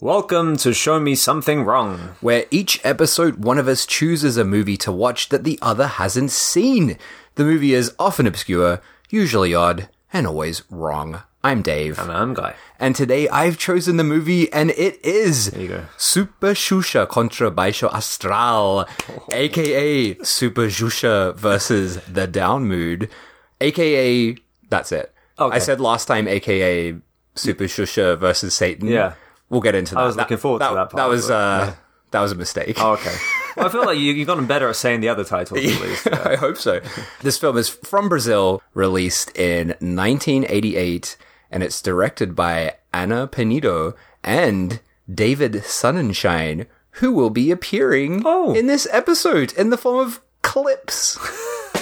Welcome to Show Me Something Wrong. where each episode one of us chooses a movie to watch that the other hasn't seen. The movie is often obscure, usually odd, and always wrong. I'm Dave. And I'm Guy. And today I've chosen the movie, and it is you go. Super Xuxa contra Baixo Astral, oh. aka Super Xuxa versus The Down Mood, aka that's it. Okay. I said last time, aka Super Xuxa versus Satan. Yeah. We'll get into that. I was looking forward to that part, That was uh, that was a mistake. Oh, okay. well, I feel like you, you've gotten better at saying the other titles at least. I hope so. This film is from Brazil, released in 1988, and it's directed by Ana Penido and David Sonnenschein, who will be appearing Oh. in this episode in the form of clips.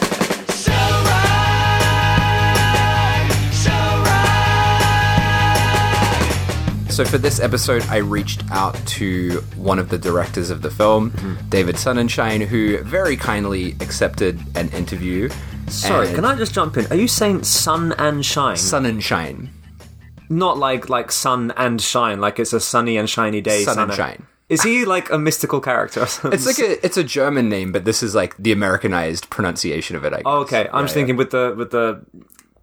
So for this episode, I reached out to one of the directors of the film, hmm. David Sonnenschein, who very kindly accepted an interview. Sorry, can I just jump in? Are you saying sun and shine? Sonnenschein. Not like like sun and shine, like it's a sunny and shiny day. Sun and and- shine. Is he like a mystical character? or something? It's like a it's a German name, but this is like the Americanized pronunciation of it. I guess. Oh, okay, I'm Yeah, just yeah. thinking with the with the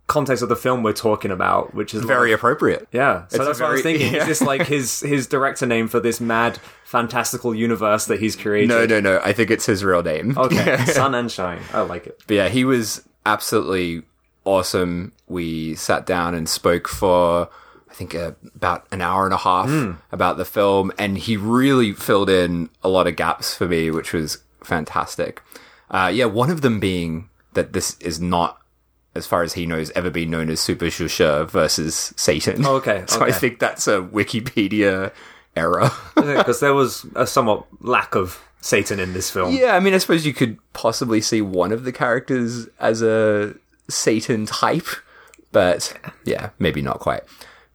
context of the film we're talking about, which is very like- appropriate. Yeah, so It's that's a what I was thinking. yeah. Is this like his his director name for this mad, fantastical universe that he's created? No, no, no. I think it's his real name. Okay, sun and shine. I like it. But yeah, he was absolutely awesome. We sat down and spoke for, I think, uh, about an hour and a half about the film, and he really filled in a lot of gaps for me, which was fantastic. Uh, yeah, one of them being that this is not, as far as he knows, ever been known as Super Xuxa versus Satan. Oh, okay, so I think that's a Wikipedia error. Because there was a somewhat lack of Satan in this film. Yeah, I mean, I suppose you could possibly see one of the characters as a Satan type, but yeah, maybe not quite.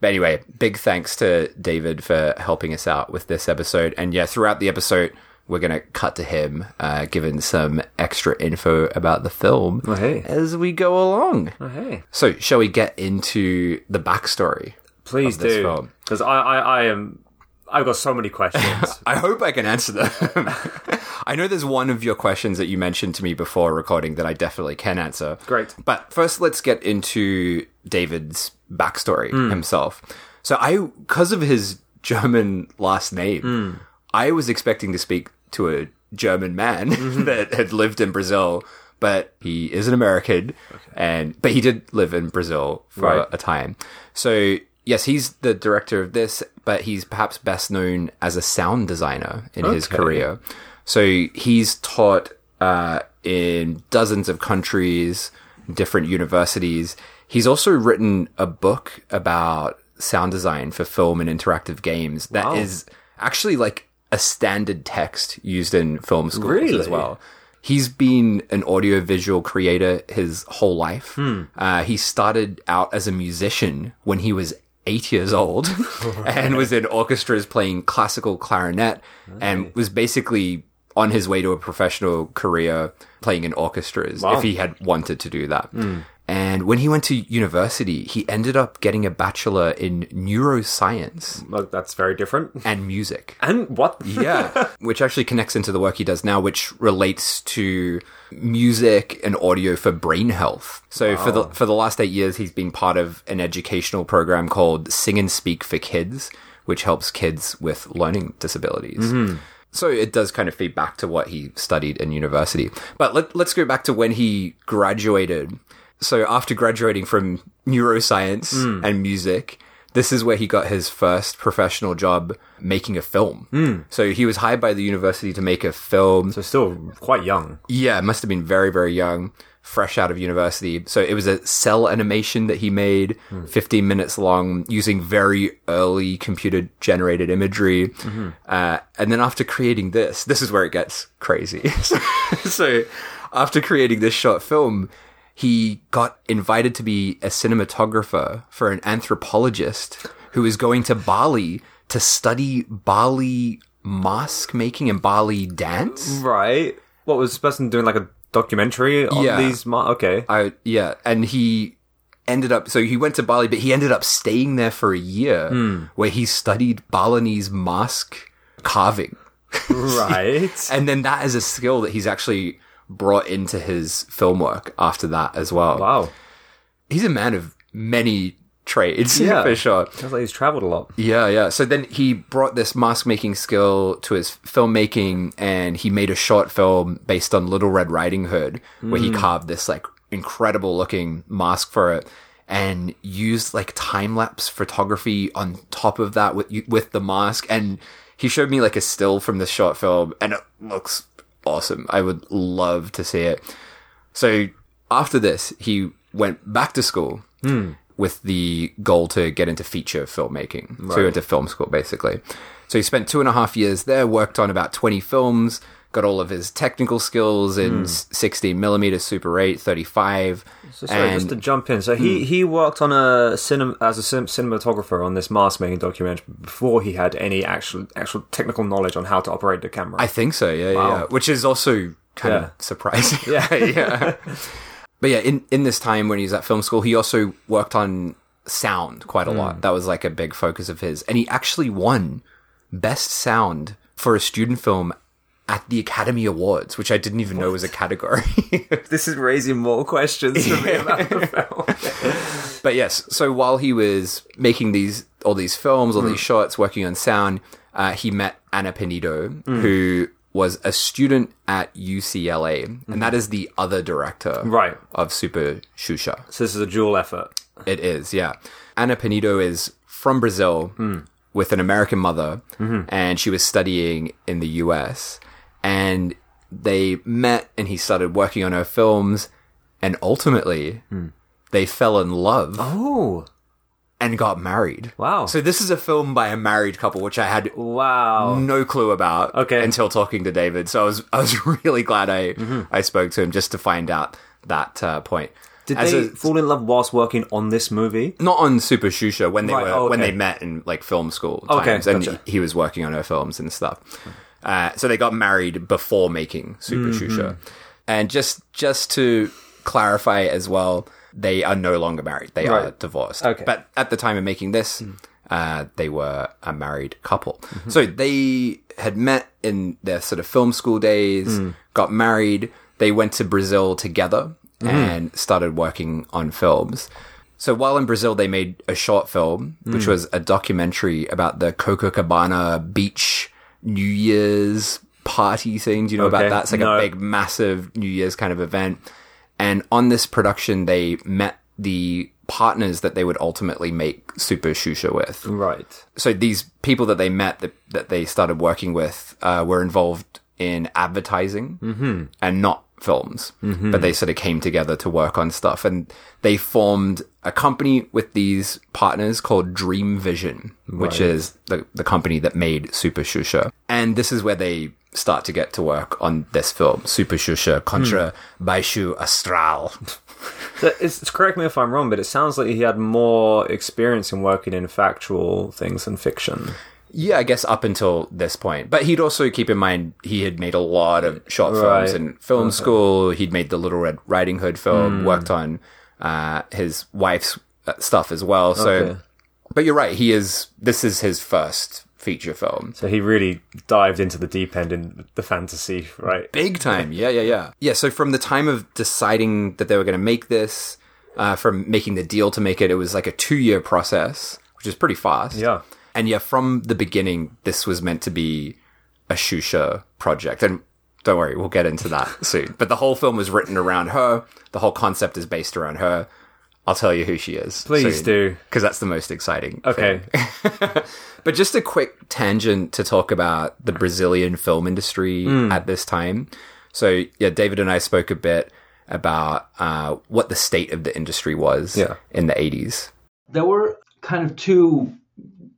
But anyway, big thanks to David for helping us out with this episode. And yeah, throughout the episode, we're going to cut to him uh, giving some extra info about the film Oh, hey. as we go along. Oh, hey, So, shall we get into the backstory? please Of this do. Because I, I, I am. I've got so many questions. I hope I can answer them. I know there's one of your questions that you mentioned to me before recording that I definitely can answer. Great. But first, let's get into David's backstory Hmm. himself. So, I, because of his German last name, Hmm. I was expecting to speak to a German man Mm-hmm. that had lived in Brazil, but he is an American, and but he did live in Brazil for Right. a time. So yes, he's the director of this, but he's perhaps best known as a sound designer in his career. So he's taught uh, in dozens of countries, different universities. He's also written a book about sound design for film and interactive games that is Wow. actually like a standard text used in film schools Really? as well. He's been an audiovisual creator his whole life. Hmm. Uh, he started out as a musician when he was eight years old and was in orchestras playing classical clarinet and was basically on his way to a professional career playing in orchestras Wow. if he had wanted to do that. And when he went to university, he ended up getting a bachelor in neuroscience Well, that's very different. and music. And what? Yeah, which actually connects into the work he does now, which relates to music and audio for brain health. So for the for the last eight years, he's been part of an educational program called Sing and Speak for Kids, which helps kids with learning disabilities. Mm-hmm. So it does kind of feed back to what he studied in university. But let, let's go back to when he graduated. So after graduating from neuroscience hmm. and music, this is where he got his first professional job making a film. Hmm. So he was hired by the university to make a film. So still quite young. Yeah, must have been very, very young, fresh out of university. So it was a cell animation that he made, hmm. 15 minutes long, using very early computer generated imagery. Mm-hmm. Uh, and then after creating this, this is where it gets crazy. so after creating this short film, he got invited to be a cinematographer for an anthropologist who was going to Bali to study Bali mask making and Bali dance. Right. What was this person doing? Like a documentary on Yeah. these? Mo- okay. I yeah, and he ended up so he went to Bali, but he ended up staying there for a year Hmm. where he studied Balinese mask carving. Right. And then that is a skill that he's actually brought into his film work after that as well. wow. He's a man of many trades, Yeah. for sure. Sounds like he's traveled a lot. Yeah, yeah. So then he brought this mask making skill to his filmmaking and he made a short film based on Little Red Riding Hood where he hmm. carved this like incredible looking mask for it and used like time lapse photography on top of that with with the mask and he showed me like a still from this short film and it looks awesome. I would love to see it. So after this, he went back to school hmm. with the goal to get into feature filmmaking. So he went to film school basically. So he spent two and a half years there, worked on about 20 films, got all of his technical skills in hmm. 16 millimeter Super 8, 35. So sorry, just to jump in. So he, he worked on a cinema as a cin- cinematographer on this mask making documentary before he had any actual actual technical knowledge on how to operate the camera. I think so, yeah, yeah, Wow. yeah. Which is also kind Yeah. of surprising. Yeah. yeah. But yeah, in, in this time when he was at film school, he also worked on sound quite a Hmm. lot. That was like a big focus of his. And he actually won Best Sound for a student film at the Academy Awards, which I didn't even know was a category. this is raising more questions for me about the film. But yes, so while he was making these all these films, all hmm. these shots, working on sound, uh, he met Anna Penido, hmm. who was a student at UCLA, and hmm. that is the other director Right. of Super Xuxa. So this is a dual effort. It is, yeah. Anna Penido is from Brazil with an American mother, mm-hmm. and she was studying in the US. And they met, and he started working on her films, and ultimately, they fell in love Oh and got married. wow! So this is a film by a married couple, which I had wow. no clue about Okay. until talking to David. So I was I was really glad I Mm-hmm. I spoke to him just to find out that uh, point. Did As they a- fall in love whilst working on this movie? not on Super Xuxa when they Right, were oh, when they met in like film school Okay, times, and gotcha. he was working on her films and stuff. Uh, so they got married before making Super Mm-hmm. Xuxa, and just just to clarify as well, they are no longer married; they are divorced. Okay. but at the time of making this. Uh, they were a married couple. Mm-hmm. So they had met in their sort of film school days, Mm. got married. They went to Brazil together Mm-hmm. and started working on films. So while in Brazil, they made a short film, which Mm. was a documentary about the Copacabana beach New Year's party thing. Do you know Okay. about that? It's like No. a big, massive New Year's kind of event. And on this production, they met the partners that they would ultimately make Super Xuxa with. Right. So these people that they met, that, that they started working with, uh, were involved in advertising and not films, mm-hmm. but they sort of came together to work on stuff. And they formed a company with these partners called Dream Vision, which Right. is the, the company that made Super Xuxa. And this is where they start to get to work on this film, Super Xuxa contra hmm. Baixo Astral. So it's, it's- correct me if I'm wrong, but it sounds like he had more experience in working in factual things than fiction. Yeah, I guess up until this point. But he'd also keep in mind he had made a lot of short films Right. in film school. He'd made the Little Red Riding Hood film, worked on uh, his wife's uh, stuff as well. So, Okay. but you're right. He is. This is his first feature film. So he really dived into the deep end in the fantasy, right? Big time. Yeah, yeah, yeah. Yeah, so from the time of deciding that they were going to make this, uh, from making the deal to make it, it was like a two year process, which is pretty fast. Yeah. And yeah, from the beginning, this was meant to be a Xuxa project. And don't worry, we'll get into that soon. But the whole film was written around her. The whole concept is based around her. I'll tell you who she is. Please do. Because that's the most exciting. Okay. But just a quick tangent to talk about the Brazilian film industry Hmm. at this time. So yeah, David and I spoke a bit about uh, what the state of the industry was Yeah. in the 80s. there were kind of two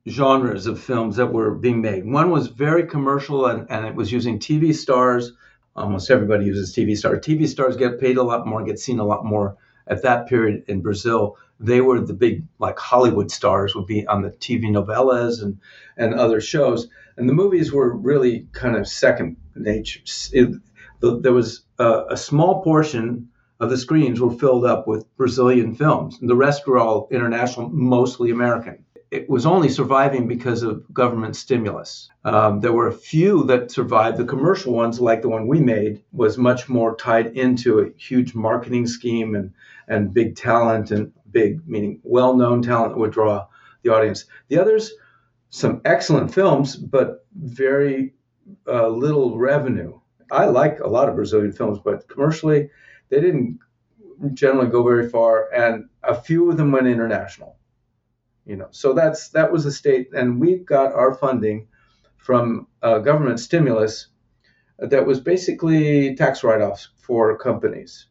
genres of films that were being made. One was very commercial and, and it was using TV stars. Almost everybody uses TV stars. TV stars get paid a lot more, get seen a lot more. At that period in Brazil, they were the big, like Hollywood stars would be on the TV novellas and, and other shows. And the movies were really kind of second nature. It, the, there was a, a small portion of the screens were filled up with Brazilian films. The rest were all international, mostly American. It was only surviving because of government stimulus. Um, there were a few that survived. The commercial ones, like the one we made, was much more tied into a huge marketing scheme and, and big talent and big, meaning well known talent that would draw the audience. The others, some excellent films, but very uh, little revenue. I like a lot of Brazilian films, but commercially, they didn't generally go very far, and a few of them went international. You know, so that's that was the state, and we got our funding from uh, government stimulus that was basically tax write-offs for companies,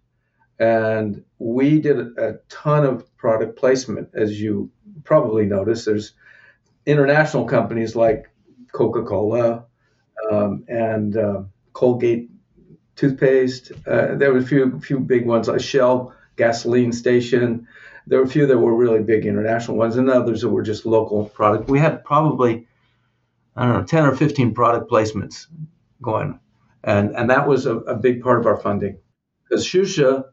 and we did a ton of product placement, as you probably noticed. There's international companies like Coca-Cola um, and uh, Colgate toothpaste. Uh, there were a few few big ones like Shell gasoline station. There were a few that were really big international ones, and others that were just local product. We had probably I don't know ten or fifteen product placements going, and and that was a, a big part of our funding because Xuxa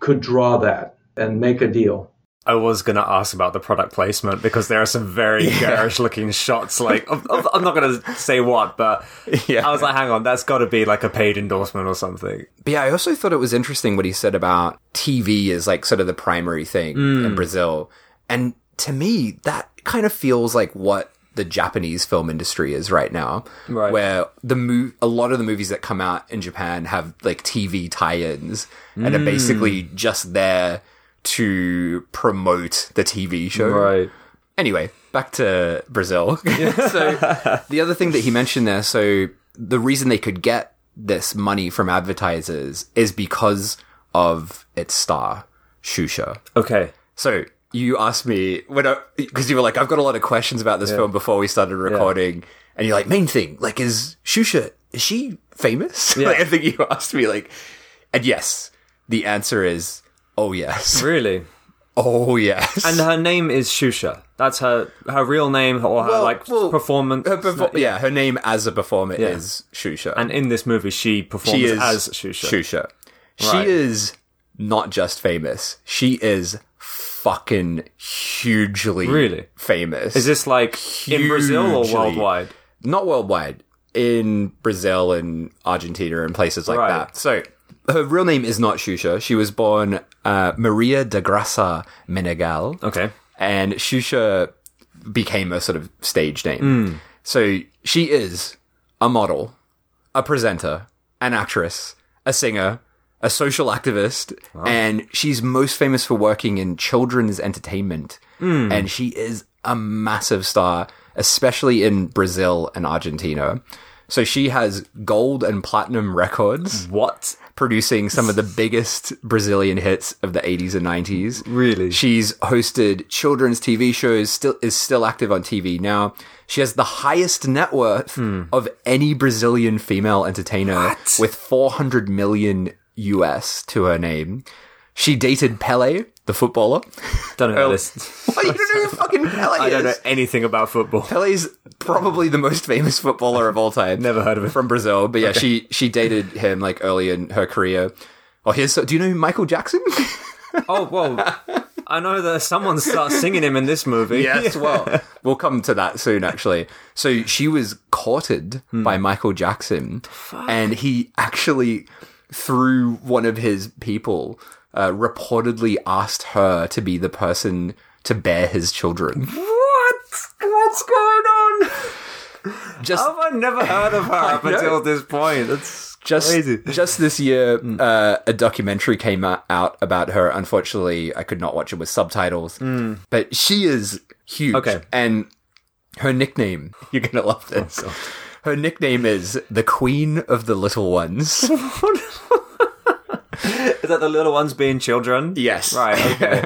could draw that and make a deal. I was going to ask about the product placement because there are some very yeah. garish looking shots. Like, of, of, I'm not going to say what, but yeah. I was like, hang on, that's got to be like a paid endorsement or something. But yeah, I also thought it was interesting what he said about TV is like sort of the primary thing mm. in Brazil. And to me, that kind of feels like what the Japanese film industry is right now, right. where the mo- a lot of the movies that come out in Japan have like TV tie-ins mm. and are basically just there to promote the TV show. Right. Anyway, back to Brazil. so the other thing that he mentioned there, so the reason they could get this money from advertisers is because of its star, Xuxa. Okay. So you asked me when because you were like, I've got a lot of questions about this yeah. film before we started recording, yeah. and you're like, main thing, like, is Xuxa is she famous? Yeah. like, I think you asked me like, and yes, the answer is Oh yes. Really? Oh yes. And her name is Xuxa. That's her her real name or her well, like well, performance. Her perfor- yeah, her name as a performer yeah. is Xuxa. And in this movie, she performs she is as Xuxa. Xuxa. Right. She is not just famous. She is fucking hugely really famous. Is this like hugely, in Brazil or worldwide? Not worldwide. In Brazil and Argentina and places like right. that. So her real name is not Xuxa. She was born uh, Maria de Graça Meneghel. Okay. And Xuxa became a sort of stage name. Mm. So she is a model, a presenter, an actress, a singer, a social activist, wow. and she's most famous for working in children's entertainment. Mm. And she is a massive star, especially in Brazil and Argentina. So she has gold and platinum records. What? Producing some of the biggest Brazilian hits of the 80s and 90s. Really? She's hosted children's TV shows, still is still active on TV now. She has the highest net worth hmm. of any Brazilian female entertainer what? with 400 million US to her name. She dated Pele, the footballer. Don't know this. Why you don't know who fucking Pele I don't know anything about football. Pele's probably the most famous footballer of all time. Never heard of him from Brazil, but yeah, she she dated him like early in her career. Oh, here's so. Do you know Michael Jackson? oh well, I know that someone starts singing him in this movie. Yes, well, we'll come to that soon. Actually, so she was courted hmm. by Michael Jackson, and he actually through one of his people uh, reportedly asked her to be the person to bear his children. What? What's going on? Just How have I never heard of her up until this point? That's just crazy. just this year, uh, a documentary came out about her. Unfortunately, I could not watch it with subtitles, mm. but she is huge. Okay, and her nickname, you're gonna love this. Oh, her nickname is the Queen of the Little Ones. Is that the little ones being children? Yes. Right, okay.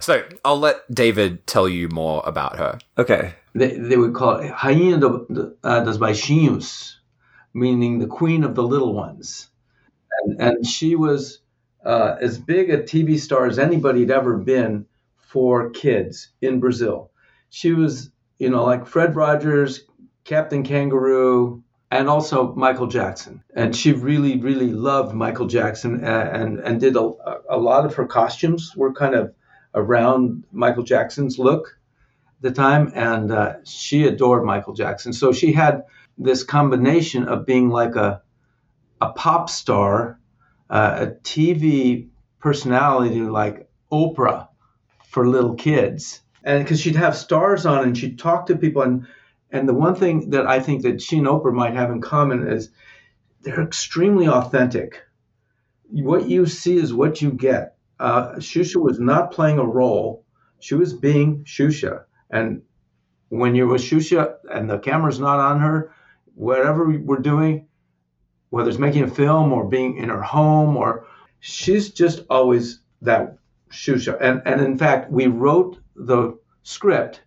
so I'll let David tell you more about her. Okay. They, they would call it Rainha do, uh, dos Baixinhos, meaning the queen of the little ones. And, and she was uh, as big a TV star as anybody had ever been for kids in Brazil. She was, you know, like Fred Rogers, Captain Kangaroo, and also Michael Jackson. And she really, really loved Michael Jackson and, and, and did a, a lot of her costumes were kind of around Michael Jackson's look at the time. And uh, she adored Michael Jackson. So she had this combination of being like a, a pop star, uh, a TV personality like Oprah for little kids. And because she'd have stars on and she'd talk to people and and the one thing that I think that she and Oprah might have in common is they're extremely authentic. What you see is what you get. Uh, Xuxa was not playing a role; she was being Xuxa. And when you're with Xuxa and the camera's not on her, whatever we're doing, whether it's making a film or being in her home, or she's just always that Xuxa. And and in fact, we wrote the script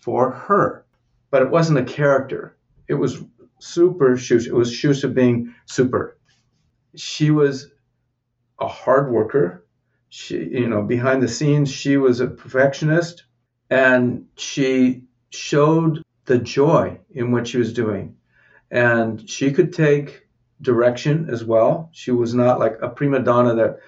for her but it wasn't a character. It was super Xuxa. It was Xuxa being super. She was a hard worker. She, you know, behind the scenes, she was a perfectionist and she showed the joy in what she was doing. And she could take direction as well. She was not like a prima donna that,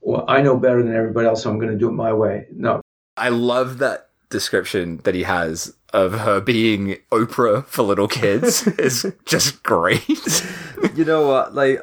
well, I know better than everybody else, so I'm going to do it my way. No. I love that description that he has of her being Oprah for little kids is just great. you know what? Like,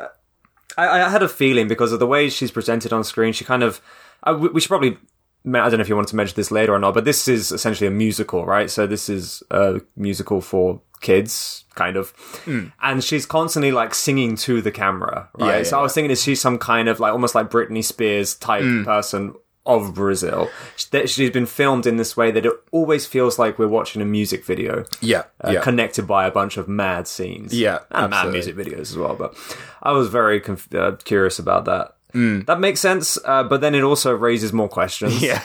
I, I, had a feeling because of the way she's presented on screen. She kind of. I, we should probably. I don't know if you wanted to mention this later or not, but this is essentially a musical, right? So this is a musical for kids, kind of. Mm. And she's constantly like singing to the camera, right? Yeah, yeah, so I was thinking, is she some kind of like almost like Britney Spears type mm. person of Brazil. That she's been filmed in this way that it always feels like we're watching a music video. Yeah, uh, yeah. connected by a bunch of mad scenes. Yeah, and absolutely. mad music videos as well. But I was very conf- uh, curious about that. Mm. That makes sense, uh, but then it also raises more questions. Yeah,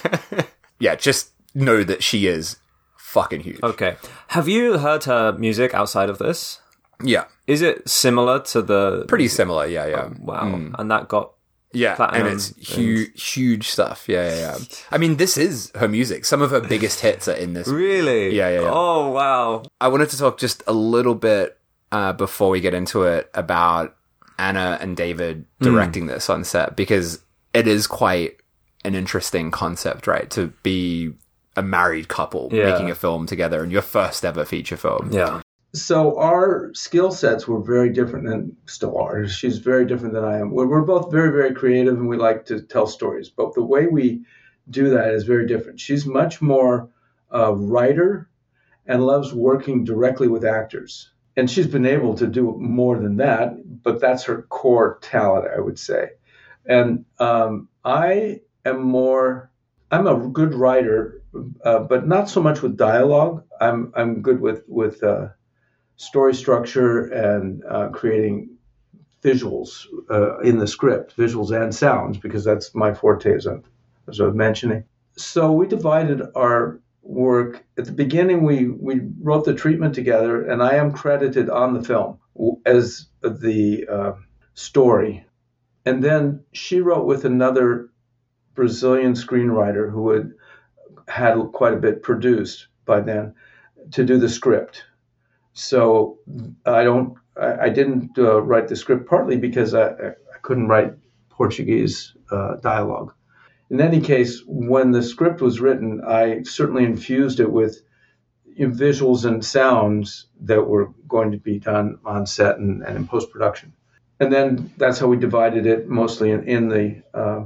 yeah. Just know that she is fucking huge. Okay, have you heard her music outside of this? Yeah. Is it similar to the? Pretty similar. Yeah, yeah. Oh, wow, mm. and that got yeah, and it's huge, huge stuff. Yeah, yeah, yeah. I mean, this is her music. Some of her biggest hits are in this. Really? Yeah, yeah, yeah. Oh, wow. I wanted to talk just a little bit uh, before we get into it about Anna and David hmm. directing this on set because it is quite an interesting concept, right? To be a married couple yeah. making a film together and your first ever feature film. Yeah so our skill sets were very different and still are. She's very different than i am. We're, we're, both very very creative and we like to tell stories but the way we do that is very different. She's much more a writer and loves working directly with actors. And she's been able to do more than that but that's her core talent i would say. And um, i am more i'm a good writer uh, but not so much with dialogue. I'm i'm good with with uh, story structure and uh, creating visuals uh, in the script, visuals and sounds, because that's my forte, as, i as I was mentioning. So we divided our work. At the beginning, we, we wrote the treatment together, and I am credited on the film as the uh, story. And then she wrote with another Brazilian screenwriter who had had quite a bit produced by then to do the script so I don't, I, I didn't uh, write the script partly because I, I couldn't write Portuguese uh, dialogue. In any case, when the script was written, I certainly infused it with visuals and sounds that were going to be done on set and, and in post production. And then that's how we divided it mostly in, in the uh,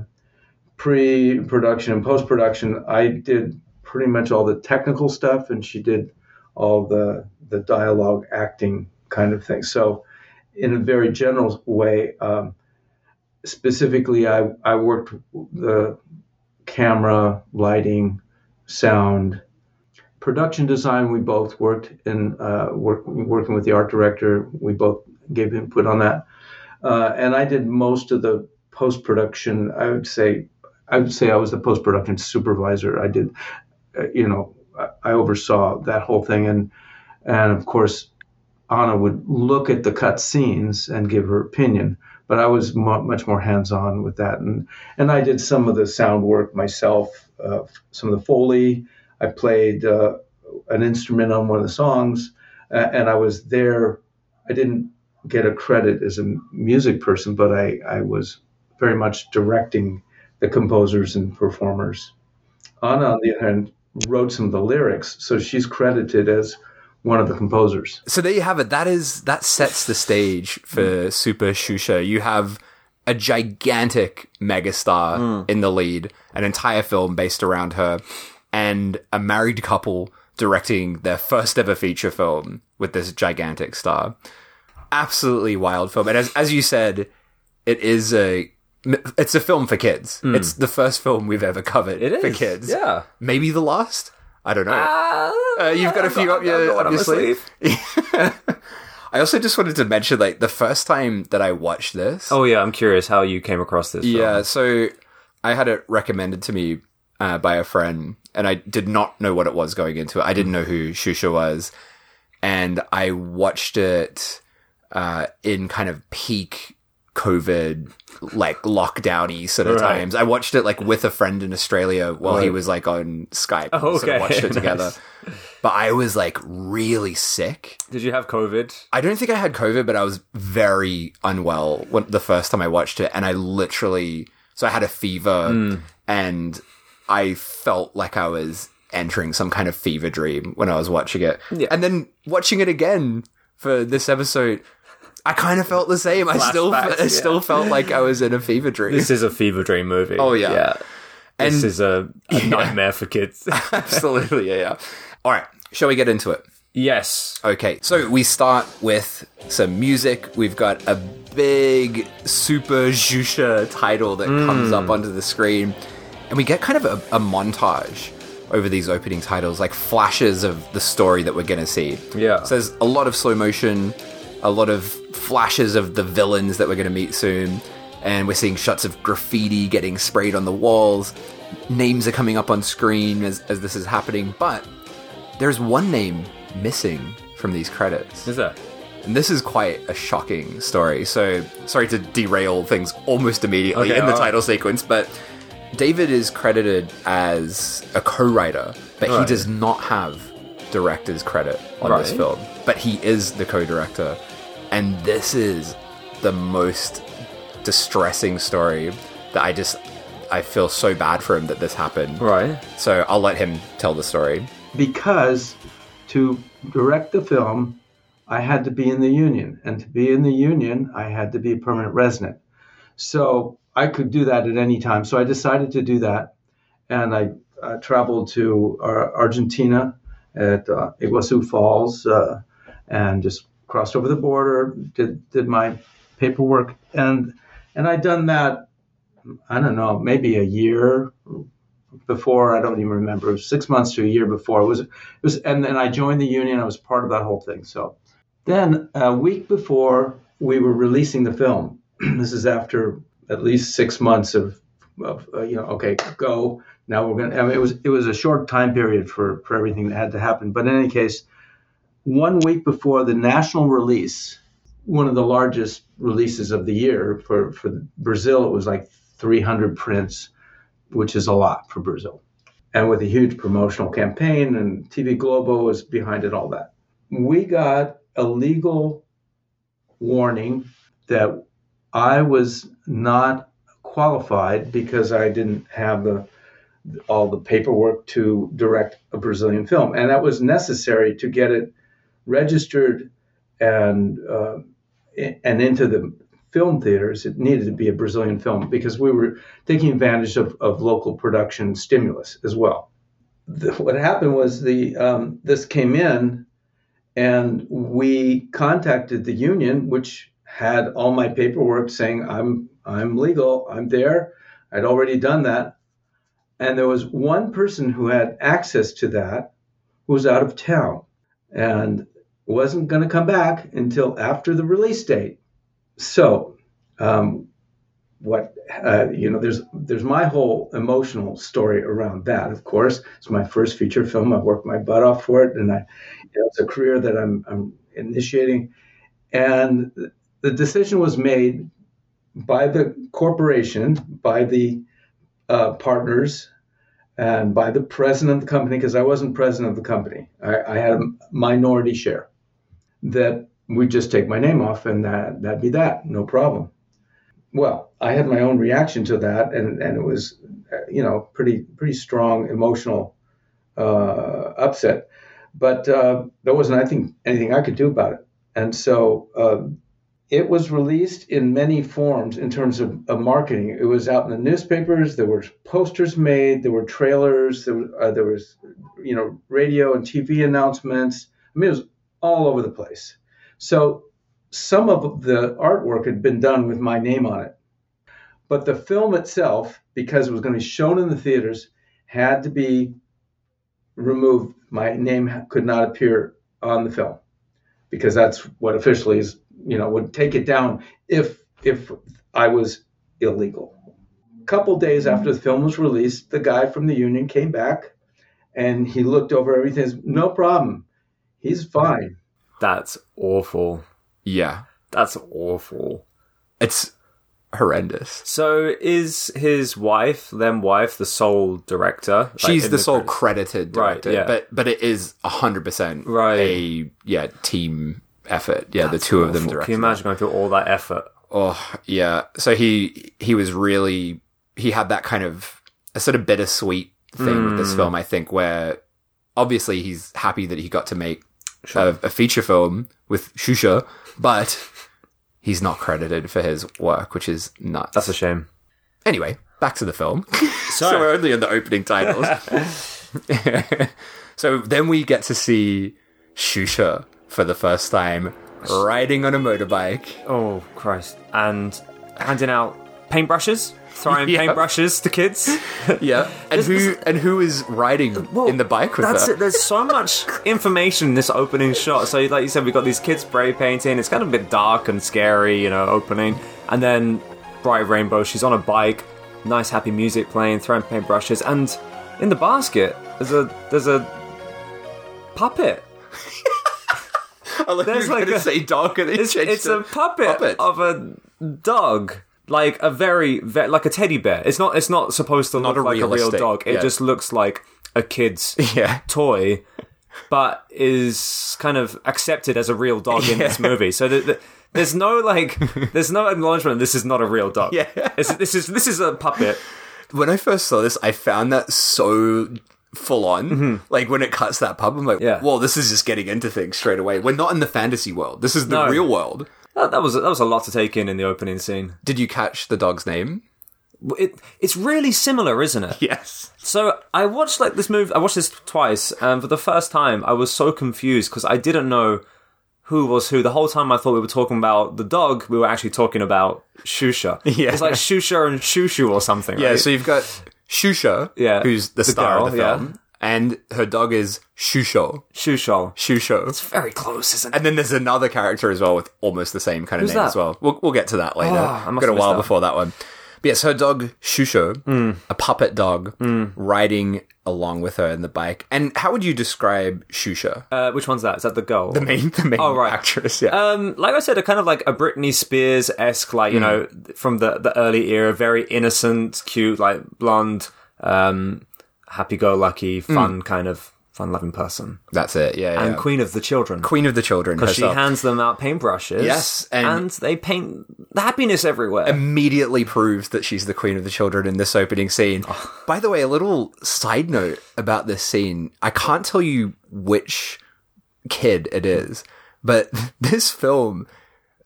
pre production and post production. I did pretty much all the technical stuff, and she did all the the dialogue acting kind of thing. So, in a very general way, um, specifically, I, I worked the camera, lighting, sound, production design. We both worked in uh, work, working with the art director. We both gave input on that, uh, and I did most of the post production. I would say I would say I was the post production supervisor. I did, uh, you know, I oversaw that whole thing, and and of course, Anna would look at the cut scenes and give her opinion. But I was much more hands-on with that, and and I did some of the sound work myself, uh, some of the foley. I played uh, an instrument on one of the songs, uh, and I was there I didn't get a credit as a music person, but I, I was very much directing the composers and performers. Anna, on the other hand, wrote some of the lyrics, so she's credited as one of the composers. So there you have it. That is that sets the stage for Super Xuxa. You have a gigantic megastar mm. in the lead, an entire film based around her, and a married couple directing their first ever feature film with this gigantic star. Absolutely wild film. And as as you said, it is a it's a film for kids. It's the first film we've ever covered It for kids. yeah. Maybe the last. I don't know. Uh, you've got a few up your, got up your my sleeve. I also just wanted to mention, like, the first time that I watched this. Oh yeah, I'm curious how you came across this. film. yeah. So I had it recommended to me uh, by a friend, and I did not know what it was going into it. I didn't know who Xuxa was, and I watched it uh, in kind of peak COVID, like lockdowny sort of Right. times. I watched it like with a friend in Australia while he was like on Skype. Oh, We sort of okay. watched it together. Nice. But I was like really sick. Did you have COVID? I don't think I had COVID, but I was very unwell when, the first time I watched it, and I literally so I had a fever, Hmm. and I felt like I was entering some kind of fever dream when I was watching it, Yeah. and then watching it again for this episode. I kind of felt the same. I still, I yeah. still felt like I was in a fever dream. This is a fever dream movie. Oh, yeah. yeah. This is a, a nightmare for kids. Absolutely, yeah, yeah. All right, shall we get into it? yes. Okay, so we start with some music. We've got a big Super Xuxa title that mm. comes up onto the screen, and we get kind of a, a montage over these opening titles, like flashes of the story that we're going to see. Yeah. So there's a lot of slow motion, a lot of flashes of the villains that we're going to meet soon, and we're seeing shots of graffiti getting sprayed on the walls. Names are coming up on screen as, as this is happening, but there's one name missing from these credits. Is that? And this is quite a shocking story. So, sorry to derail things almost immediately Okay, in the alright. title sequence, but David is credited as a co writer, but he does not have director's credit on this film. But he is the co director. And this is the most distressing story that I just. I feel so bad for him that this happened. Right. So I'll let him tell the story. because to direct the film, I had to be in the union, and to be in the union, I had to be a permanent resident. So I could do that at any time. So I decided to do that, and I uh, traveled to uh, Argentina at uh, Iguazu Falls, uh, and just crossed over the border, did did my paperwork, and and I'd done that. I don't know, maybe a year before. I don't even remember. Six months to a year before. It was, it was, and then I joined the union. I was part of that whole thing. So then a week before we were releasing the film, this is after at least six months of, of uh, you know, okay, go. Now we're gonna. I mean, it was it was a short time period for for everything that had to happen. But in any case, one week before the national release, one of the largest releases of the year for for Brazil, it was like 300 prints which is a lot for Brazil. And with a huge promotional campaign, and TV Globo was behind it, all that. We got a legal warning that I was not qualified because I didn't have the all the paperwork to direct a Brazilian film, and that was necessary to get it registered and uh, and into the film theaters. It needed to be a Brazilian film because we were taking advantage of, of local production stimulus as well. The, what happened was the um, this came in, and we contacted the union, which had all my paperwork saying I'm I'm legal, I'm there. I'd already done that, and there was one person who had access to that who was out of town and wasn't going to come back until after the release date. So, um, what uh, you know, there's there's my whole emotional story around that. Of course, it's my first feature film. I worked my butt off for it, and I, you know, it's a career that I'm I'm initiating. And the decision was made by the corporation, by the uh, partners, and by the president of the company, because I wasn't president of the company. I, I had a minority share. That we'd just take my name off and that that'd be that, no problem. Well, I had my own reaction to that, and and it was, you know, pretty pretty strong emotional uh, upset. But uh, there wasn't, I think, anything I could do about it. And so uh, it was released in many forms in terms of, of, marketing. It was out in the newspapers. There were posters made. There were trailers. There, uh, there was, you know, radio and TV announcements. I mean, it was all over the place. So some of the artwork had been done with my name on it. But the film itself, because it was going to be shown in the theaters, had to be removed. My name could not appear on the film because that's what officially is, you know, would take it down if if I was illegal. A couple days after the film was released, the guy from the union came back and he looked over everything. No problem. He's fine. That's awful. Yeah. That's awful. It's horrendous. So is his wife, then wife, the sole director? She's like, the, the sole credited director, right, yeah. but but it is hundred percent right. a yeah team effort. Yeah, That's the two awful. of them directed. Can you imagine going through all that effort? Oh yeah. So he he was really he had that kind of a sort of bittersweet thing mm. with this hmm. film. I think where obviously he's happy that he got to make sure. a, a feature film with Xuxa, but he's not credited for his work, which is nuts. That's a shame. Anyway, back to the film. so we're only in the opening titles. so then we get to see Xuxa for the first time riding on a motorbike. Oh Christ! And handing out paintbrushes throwing yeah. paintbrushes to kids. yeah, and who and who is riding well, in the bike with that's her? It. There's so much information in this opening shot. So, like you said, we've got these kids spray painting. It's kind of a bit dark and scary, you know, opening, and then bright rainbow. She's on a bike, nice happy music playing, throwing paintbrushes, and in the basket there's a there's a puppet. I like There's like a, say dog and it's, it's a puppet, puppet of a dog like a very, very like a teddy bear. It's not. It's not supposed to not look a like a real dog. It yeah. just looks like a kid's yeah. toy, but is kind of accepted as a real dog in this movie. So the, the, there's no like, there's no acknowledgement. This is not a real dog. Yeah, it's, this is this is a puppet. When I first saw this, I found that so full on. Mm-hmm. Like when it cuts that pub, I'm like, yeah. well, this is just getting into things straight away. We're not in the fantasy world. This is the no. real world. That, that was that was a lot to take in in the opening scene. Did you catch the dog's name? It it's really similar, isn't it? Yes. So I watched like this movie. I watched this twice, and for the first time, I was so confused because I didn't know who was who. The whole time, I thought we were talking about the dog. We were actually talking about Xuxa. Yeah, it's like Xuxa and Shushu or something. Yeah. Right? So you've got Xuxa, yeah, who's the, the star girl, of the film, and her dog is Shusho. Shusho. Shusho. It's very close, isn't it? And then there's another character as well with almost the same kind of Who's name that? as well. We'll, we'll get to that later. Oh, I must Got a while that. before that one. But yes, her dog Shusho, mm. a puppet dog, mm. riding along with her in the bike. And how would you describe Xuxa? Uh, which one's that? Is that the girl? The main, the main oh, right. actress. Yeah. Um, like I said, a kind of like a Britney Spears esque, like you mm. know, from the the early era, very innocent, cute, like blonde. Um, happy-go-lucky, hmm. fun mm. kind of fun-loving person. That's it. Yeah, and yeah. queen of the children. Queen of the children because she hands them out paintbrushes. Yes, and, and, they paint the happiness everywhere. Immediately proves that she's the queen of the children in this opening scene. Oh. By the way, a little side note about this scene: I can't tell you which kid it is, but this film,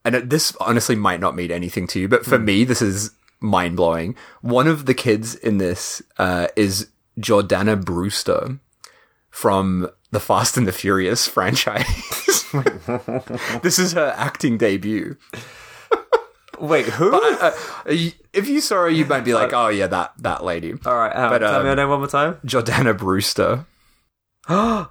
and this honestly might not mean anything to you, but for mm. me, this is mind blowing. One of the kids in this uh, is Jordana Brewster from the Fast and the Furious franchise. this is her acting debut. Wait, who? But, uh, uh if you saw her, you might be like, "Oh yeah, that that lady." All right, uh, but, tell um, me her name one more time. Jordana Brewster.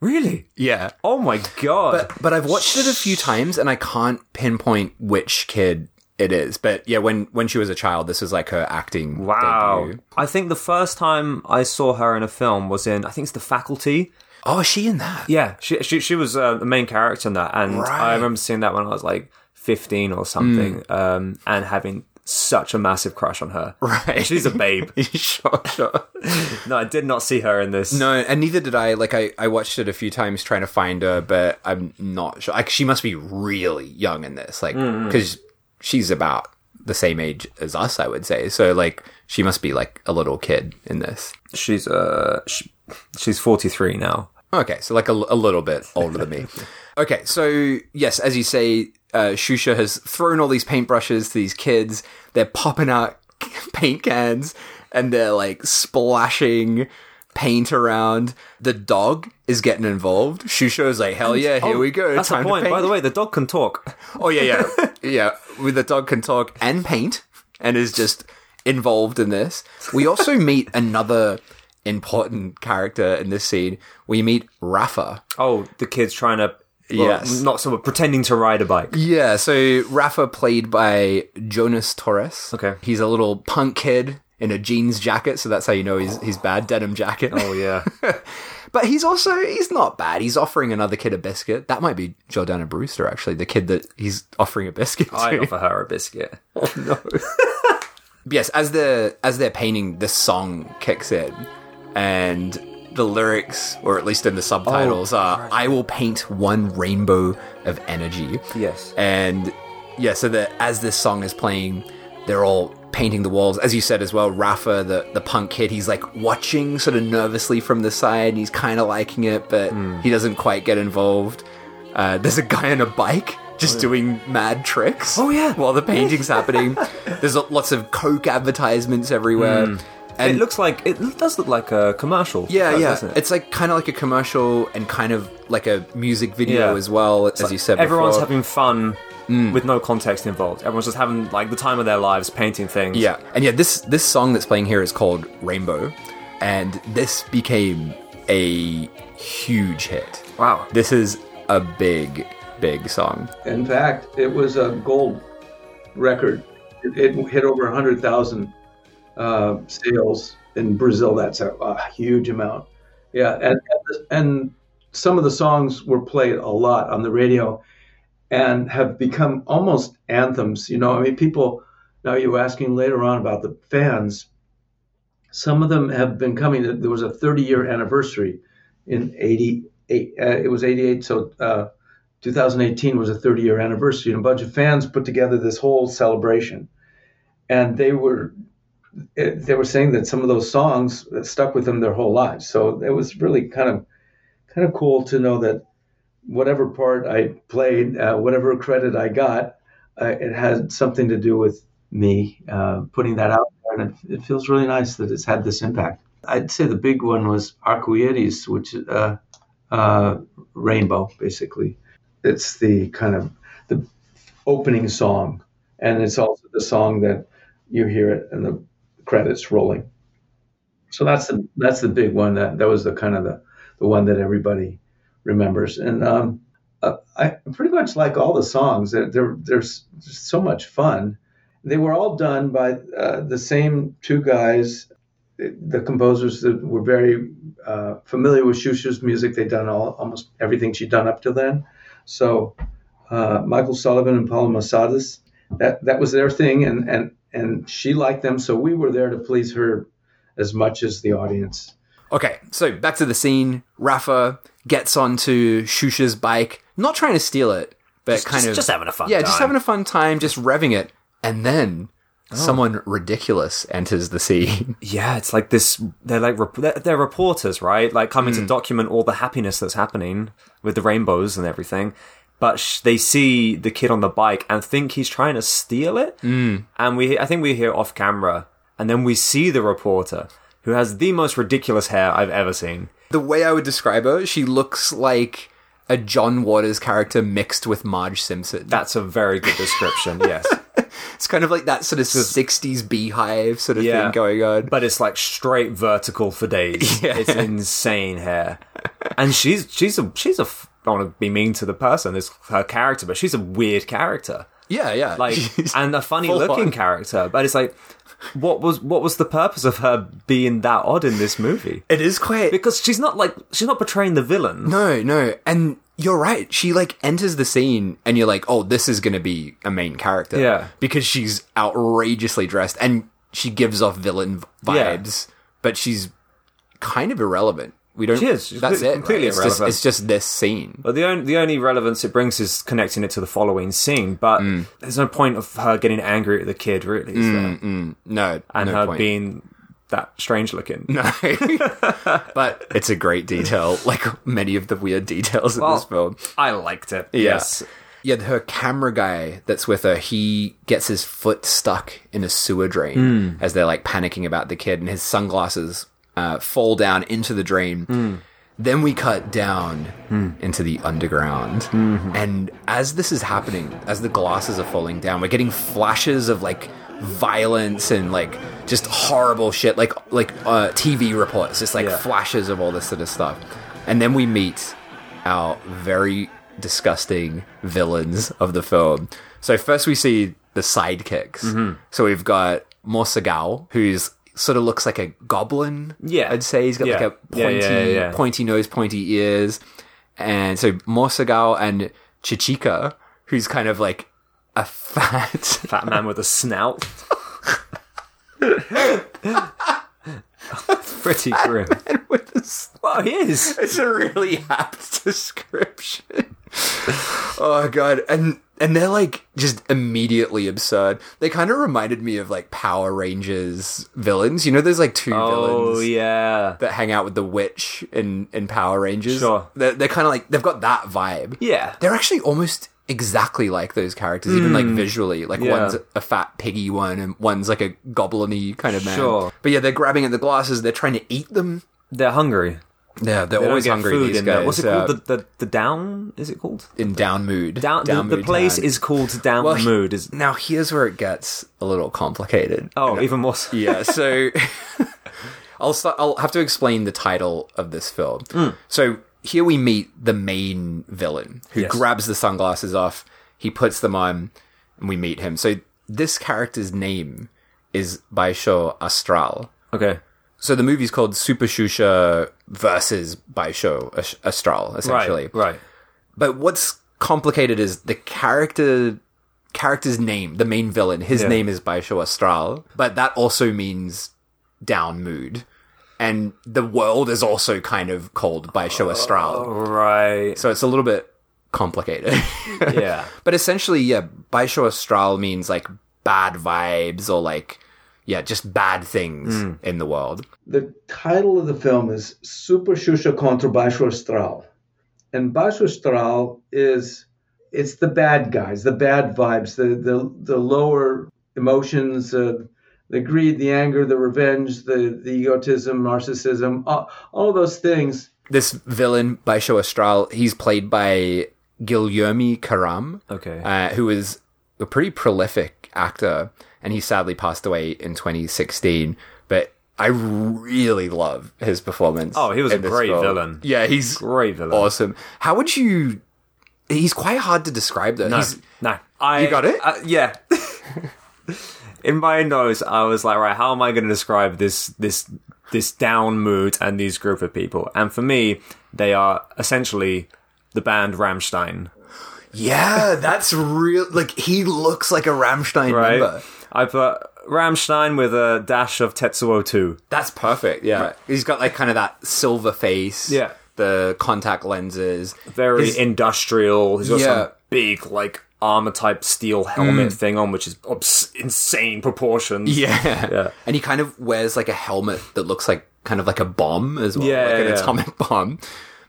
really? Yeah. Oh my god! But but I've watched it a few times, and I can't pinpoint which kid it is, but yeah, when when she was a child, this was like her acting. Wow! Debut. I think the first time I saw her in a film was in I think it's The Faculty. Oh, is she in that? Yeah, she she, she was uh, the main character in that, and right. I remember seeing that when I was like fifteen or something, mm. um, and having such a massive crush on her. Right. She's a babe. sure, sure. No, I did not see her in this. No, and neither did I. Like, I, I watched it a few times trying to find her, but I'm not sure. Like, she must be really young in this, like, because she's about the same age as us, I would say. So, like, she must be like a little kid in this. She's uh, she, she's 43 now. Okay, so like a, a little bit older than me. Okay, so yes, as you say, uh, Xuxa has thrown all these paintbrushes to these kids. They're popping out paint cans and they're like splashing paint around. The dog is getting involved. Xuxo is like, hell yeah, here Oh, we go. That's time the point. By the way, the dog can talk. Oh yeah, yeah, yeah. With the dog can talk and paint, and is just involved in this. We also meet another important character in this scene. We meet Rafa. Oh, the kid's trying to. Well, Yes. Not so pretending to ride a bike. Yeah, so Rafa played by Jonas Torres. Okay. he's a little punk kid in a jeans jacket, so that's how you know he's he's bad denim jacket. Oh yeah. But he's also he's not bad. He's offering another kid a biscuit. That might be Jordana Brewster, actually, the kid that he's offering a biscuit to. I'd offer her a biscuit. Oh no. yes, as the as they're painting, the song kicks in, and the lyrics, or at least in the subtitles, oh, are "I will paint one rainbow of energy." Yes. and yeah, so that as this song is playing, they're all painting the walls. As you said as well, Rafa, the the punk kid, he's like watching sort of nervously from the side. and He's kind of liking it, but he doesn't quite get involved. Uh, there's a guy on a bike just doing mad tricks. Oh, yeah. while the painting's happening. There's lots of Coke advertisements everywhere. And it looks like it does look like a commercial. yeah, yeah, doesn't it? it's like kind of like a commercial and kind of like a music video Yeah. as well, as you said. Everyone's before. having fun with no context involved. Everyone's just having like the time of their lives painting things. Yeah, and yeah, this this song that's playing here is called Rainbow, and this became a huge hit. Wow. This is a big, big song. In fact, it was a gold record. It, it hit over 100,000 uh, sales in Brazil. That's a, a huge amount. Yeah, and, and some of the songs were played a lot on the radio and have become almost anthems. You know, I mean, people, now you were asking later on about the fans. Some of them have been coming. There was a 30 year anniversary in 88. Uh, it was 88, so uh, 2018 was a 30 year anniversary, and a bunch of fans put together this whole celebration. And they were eh, they were saying that some of those songs stuck with them their whole lives. So it was really kind of kind of cool to know that whatever part I played, uh, whatever credit I got, uh, it had something to do with me uh, putting that out there, and it, it feels really nice that it's had this impact. I'd say the big one was Arcoiris, which uh, uh, rainbow, basically. It's the kind of the opening song, and it's also the song that you hear it and the credits rolling. So that's the that's the big one. That that was the kind of the, the one that everybody remembers. And um, uh, I pretty much like all the songs. They're, they're, they're so much fun. They were all done by uh, the same two guys, the composers that were very uh, familiar with Xuxa's music. They'd done all, almost everything she'd done up to then. So uh, Michael Sullivan and Paulo Massadas, that, that was their thing, and, and, and she liked them. So we were there to please her as much as the audience. Okay, so back to the scene. Rafa gets onto Xuxa's bike, not trying to steal it, but kind just- of just having a fun Yeah, just time. having a fun time, just revving it, and then Oh. someone ridiculous enters the scene. Yeah, it's like this. They're like they're, they're reporters, right? Like coming Hmm. to document all the happiness that's happening with the rainbows and everything. But sh- they see the kid on the bike and think he's trying to steal it. Mm. And we, I think we hear off camera, and then we see the reporter who has the most ridiculous hair I've ever seen. The way I would describe her, she looks like a John Waters character mixed with Marge Simpson. That's a very good description. yes, It's kind of like that sort of 60s beehive sort of Yeah. thing going on. but it's like straight vertical for days. Yeah. It's insane hair, and she's she's a she's a. I don't want to be mean to the person, it's her character, but she's a weird character. Yeah, yeah. like She's and a funny looking on. character but it's like what was what was the purpose of her being that odd in this movie it is quite because she's not like she's not portraying the villain No, no. And you're right. She like enters the scene and you're like, oh, this is going to be a main character. Yeah. Because she's outrageously dressed and she gives off villain vibes, but she's kind of irrelevant. We don't. She is. She's that's completely- it. completely right? it's, just, irrelevant. it's just this scene. But the only the only relevance it brings is connecting it to the following scene. But Mm. there's no point of her getting angry at the kid, really, is there? No, And no her point. being that strange looking. No. but it's a great detail, like many of the weird details in this film. I liked it. Yeah. Yes. Yeah, her camera guy that's with her, he gets his foot stuck in a sewer drain Hmm. as they're like panicking about the kid, and his sunglasses uh, fall down into the drain. Hmm. Then we cut down into the underground. Mm-hmm. And as this is happening, as the glasses are falling down, we're getting flashes of like violence and like just horrible shit, like like uh, TV reports, just like Yeah. flashes of all this sort of stuff. And then we meet our very disgusting villains of the film. So first we see the sidekicks. Mm-hmm. So we've got Mosagao, who's sort of looks like a goblin. Yeah. I'd say he's got like Yeah. a Yeah, pointy, yeah, yeah. pointy nose, pointy ears, and so Mosagao and Chichika, who's kind of like a fat. Fat man with a snout. Pretty grim. with. Well, he is. It's a really apt description. oh god, and and they're like just immediately absurd. They kind of reminded me of like Power Rangers villains. You know, there's like two Oh villains yeah. that hang out with the witch in in Power Rangers. Sure. they're, they're kind of like they've got that vibe. Yeah. they're actually almost exactly like those characters, even like visually. Like Hmm. Yeah. one's a fat piggy one, and one's like a goblin-y kind of man. Sure. But yeah, they're grabbing at the glasses. They're trying to eat them. They're hungry. Yeah, they're They always hungry. These guys. What's it uh, called? The, the the down? Is it called? in down mood. Down. the, the mood place town. is called Down Well, Mood. Is now here's where it gets a little complicated. oh even more. So. yeah. So I'll start. I'll have to explain the title of this film. Hmm. So here we meet the main villain who Yes. grabs the sunglasses off. He puts them on, and we meet him. So this character's name is Baixo Astral. Okay. So the movie's called Super Xuxa versus Baixo Astral, essentially. Right. Right. But what's complicated is the character character's name, the main villain. His Yeah. name is Baixo Astral, but that also means down mood. And the world is also kind of called Baixo Astral. Right. So it's a little bit complicated. Yeah. but essentially, yeah, Baixo Astral means like bad vibes or like yeah, just bad things Hmm. in the world. The title of the film is Super Xuxa contra Baixo Astral. And Baixo Astral is it's the bad guys, the bad vibes, the the, the lower emotions, uh, the greed, the anger, the revenge, the, the egotism, narcissism, all, all of those things. This villain, Baixo Astral, he's played by Guilherme Karam. Okay. uh, who is a pretty prolific actor, and he sadly passed away in 2016. But I really love his performance. Oh, he was a great film. villain. Yeah, he's Great villain. awesome. How would you? He's quite hard to describe though. No, He's, no. I, You got it? uh, yeah. In my nose, I was like, right, how am I going to describe this this this down mood and these group of people? And for me, they are essentially the band Rammstein, yeah, that's real. Like he looks like a Rammstein right? member. I put Rammstein with a dash of Tetsuo too. That's perfect. Yeah, he's got like kind of that silver face. Yeah. the contact lenses. Very His- industrial. He's got Yeah. some big, like, armor type steel helmet mm. thing on, which is obs- insane proportions. Yeah. Yeah. And he kind of wears like a helmet that looks like kind of like a bomb as well, Yeah, like an yeah, yeah. atomic bomb.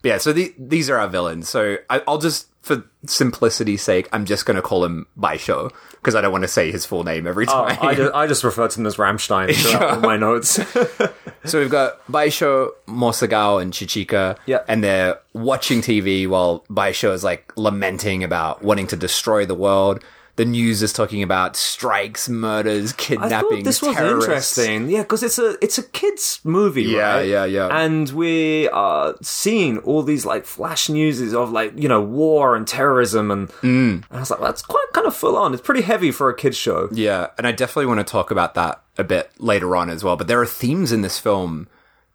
But yeah, so the, these are our villains. So I, I'll just, for simplicity's sake, I'm just going to call him Baixo because I don't want to say his full name every Oh, time. I, just, I just refer to them as Rammstein all my notes. so we've got Baixo, Mosagao, and Chichika. Yeah. And they're watching TV while Baixo is like lamenting about wanting to destroy the world. The news is talking about strikes, murders, I kidnapping. thought this was terrorists. interesting. Yeah, because it's a it's a kids movie, Yeah, right? yeah, yeah. And we are seeing all these like flash newses of like you know war and terrorism, and, Mm. and I was like, that's quite kind of full on. It's pretty heavy for a kids show. Yeah, and I definitely want to talk about that a bit later on as well. But there are themes in this film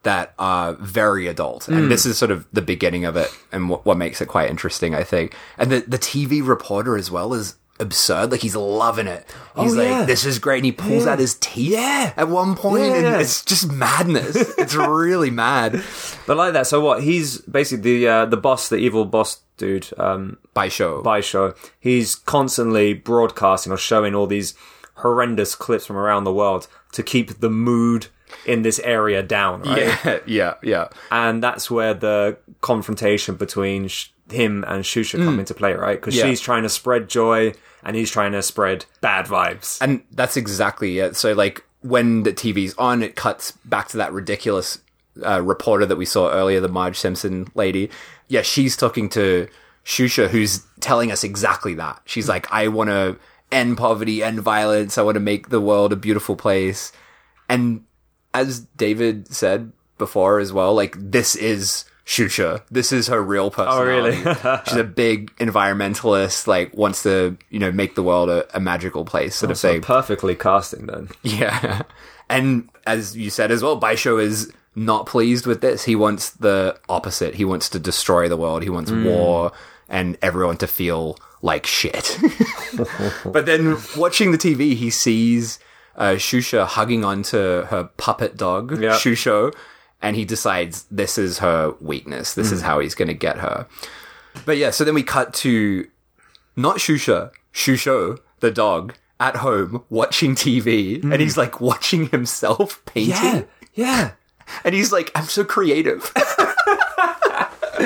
that are very adult. And this is sort of the beginning of it and what, what makes it quite interesting, I think. And the, the TV reporter as well is absurd. Like he's loving it. He's Oh, like, yeah. this is great. And he pulls Yeah. out his teeth Yeah. at one point, and it's just madness. it's really mad. But like that, so what? He's basically the uh, the boss, the evil boss dude. Um, Baixo. by show. He's constantly broadcasting or showing all these horrendous clips from around the world to keep the mood in this area down, right? yeah, yeah, yeah. And that's where the confrontation between sh- him and Xuxa come into play, right? Because Mm. Yeah. she's trying to spread joy and he's trying to spread bad vibes. And that's exactly it. So, like, when the TV's on, it cuts back to that ridiculous uh, reporter that we saw earlier, the Marge Simpson lady. Yeah, she's talking to Xuxa, who's telling us exactly that. She's like, I want to end poverty, end violence. I want to make the world a beautiful place. And as David said before as well, like, this is Xuxa. This is her real personality. really? She's a big environmentalist, like, wants to, you know, make the world a, a magical place, sort of So thing. perfectly casting then. Yeah. And as you said as well, Baixo is not pleased with this. He wants the opposite. He wants to destroy the world. He wants war and everyone to feel like shit. but then watching the TV, he sees uh, Xuxa hugging onto her puppet dog, Yeah. Xuxo, and he decides this is her weakness. This is hmm. how he's going to get her. But yeah, so then we cut to not Xuxa, Xuxo, the dog, at home watching TV, and hmm. he's like watching himself painting. yeah. And he's like, I'm so creative.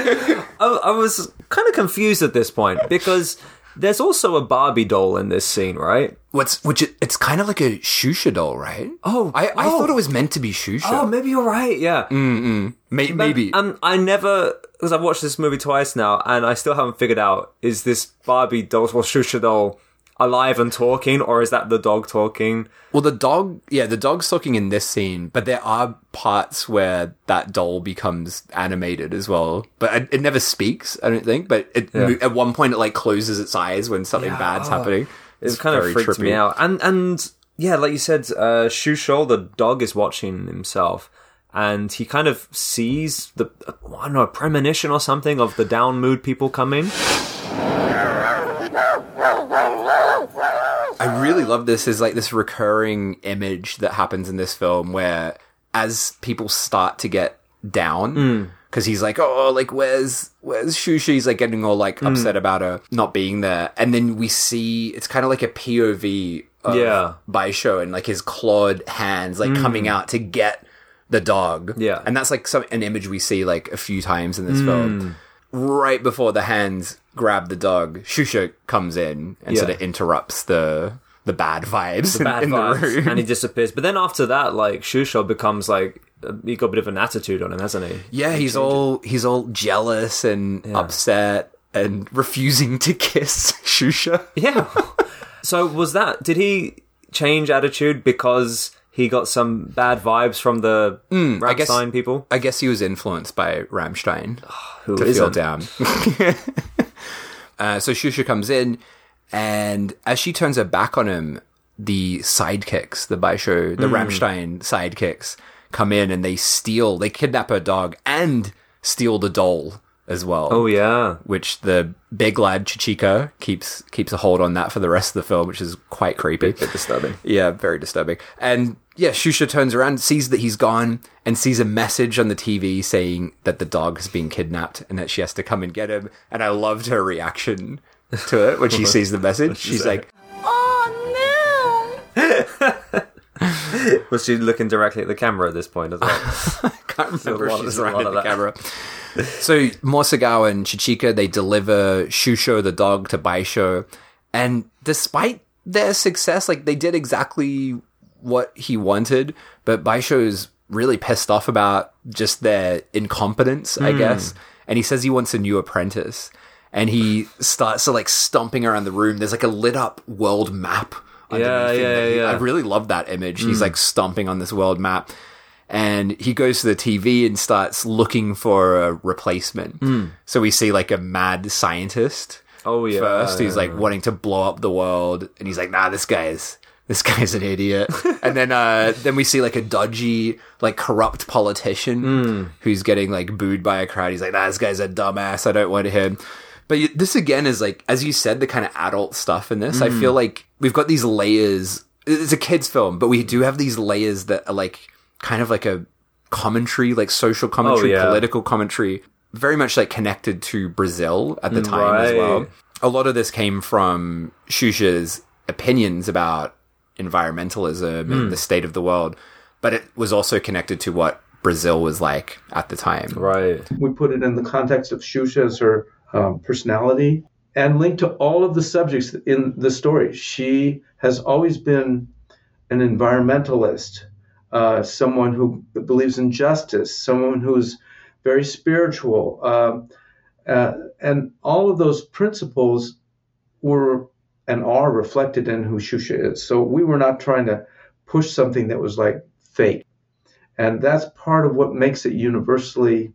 I, I was kind of confused at this point because there's also a Barbie doll in this scene, right? What's which? It, it's kind of like a Xuxa doll, right? Oh, I, I oh. thought it was meant to be Xuxa. Oh, maybe you're right. Yeah, May- maybe. And I never, because I've watched this movie twice now, and I still haven't figured out is this Barbie doll or Xuxa doll alive and talking, or is that the dog talking? well, the dog, yeah, the dog's talking in this scene, but there are parts where that doll becomes animated as well. But it, it never speaks, I don't think. But it, Yeah. at one point, it like closes its eyes when something bad's happening. It kind of freaks me out. And and yeah, like you said, uh, Xuxo, the dog, is watching himself. And he kind of sees the, I don't know, a premonition or something of the down mood people coming. I really love this is like this recurring image that happens in this film where as people start to get down hmm. because he's like oh like where's where's Xuxa? He's like getting all like hmm. upset about her not being there. And then we see it's kind of like a POV of Yeah. Baixo and like his clawed hands like hmm. coming out to get the dog. Yeah. and that's like some an image we see like a few times in this film. Right before the hands grab the dog, Xuxa comes in and sort of interrupts the the bad vibes in, Bad in vibes, the room. and he disappears. But then after that, like Xuxo becomes like he got a bit of an attitude on him, hasn't he? yeah, he's all he's all jealous and upset and refusing to kiss Xuxa. Yeah. so was that? Did he change attitude because he got some bad vibes from the I guess- people? I guess he was influenced by Rammstein Who to feel isn't? down. uh, so Xuxa comes in, and as she turns her back on him, the sidekicks, the Baixo, the Rammstein sidekicks, come in and they steal, they kidnap her dog and steal the doll as well. Oh yeah. Which the big lad Chichika keeps keeps a hold on that for the rest of the film, which is quite creepy. Bit disturbing. Yeah, very disturbing. And yeah, Xuxa turns around, sees that he's gone, and sees a message on the TV saying that the dog has been kidnapped and that she has to come and get him. And I loved her reaction to it when she sees the message. She's like, Oh no! Was she looking directly at the camera at this point as well? can't remember if she's right at the camera. so Mosagawa and Chichika, they deliver Xuxo the dog to Baixo. And despite their success, like they did exactly what he wanted, but Baixo is really pissed off about just their incompetence, Hmm. I guess. And he says he wants a new apprentice. And he starts to like stomping around the room. There's like a lit up world map. Yeah, yeah, yeah. I really love that image. He's mm. like stomping on this world map. And he goes to the TV and starts looking for a replacement. Mm. So we see like a mad scientist Oh yeah. first he's like wanting to blow up the world. And he's like, nah, this guy is, this guy's an idiot. and then uh then we see like a dodgy, like corrupt politician mm. who's getting like booed by a crowd. He's like, nah, this guy's a dumbass. I don't want him. But you, this again is like, as you said, the kind of adult stuff in this. I feel like we've got these layers. It's a kids' film, but we do have these layers that are like kind of like a commentary, like social commentary, yeah. political commentary, very much like connected to Brazil at the time as well. A lot of this came from Xuxa's opinions about environmentalism Hmm. and the state of the world, but it was also connected to what Brazil was like at the time. Right. we put it in the context of Xuxa as her um, personality and linked to all of the subjects in the story. She has always been an environmentalist, uh, someone who believes in justice, someone who's very spiritual. Um, uh, and all of those principles were and are reflected in who Xuxa is. So we were not trying to push something that was like fake. And that's part of what makes it universally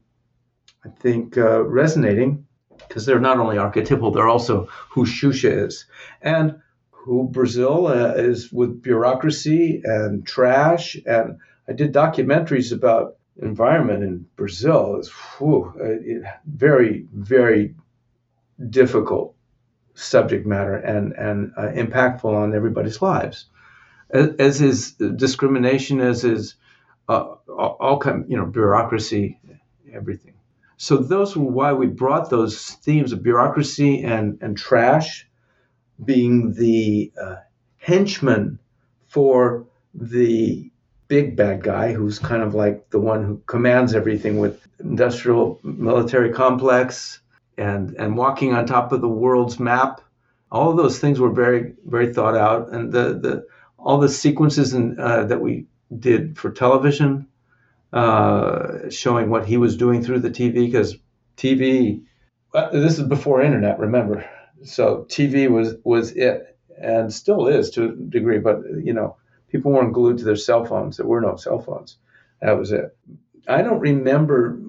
I think, uh, resonating because they're not only archetypal, they're also who Xuxa is and who Brazil uh, is with bureaucracy and trash. And I did documentaries about environment in Brazil. It's it, very, very difficult subject matter and, and uh, impactful on everybody's lives. As, as is discrimination, as is uh, all kind, you know, bureaucracy, everything. So those were why we brought those themes of bureaucracy and, and trash being the uh, henchman for the big bad guy who's kind of like the one who commands everything with industrial military complex and and walking on top of the world's map. All of those things were very very thought out. And the the all the sequences uh, that we did for television uh, showing what he was doing through the TV because TV. well, This is before internet, remember. So TV was was it, and still is to a degree. But you know, people weren't glued to their cell phones. There were no cell phones. That was it. I don't remember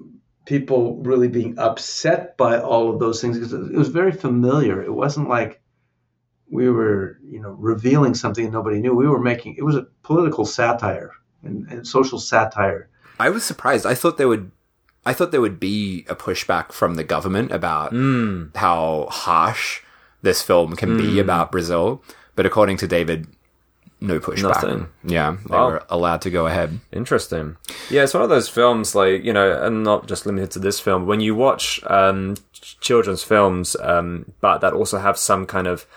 people really being upset by all of those things because it was very familiar. It wasn't like we were, you know, revealing something nobody knew. We were making it was a political satire and, and social satire. I was surprised. I thought there would I thought there would be a pushback from the government about how harsh this film can be about Brazil, but according to David no pushback. Nothing. Yeah, they Wow. were allowed to go ahead. Interesting. Yeah, it's one of those films, like you know, and not just limited to this film. When you watch um, children's films, um, but that also have some kind of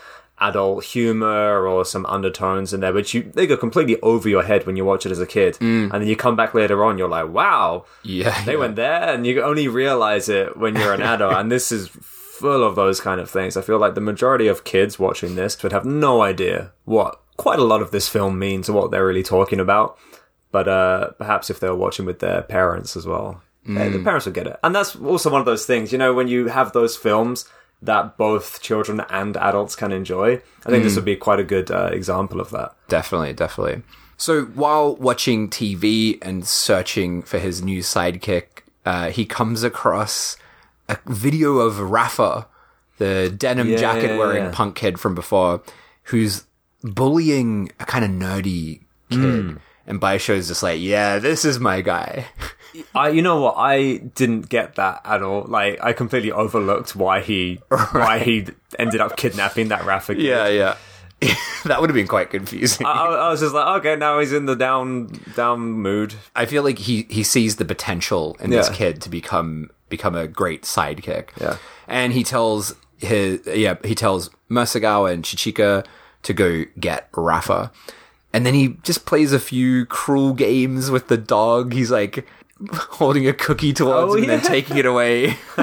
adult humor or some undertones in there, which you they go completely over your head when you watch it as a kid, and then you come back later on, you're like, wow, Yeah, they went there, and you only realize it when you're an adult, and this is full of those kind of things. I feel like the majority of kids watching this would have no idea what quite a lot of this film means or what they're really talking about. But uh, perhaps if they were watching with their parents as well, eh, the parents would get it. And that's also one of those things, you know, when you have those films that both children and adults can enjoy. I think this would be quite a good uh, example of that. Definitely, definitely. So while watching TV and searching for his new sidekick, uh, he comes across a video of Rafa, the denim Yeah, jacket wearing yeah. punk kid from before, who's bullying a kind of nerdy kid. Hmm. And Baixo's just like, yeah, this is my guy. I, you know what? I didn't get that at all. Like, I completely overlooked why he, why he ended up kidnapping that Rafa. kid. yeah. Yeah. that would have been quite confusing. I, I was just like, okay, now he's in the down, down mood. I feel like he he sees the potential in this kid to become become a great sidekick. Yeah. And he tells his yeah, he tells Masagawa and Chichika to go get Rafa. And then he just plays a few cruel games with the dog. He's like holding a cookie towards Oh, him and then taking it away.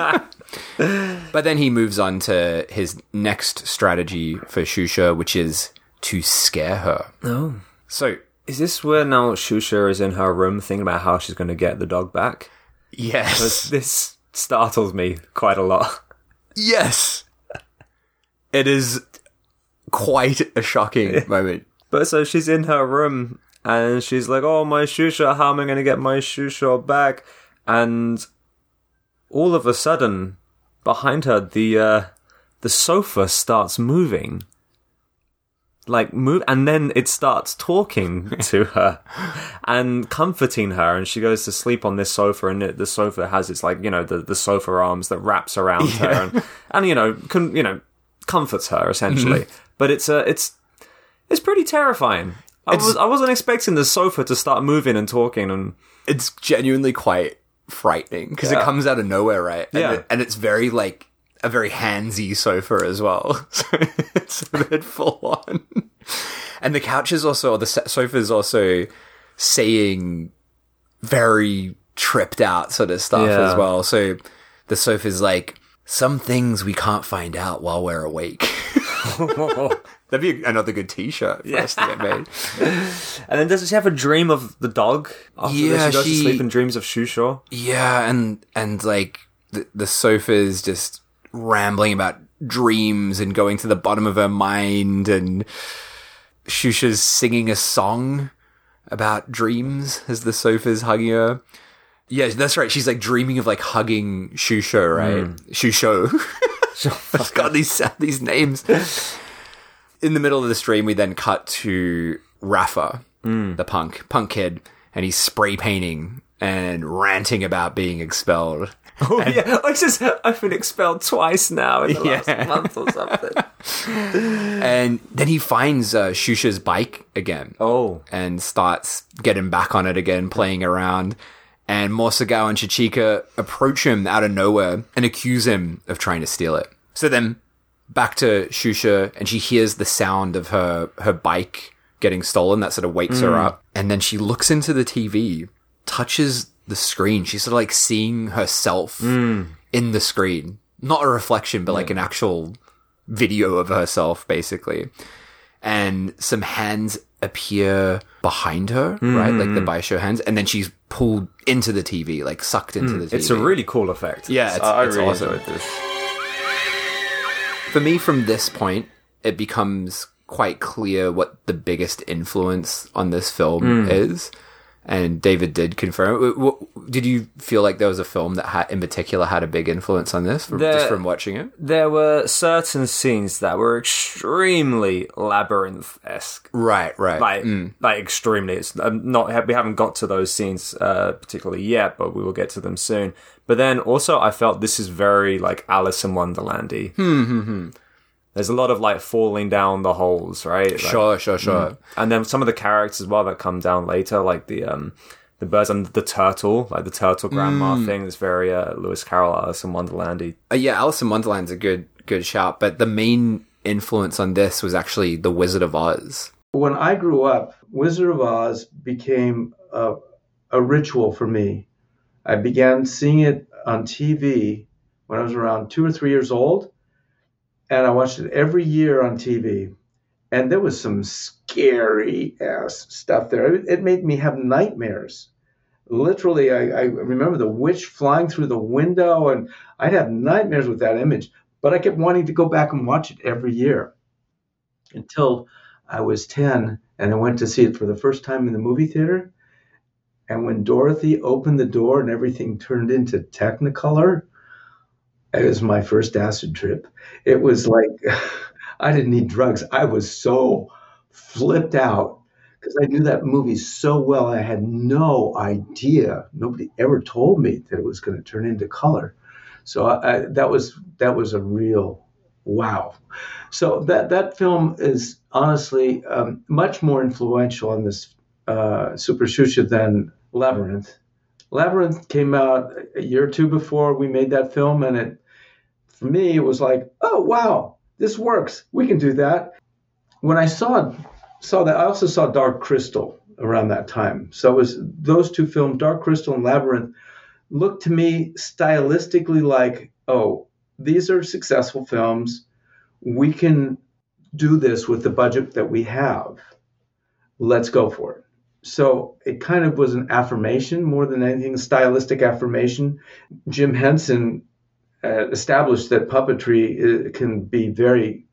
but then he moves on to his next strategy for Xuxa, which is to scare her. Oh. So Is this where now Xuxa is in her room thinking about how she's going to get the dog back? yes. This startles me quite a lot. Yes. It is quite a shocking moment. But so she's in her room and she's like, "Oh, my Xuxa, how am I going to get my Xuxa back?" And all of a sudden, behind her, the uh, the sofa starts moving. like move and then it starts talking to her and comforting her. And she goes to sleep on this sofa and it, the sofa has its like you know the, the sofa arms that wraps around her and, and you know can you know comforts her essentially. But it's uh, it's it's pretty terrifying I, was, I wasn't expecting the sofa to start moving and talking and It's genuinely quite frightening because Yeah. it comes out of nowhere, right? And Yeah. it- and it's very like a very handsy sofa as well. So it's a bit full on. And the couch is also, or the sofa is also saying very tripped out sort of stuff Yeah. as well. So the sofa's like, some things we can't find out while we're awake. That'd be another good t-shirt for us to get made. and then does she have a dream of the dog after this? Yeah, she goes she- to sleep and dreams of Shushaw Yeah, and and like the the sofa is just rambling about dreams and going to the bottom of her mind, and Xuxa's singing a song about dreams as the sofa's hugging her. Yeah, that's right. She's like dreaming of like hugging Xuxa, right? Hmm. Xuxo. I've got these these names. In the middle of the stream, we then cut to Rafa, the punk punk kid, and he's spray painting and ranting about being expelled. oh yeah I just I've been expelled twice now in the last month or something And then he finds uh, Xuxa's bike again. oh and starts getting back on it again, playing around. And Mosagao and Chichika approach him out of nowhere and accuse him of trying to steal it. So then back to Xuxa, and she hears the sound of her her bike getting stolen. That sort of wakes her mm. up, and then she looks into the TV, touches the screen. She's sort of like seeing herself mm. in the screen, not a reflection, but like an actual video of herself, basically and some hands appear behind her, right? Like the mm. Baixo hands, and then she's pulled into the TV, like sucked into the TV. it's a really cool effect Yeah, it's- I, I it's really awesome. enjoyed this for me from this point, it becomes quite clear what the biggest influence on this film hmm. is. And David did confirm. W- w- Did you feel like there was a film that had, in particular, had a big influence on this from, just from watching it? there were certain scenes that were extremely labyrinth esque. Right, right. Like, like extremely. It's um, not. We haven't got to those scenes uh, particularly yet, but we will get to them soon. But then also, I felt this is very like Alice in Wonderlandy. Hmm. There's a lot of like falling down the holes, right? Like- Sure, sure, sure. and then some of the characters as well that come down later, like the um the birds and the turtle, like the turtle grandma thing. Is very uh, Lewis Carroll, Alice in Wonderlandy. Uh, yeah, Alice in Wonderland's a good good shout, but the main influence on this was actually The Wizard of Oz. When I grew up, Wizard of Oz became a, a ritual for me. I began seeing it on TV when I was around two or three years old, and I watched it every year on TV. And there was some scary ass stuff there. It, made me have nightmares. Literally, I, I remember the witch flying through the window, and I'd have nightmares with that image. But I kept wanting to go back and watch it every year until I was 10 and I went to see it for the first time in the movie theater. And when Dorothy opened the door and everything turned into Technicolor, it was my first acid trip. It was like I didn't need drugs. I was so flipped out because I knew that movie so well. I had no idea. Nobody ever told me that it was going to turn into color. So I, I, that was that was a real wow. So that that film is honestly um, much more influential on this uh, Super Xuxa than Labyrinth. Labyrinth came out a year or two before we made that film, and it for me it was like, oh wow, this works. We can do that. When I saw saw that, I also saw Dark Crystal around that time. So it was those two films, Dark Crystal and Labyrinth, looked to me stylistically like, oh, these are successful films. We can do this with the budget that we have. Let's go for it. So it kind of was an affirmation more than anything, a stylistic affirmation. Jim Henson uh, established that puppetry uh, can be very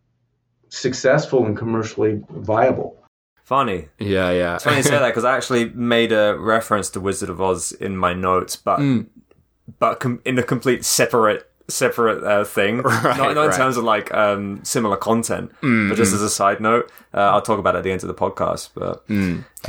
successful and commercially viable. Funny. Yeah, yeah. It's funny you say that because I actually made a reference to Wizard of Oz in my notes, but Mm. but com- in a complete separate separate uh, thing. not not in right. terms of like um, similar content, but just as a side note. Uh, I'll talk about it at the end of the podcast. But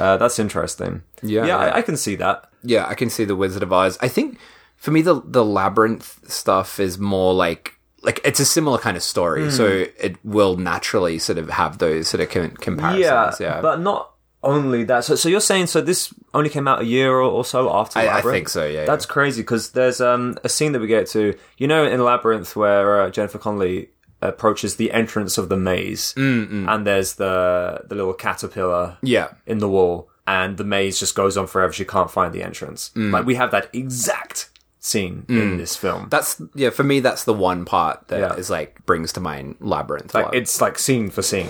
uh, that's interesting. Yeah, yeah, yeah. I, I can see that. Yeah, I can see the Wizard of Oz. I think for me, the the labyrinth stuff is more like like it's a similar kind of story, so it will naturally sort of have those sort of com- comparisons. Yeah, but not only that. So, so you're saying so this only came out a year or, or so after I- I think so, yeah, That's crazy because there's um, a scene that we get to. You know, in Labyrinth where uh, Jennifer Connelly approaches the entrance of the maze, mm and there's the the little caterpillar yeah, in the wall, and the maze just goes on forever. She can't find the entrance. Mm. Like we have that exact scene in this film. that's yeah. For me, that's the one part that is Yeah. like brings to mind labyrinth. like it's like scene for scene.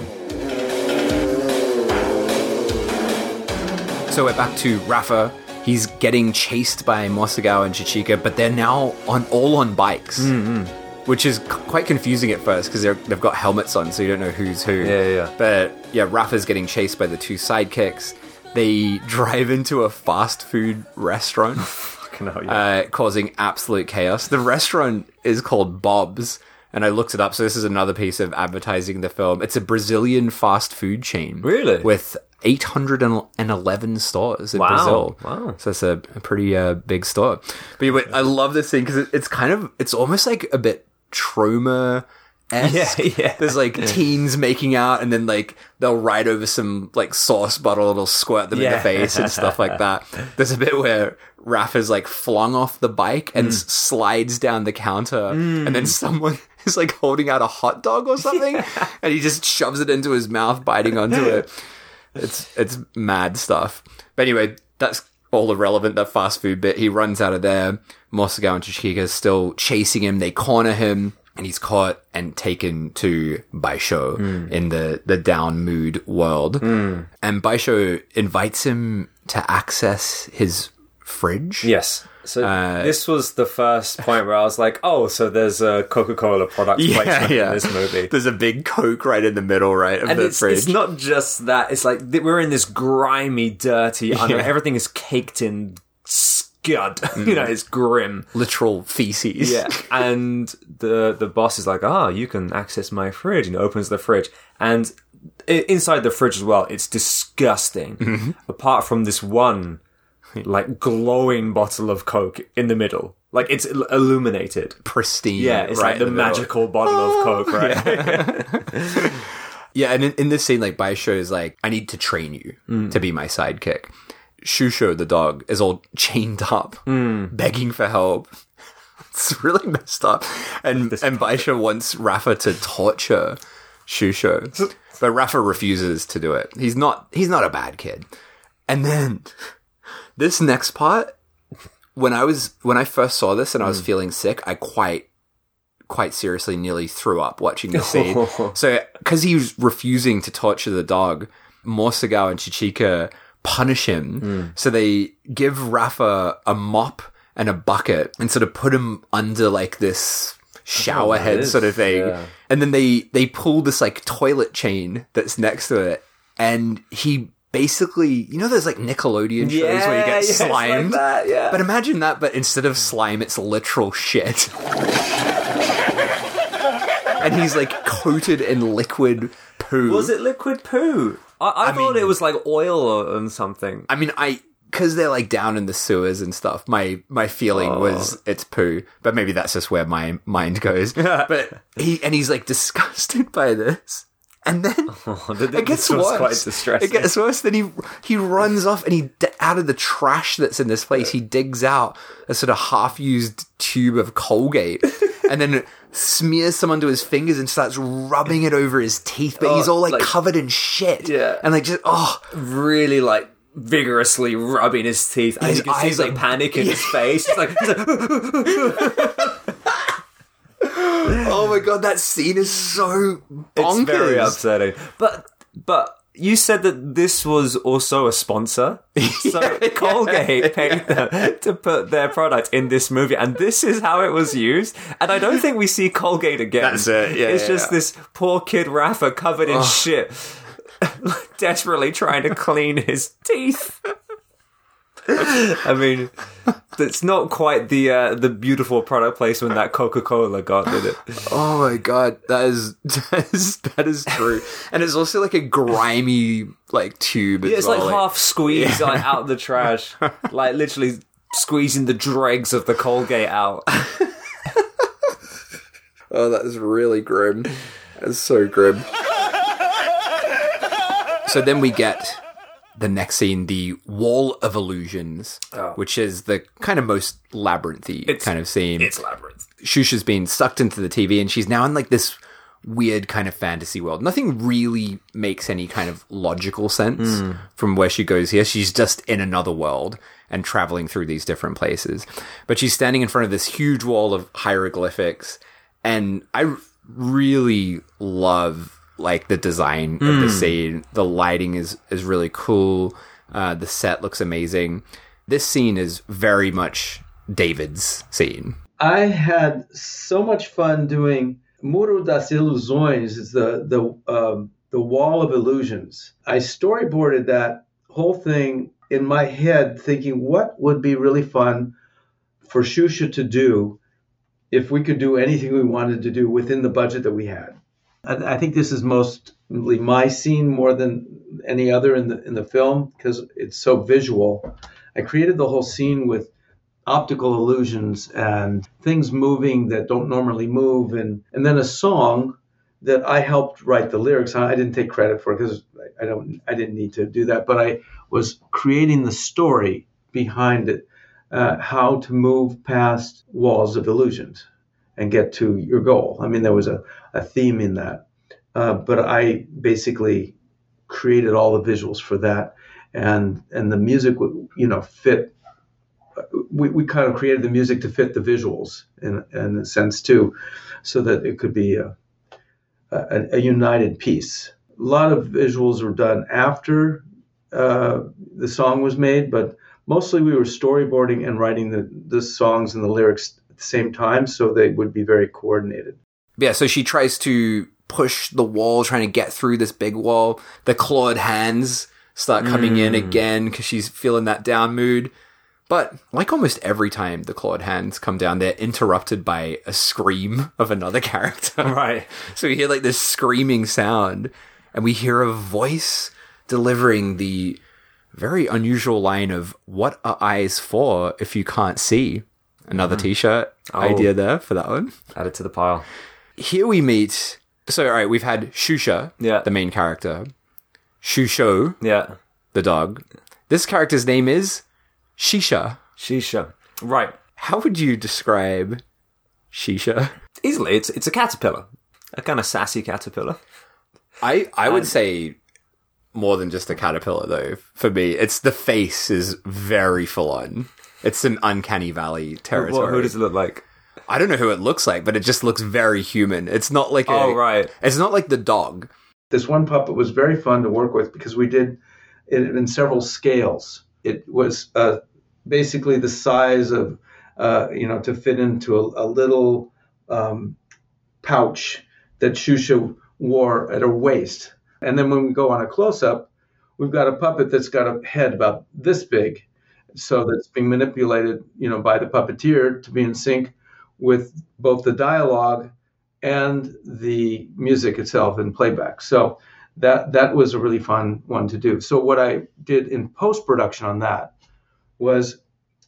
So we're back to Rafa. He's getting chased by Mosagao and Chichika, but they're now on all on bikes, Mm-hmm. which is c- quite confusing at first because they've got helmets on, so you don't know who's who. Yeah, yeah. But yeah, Rafa's getting chased by the two sidekicks. They drive into a fast food restaurant, Fucking hell, yeah. uh, causing absolute chaos. The restaurant is called Bob's. And I looked it up, so this is another piece of advertising the film. It's a Brazilian fast food chain. Really? With 811 stores in Wow. Brazil. Wow. So it's a, a pretty uh, big store. But anyway, I love this thing because it, it's kind of, it's almost like a bit trauma. Yeah, yeah. There's like teens making out, and then like they'll ride over some like sauce bottle, it'll squirt them in the face and stuff like that. There's a bit where Raph is like flung off the bike and Mm. slides down the counter, and then someone is like holding out a hot dog or something, and he just shoves it into his mouth, biting onto it. It's it's mad stuff. But anyway, that's all irrelevant. That fast food bit. He runs out of there. Mosagao and Chichika is still chasing him. They corner him, and he's caught and taken to Baixo Hmm. in the the down mood world. And Baixo invites him to access his fridge. Yes. So Uh, this was the first point where I was like, "Oh, so there's a Coca-Cola product placement in this movie." There's a big Coke right in the middle, right of And the it's, fridge. it's not just that; it's like we're in this grimy, dirty. under everything is caked in scud. you know, it's grim. literal feces. Yeah, and the the boss is like, "Ah, you can access my fridge," and opens the fridge, and inside the fridge as well, it's disgusting. Apart from this one, like glowing bottle of Coke in the middle, like it's illuminated. pristine. Yeah, it's right like the, middle. magical bottle of Coke, right? Yeah, and in, in this scene, like Baixo is like, I need to train you Mm. to be my sidekick. Xuxo, the dog, is all chained up, Mm. begging for help. It's really messed up. And and Baisha wants Rafa to torture Xuxo. But Rafa refuses to do it. He's not he's not a bad kid. And then this next part, when I was when I first saw this and I was Mm. feeling sick, I quite quite seriously nearly threw up watching the scene. so because he was refusing to torture the dog, Morsagao and Chichika punish him. Hmm. So they give Rafa a mop and a bucket and sort of put him under like this shower head is. sort of thing. Yeah. And then they they pull this like toilet chain that's next to it and he basically you know there's like Nickelodeon shows where you get it's like that, yeah. But imagine that, but instead of slime, it's literal shit. and he's like coated in liquid poo. was it liquid poo? I, I, thought mean- it was like oil or, and something. I mean, I because they're like down in the sewers and stuff. My my feeling Oh. was it's poo, but maybe that's just where my mind goes. but he and he's like disgusted by this, and then oh, th- it gets worse. quite distressing. It gets worse. Then he he runs off and he out of the trash that's in this place, he digs out a sort of half used tube of Colgate, and then smears some onto his fingers and starts rubbing it over his teeth. But Oh, he's all like, like- covered in shit. Yeah. and like just oh. really like vigorously rubbing his teeth, and His you can see eyes like panic in his face. He's like, he's like Oh my god, that scene is so bonkers. it's very upsetting. But but you said that this was also a sponsor, so Colgate paid them to put their product in this movie, and this is how it was used. And I don't think we see Colgate again. That's it, yeah, it's yeah, just yeah. this poor kid Rafa covered in shit, desperately trying to clean his teeth. I mean, it's not quite the uh, the beautiful product placement that Coca Cola got, did it? Oh my god, that is that is that is true, and it's also like a grimy like tube. Yeah, it's well, like half squeezed like, out of the trash, like literally squeezing the dregs of the Colgate out. Oh, that is really grim. That's so grim. so then we get the next scene, the Wall of Illusions, oh. which is the kind of most labyrinthy It's- kind of scene. It's labyrinth. Xuxa's been sucked into the TV and she's now in like this weird kind of fantasy world. Nothing really makes any kind of logical sense hmm. from where she goes here. She's just in another world and traveling through these different places. But she's standing in front of this huge wall of hieroglyphics and I really love like the design of the scene. The lighting is is really cool. Uh, the set looks amazing. This scene is very much David's scene. I had so much fun doing Muro das Ilusões, is the the um, the wall of illusions. I storyboarded that whole thing in my head, thinking what would be really fun for Xuxa to do if we could do anything we wanted to do within the budget that we had. I, I think this is mostly my scene more than any other in the in the film because it's so visual. I created the whole scene with optical illusions and things moving that don't normally move and and then a song that I helped write the lyrics. I didn't take credit for because I I don't I didn't need to do that, but I was creating the story behind it, uh, how to move past walls of illusions and get to your goal. I mean, there was a, a theme in that, uh, but I basically created all the visuals for that, and and the music would you know fit we, we kind of created the music to fit the visuals in, in a sense too, so that it could be a, a, a united piece. A lot of visuals were done after uh, the song was made, but mostly we were storyboarding and writing the, the songs and the lyrics at the same time, so they would be very coordinated. Yeah, so she tries to push the wall, trying to get through this big wall. The clawed hands start coming in hmm. again because she's feeling that down mood. But like almost every time the clawed hands come down, they're interrupted by a scream of another character. Right. So we hear like this screaming sound, and we hear a voice delivering the very unusual line of "What are eyes for if you can't see?" Another mm-hmm. T-shirt oh. idea there for that one Add it to the pile. here we meet. So, all right, we've had Xuxa, Yeah. the main character, Xuxo, Yeah. the dog. This character's name is Shisha. Shisha. Right. How would you describe Shisha? Easily, it's it's a caterpillar. A kind of sassy caterpillar. I I would say more than just a caterpillar, though. For me, it's the face is very full on. It's an uncanny valley territory. What, who does it look like? I don't know who it looks like, but it just looks very human. It's not like a, Oh, right. It's not like the dog. This one puppet was very fun to work with because we did it in several scales. It was uh, basically the size of, uh, you know, to fit into a, a little um, pouch that Xuxa wore at her waist. And then when we go on a close up, we've got a puppet that's got a head about this big. So that's being manipulated, you know, by the puppeteer to be in sync with both the dialogue and the music itself in playback. So that that was a really fun one to do. So what I did in post production on that was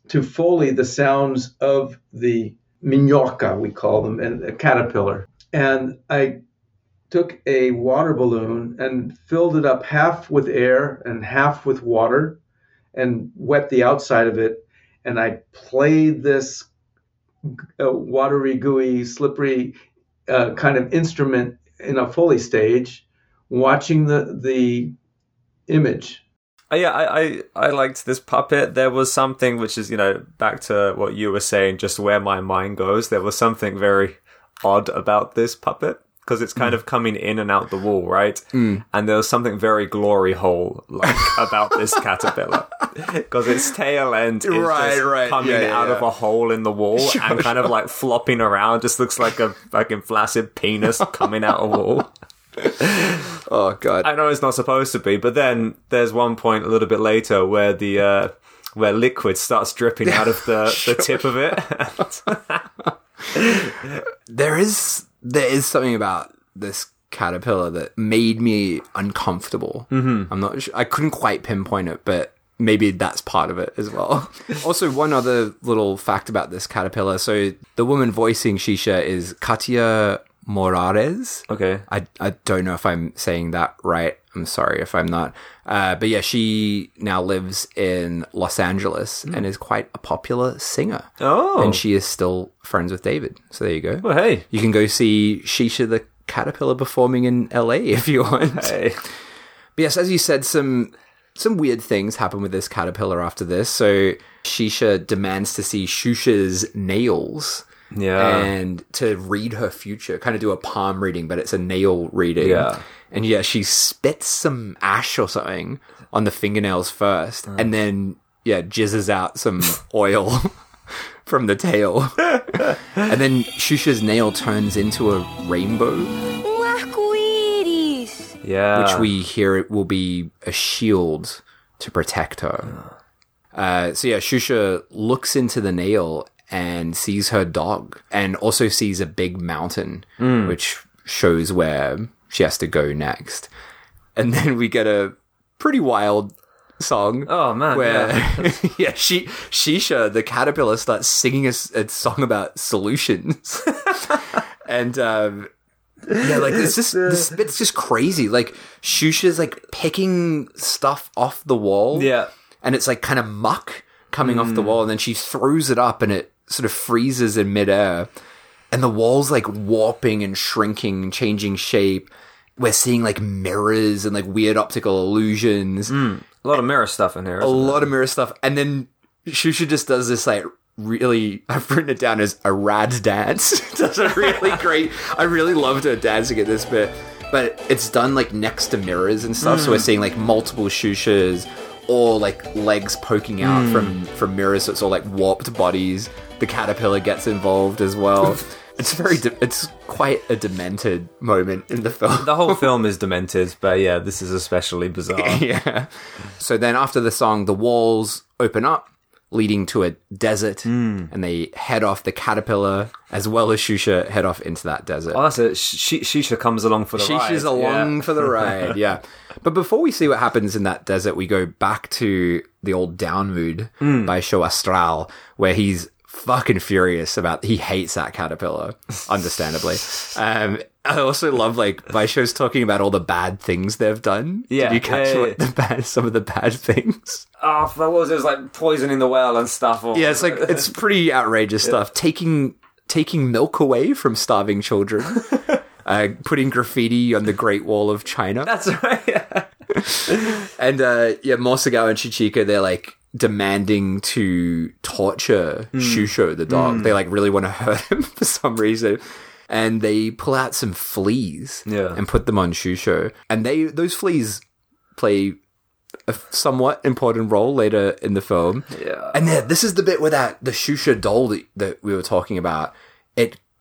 to foley the sounds of the minhoca, we call them, and a caterpillar. And I took a water balloon and filled it up half with air and half with water and wet the outside of it. And I played this uh, watery, gooey, slippery uh, kind of instrument in a Foley stage, watching the the image. Uh, yeah, I, I I liked this puppet. There was something which is you know back to what you were saying, just where my mind goes. There was something very odd about this puppet because it's kind of coming in and out the wall, right? And there was something very glory hole like about this caterpillar because its tail end is Right, just right. coming Yeah, yeah, out of a hole in the wall and kind of like flopping around. Just looks like a fucking flaccid penis coming out a wall. Oh god. I know it's not supposed to be, but then there's one point a little bit later where the uh, where liquid starts dripping out of the, the tip of it. there is there is something about this caterpillar that made me uncomfortable. Mm-hmm. I'm not. Sure, I couldn't quite pinpoint it, but maybe that's part of it as well. also, one other little fact about this caterpillar. So the woman voicing Shisha is Katia Moraes. okay. I, I don't know if I'm saying that right. I'm sorry if I'm not. Uh, but yeah, she now lives in Los Angeles and is quite a popular singer. Oh. And she is still friends with David. So there you go. Well, hey. You can go see Shisha the Caterpillar performing in LA if you want. Hey. But yes, as you said, some some weird things happen with this caterpillar after this. So Shisha demands to see Xuxa's nails Yeah. and to read her future, kind of do a palm reading, but it's a nail reading. Yeah. And yeah, she spits some ash or something on the fingernails first, and then yeah, jizzes out some oil from the tail. and then Xuxa's nail turns into a rainbow, Um yeah. which we hear it will be a shield to protect her. Uh, so yeah, Xuxa looks into the nail and sees her dog, and also sees a big mountain, which shows where she has to go next. And then we get a pretty wild song. Oh, man, where yeah, she Shisha the caterpillar starts singing a song about solutions, and um, yeah, like it's just this bit's just crazy. Like Xuxa's like picking stuff off the wall, Yeah. and it's like kind of muck coming off the wall, and then she throws it up, and it sort of freezes in midair, and the wall's like warping and shrinking, changing shape. We're seeing like mirrors and like weird optical illusions, hmm. A lot of mirror stuff in here. a lot of mirror stuff, and then Xuxa just does this like really. I've written it down as a rad dance. does a really great. I really loved her dancing at this bit, but it's done like next to mirrors and stuff. So hmm. we're seeing like multiple Xuxas, or like legs poking out from hmm. from mirrors. So it's all like warped bodies. The caterpillar gets involved as well. it's very. De- it's quite a demented moment in the film. The whole film is demented, but yeah, this is especially bizarre. yeah. So then after the song, the walls open up, leading to a desert, and they head off the caterpillar as well as Xuxa head off into that desert. Oh, that's it. Sh- Shisha comes along for the ride. Shisha's along Yeah. for the ride, yeah. But before we see what happens in that desert, we go back to the old Down Mood Baixo Astral, where he's fucking furious about he hates that caterpillar, understandably. Um, I also love like Baixo's talking about all the bad things they've done. Yeah, Did you catch yeah, yeah, what the bad some of the bad things? Oh, what was it? Was like poisoning the well and stuff. Or... Yeah, it's like it's pretty outrageous stuff. Taking taking milk away from starving children. Uh, putting graffiti on the Great Wall of China. That's right. Yeah. And uh, yeah, Mosagao and Chichika, they're like demanding to torture Hmm. Xuxo, the dog. They like really want to hurt him for some reason. And they pull out some fleas Yeah. and put them on Xuxo. And they those fleas play a somewhat important role later in the film. Yeah. And then this is the bit where that the Xuxa doll that, that we were talking about,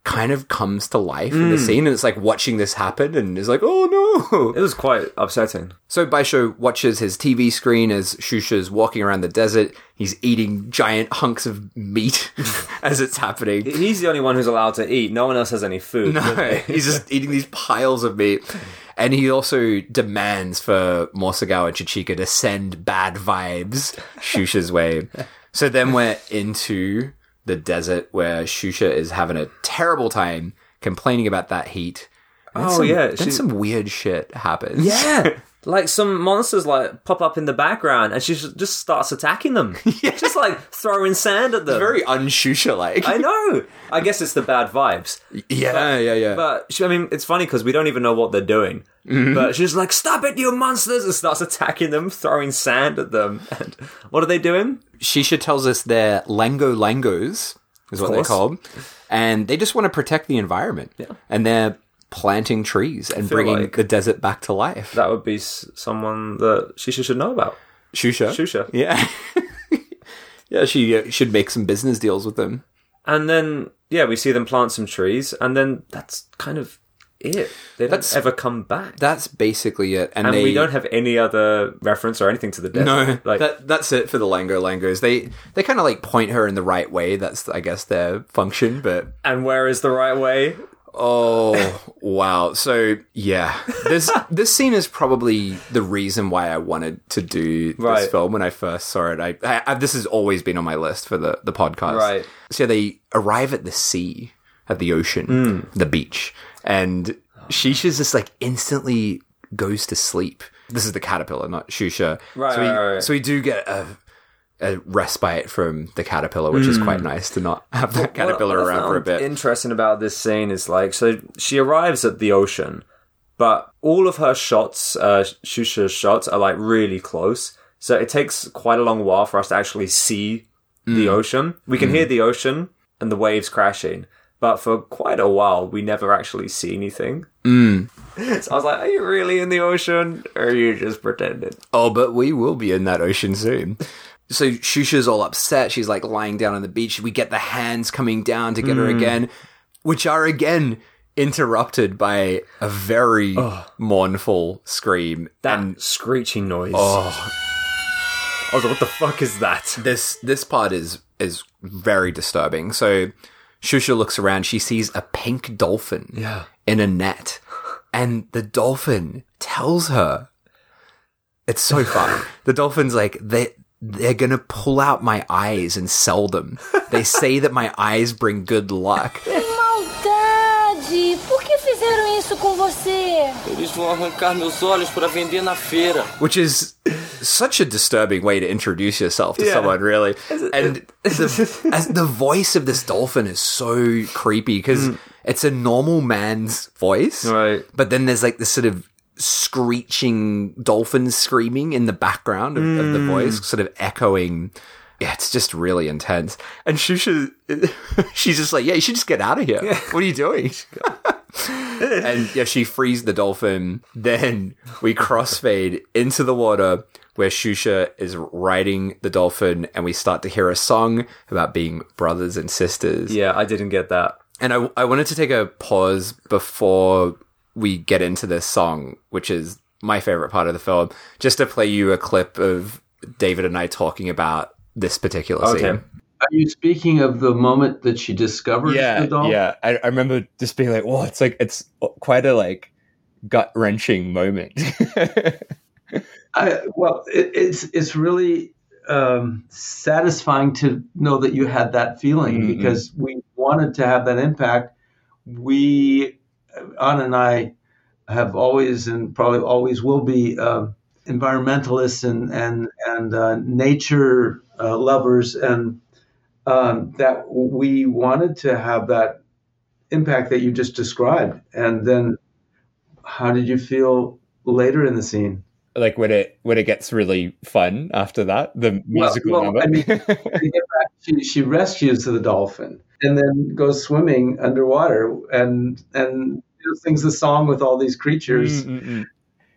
kind of comes to life in Hmm. the scene and it's like watching this happen and it's like, oh no. It was quite upsetting. So Baixo watches his TV screen as Xuxa's walking around the desert. He's eating giant hunks of meat as it's happening. He's the only one who's allowed to eat. No one else has any food. No, he's just eating these piles of meat. And he also demands for Mosagawa and Chichika to send bad vibes Xuxa's way. So then we're into the desert where Xuxa is having a terrible time complaining about that heat. And Oh, some- yeah, Then she- some weird shit happens. Yeah. Like some monsters like pop up in the background and she just just starts attacking them. Just like throwing sand at them. Very unshusha like. I know. I guess it's the bad vibes. Yeah, yeah, yeah. But she, I mean, it's funny because we don't even know what they're doing. Mm-hmm. But she's like, "Stop it, you monsters!" and starts attacking them, throwing sand at them. And what are they doing? Shisha tells us they're Lango Langos, is what they're called. And they just want to protect the environment. Yeah. And they're planting trees and bringing like- the desert back to life. That would be someone that she should know about. Xuxa. Xuxa. Yeah. yeah, she uh, should make some business deals with them. And then, yeah, we see them plant some trees, and then that's kind of it. They don't That's- ever come back. That's basically it. And, and they we don't have any other reference or anything to the desert. No, like that that's it for the Lango Langos. They they kind of like point her in the right way. That's I guess their function. But and where is the right way? Oh wow, so yeah, this this scene is probably the reason why I wanted to do this Right. film when I first saw it. I, I, I this has always been on my list for the the podcast. Right. So they arrive at the sea, at the ocean, Hmm. the beach, and Shisha's just like instantly goes to sleep. This is the caterpillar, not Xuxa. Right, so we, right, right. So we do get a, a respite from the caterpillar, which is quite nice to not have that caterpillar Hmm. What around for a bit. Interesting about this scene is like, so she arrives at the ocean, but all of her shots, uh, Xuxa's shots, are like really close. So it takes quite a long while for us to actually see Mm. the ocean. We can hear the ocean and the waves crashing, but for quite a while we never actually see anything. Mm. So I was like, "Are you really in the ocean, or are you just pretending?" Oh, but we will be in that ocean soon. So Xuxa's all upset. She's like lying down on the beach. We get the hands coming down to get her mm. again, which are again interrupted by a very mournful scream. That and screeching noise. Oh. I was like, "What the fuck is that?" this this part is is very disturbing. So Xuxa looks around. She sees a pink dolphin Yeah. in a net, and the dolphin tells her, "It's so fun." the dolphin's like they. They're gonna pull out my eyes and sell them. They say that my eyes bring good luck. Que maldade! Por que fizeram isso com você? Eles vão arrancar meus olhos para vender na feira. which is such a disturbing way to introduce yourself to Yeah. someone, really. And the, as the voice of this dolphin is so creepy because it's a normal man's voice, Right. But then there's like this sort of screeching dolphin screaming in the background of, of the voice, sort of echoing. Yeah, it's just really intense. And Xuxa, she's just like, yeah, you should just get out of here. What are you doing? and yeah, she frees the dolphin. Then we crossfade into the water where Xuxa is riding the dolphin, and we start to hear a song about being brothers and sisters. Yeah, I didn't get that. And I, I wanted to take a pause before we get into this song, which is my favorite part of the film, just to play you a clip of David and I talking about this particular Okay. scene. Are you speaking of the moment that she discovers the doll? yeah. I, I remember just being like, "Whoa!" It's like it's quite a like gut wrenching moment. I, well, it, it's it's really um, satisfying to know that you had that feeling Mhm. because we wanted to have that impact. We, Anna and I, have always and probably always will be um environmentalists and and and uh, nature uh, lovers, and um, that we wanted to have that impact that you just described. And then, how did you feel later in the scene? like when it when it gets really fun after that, the musical well, number. I mean- to get back, she, she rescues the dolphin and then goes swimming underwater and and sings the song with all these creatures. Mm-mm-mm.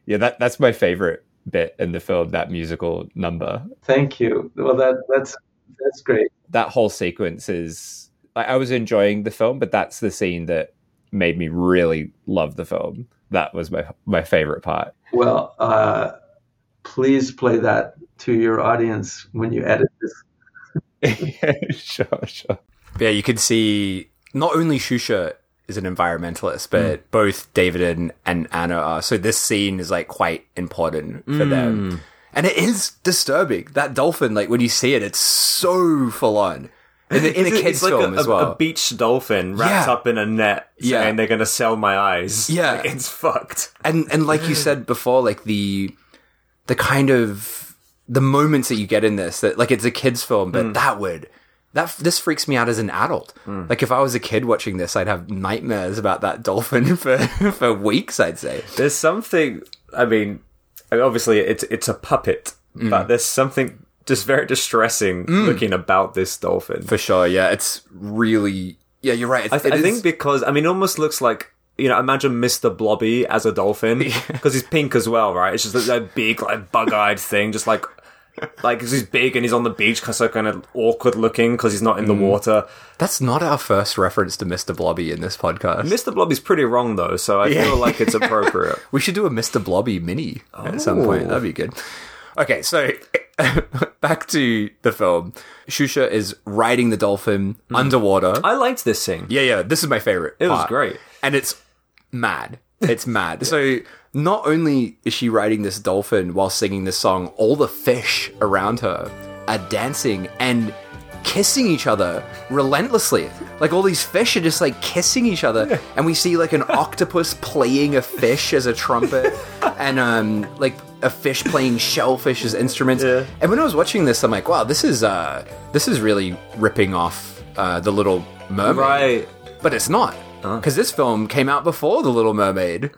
Yeah, that that's my favorite bit in the film. That musical number. Thank you. Well, that that's that's great. That whole sequence is. I, I was enjoying the film, but that's the scene that made me really love the film. That was my my favorite part. Well, uh, please play that to your audience when you edit this. yeah, sure, sure. Yeah, you can see not only Xuxa is an environmentalist, but hmm. both David and, and Anna are. So this scene is like quite important for them. Hmm. And it is disturbing. That dolphin, like when you see it, it's so full on. In, a- in a kid's it's like film a, as well. A beach dolphin wrapped Yeah. up in a net, Yeah. saying they're going to sell my eyes. Yeah. Like, it's fucked. and and like you said before, like the the kind of the moments that you get in this that like it's a kids film, but hmm. that would that this freaks me out as an adult. Like if I was a kid watching this, I'd have nightmares about that dolphin for for weeks. I'd say. There's something. I mean, obviously it's it's a puppet, Mm. but there's something just very distressing looking about this dolphin. For sure, yeah, it's really yeah. You're right. It's, I, th- I is- think because I mean, it almost looks like you know, imagine Mr. Blobby as a dolphin because he's pink as well, right? It's just that, that big, like bug-eyed thing, just like like 'cause he's big and he's on the beach, so kind of awkward looking because he's not in the Mm. water. That's not our first reference to Mr. Blobby in this podcast. Mr. Blobby's pretty wrong though, so I feel like it's appropriate. We should do a Mr. Blobby mini at some point. That'd be good. Okay, so back to the film. Xuxa is riding the dolphin underwater. I liked this scene. yeah, yeah, this is my favorite. It was great. And it's mad. It's mad. So not only is she riding this dolphin while singing this song, all the fish around her are dancing and kissing each other relentlessly. Like all these fish are just like kissing each other, and we see like an octopus playing a fish as a trumpet, and um like a fish playing shellfish as instruments. Yeah. And when I was watching this, I'm like, wow, this is uh this is really ripping off uh, the Little Mermaid, Right. But it's not. Because this film came out before The Little Mermaid.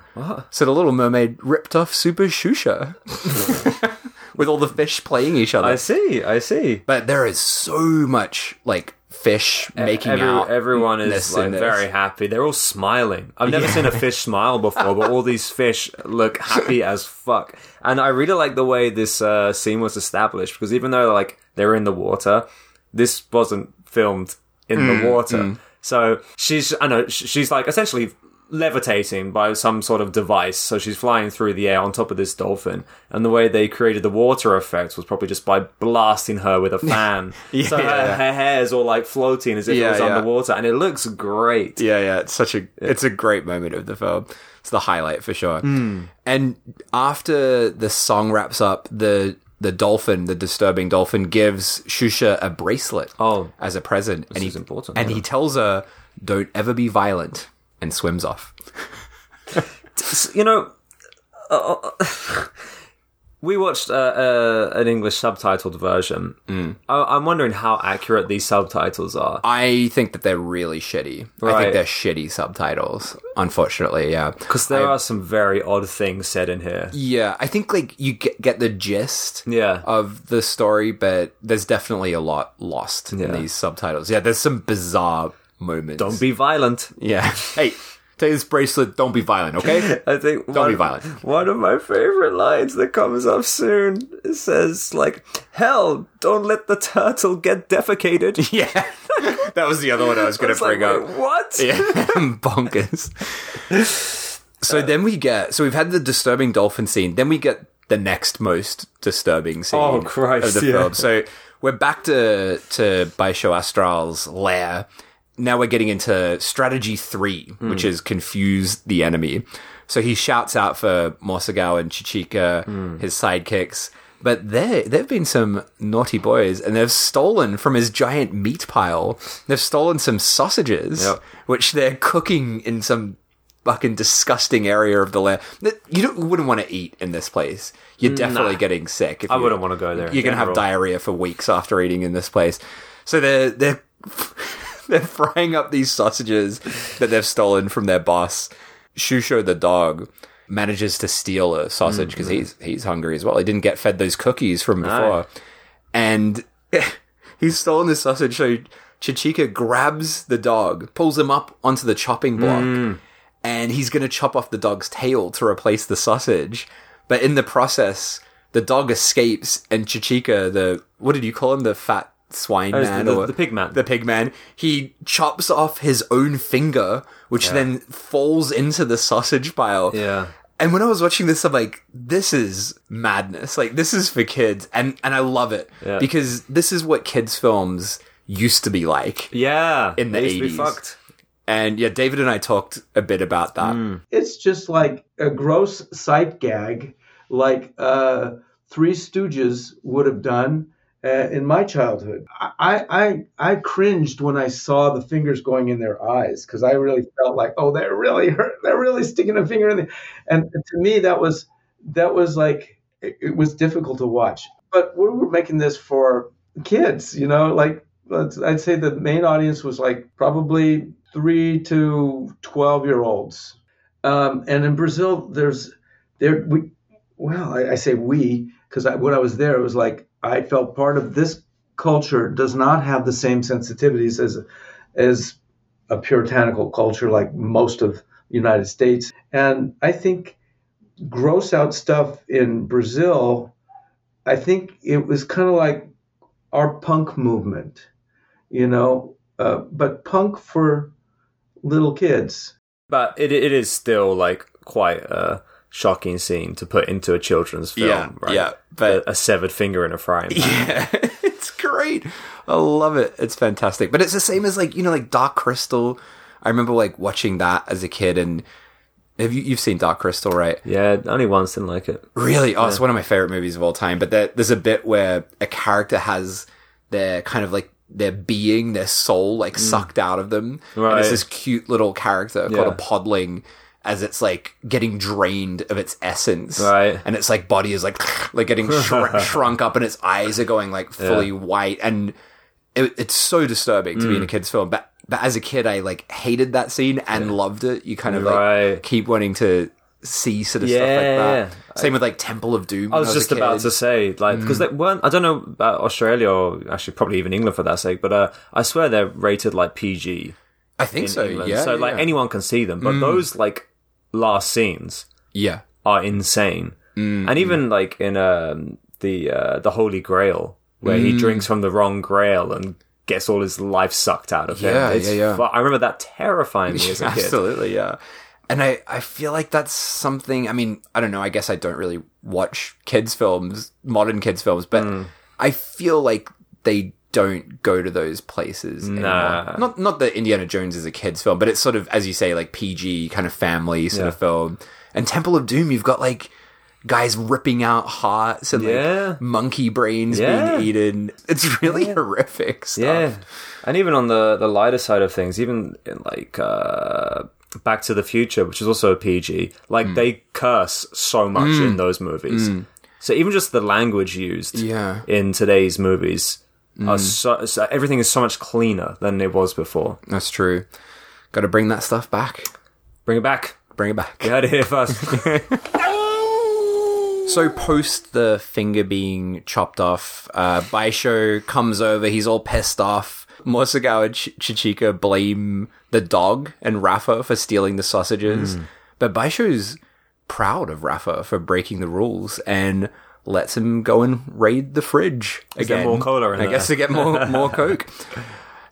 So The Little Mermaid ripped off Super Xuxa. With all the fish playing each other. I see. I see. But there is so much, like, fish making Every- out. everyone is like very happy. They're all smiling. I've never seen a fish smile before, but all these fish look happy as fuck. And I really like the way this uh, scene was established because even though like they're in the water, this wasn't filmed in Mm, the water. So she's I know she's like essentially levitating by some sort of device. So she's flying through the air on top of this dolphin. And the way they created the water effect was probably just by blasting her with a fan. so her, Yeah. her hair's all like floating as if it was yeah. underwater, and it looks great. Yeah, yeah, it's such a it's a great moment of the film. It's the highlight for sure. Hmm. And after the song wraps up, the the dolphin, the disturbing dolphin, gives Xuxa a bracelet Oh. as a present, and is he important, and yeah. he tells her, "Don't ever be violent," and swims off. You know, uh, uh, we watched uh, uh, an English subtitled version. Hmm. I- I'm wondering how accurate these subtitles are. I think that they're really shitty. I think they're shitty subtitles. Unfortunately, yeah, Because there are some very odd things said in here. yeah. I think like you get, get the gist. Yeah. of the story, but there's definitely a lot lost in these subtitles. Yeah, there's some bizarre moments. Don't be violent. Yeah. Hey, this bracelet. Don't be violent, okay? I think Don't one, be violent. One of my favorite lines that comes up soon says like, "Hell, don't let the turtle get defecated." yeah. that was the other one I was going to It's like, bring up. wait, what? Yeah, bonkers. So uh, then we get so we've had the disturbing dolphin scene. Then we get the next most disturbing oh, scene Oh, Christ, of the yeah. film. So we're back to to Baixo Astral's lair. Now we're getting into strategy three, Hmm. which is confuse the enemy. So he shouts out for Mosagao and Chichika, Hmm. his sidekicks. But they they've been some naughty boys, and they've stolen from his giant meat pile. They've stolen some sausages, Yep. which they're cooking in some fucking disgusting area of the lair that you don't, wouldn't want to eat in this place. You're definitely getting sick. If I wouldn't want to go there. You're gonna have diarrhea for weeks after eating in this place. So they're they're they're frying up these sausages that they've stolen from their boss. Xuxo the dog manages to steal a sausage mm, because mm. he's he's hungry as well. He didn't get fed those cookies from before, and he's stolen the sausage. So Chichika grabs the dog, pulls him up onto the chopping block, mm. and he's going to chop off the dog's tail to replace the sausage. But in the process, the dog escapes, and Chichika, the what did you call him, the fat swine Oh, man, the- or the pig man. the pig man, he chops off his own finger, which then falls into the sausage pile. Yeah. And when I was watching this, I'm like, this is madness. Like, this is for kids. And, and I love it. Yeah. Because this is what kids' films used to be like. Yeah, In the they used to be 80s. fucked. And yeah, David and I talked a bit about that. It's just like a gross sight gag, like uh, Three Stooges would have done uh, in my childhood. I, I I cringed when I saw the fingers going in their eyes because I really felt like, oh, they're really hurt. They're really sticking a finger in there. And to me, that was that was like it, it was difficult to watch. But we were making this for kids, you know, like I'd say the main audience was like probably three to twelve year olds. Um, and in Brazil, there's there we well, I, I say we because when I was there, it was like I felt part of this culture does not have the same sensitivities as as a puritanical culture like most of the United States. And I think gross out stuff in Brazil I think it was kind of like our punk movement, you know, uh, but punk for little kids. But it it is still like quite a shocking scene to put into a children's film, Yeah, right? yeah, but- a, a severed finger in a frying pan. Yeah, it's great. I love it. It's fantastic. But it's the same as like you know, like Dark Crystal. I remember like watching that as a kid, and have you you've seen Dark Crystal, right? Yeah, only once didn't like it. Really? Oh, it's one of my favorite movies of all time. But there, there's a bit where a character has their kind of like their being, their soul, like mm. sucked out of them, and Right. it's this cute little character Yeah. called a podling. As it's like getting drained of its essence, Right. And its like body is like like getting shr- shrunk up, and its eyes are going like fully white, and it, it's so disturbing to be Mm. in a kids' film. But but as a kid, I like hated that scene and loved it. You kind of like keep wanting to see sort of stuff like Yeah. that. Same with like Temple of Doom. I when was just about to say, like, because they weren't. I don't know about Australia or actually probably even England for that sake, but uh, I swear they're rated like PG I think so. England. Yeah. so like yeah. anyone can see them, but those like last scenes Yeah. are insane, Mm, and even like in um, the uh, the Holy Grail where Mm. he drinks from the wrong Grail and gets all his life sucked out of him. Yeah, It's yeah, yeah. I remember that terrifying me as a kid. Absolutely, yeah. And I, I feel like that's something. I mean, I don't know. I guess I don't really watch kids' films, modern kids' films, but Hmm. I feel like they don't go to those places anymore. Not not that Indiana Jones is a kids' film, but it's sort of, as you say, like PG kind of family sort of film. And Temple of Doom, you've got like guys ripping out hearts and Yeah. like monkey brains Yeah. being eaten. It's really horrific stuff. Yeah, and even on the the lighter side of things, even in like uh, Back to the Future, which is also a PG, like Hmm. they curse so much in those movies. So even just the language used Yeah. in today's movies Are so, so everything is so much cleaner than it was before. That's true. Got to bring that stuff back. Bring it back. Bring it back. You heard it here first. So post the finger being chopped off, uh, Baixo comes over. He's all pissed off. Mosugawa and Ch- Chichika blame the dog and Rafa for stealing the sausages, but Baixo's proud of Rafa for breaking the rules and lets him go and raid the fridge again. more cola in I guess to get more more coke.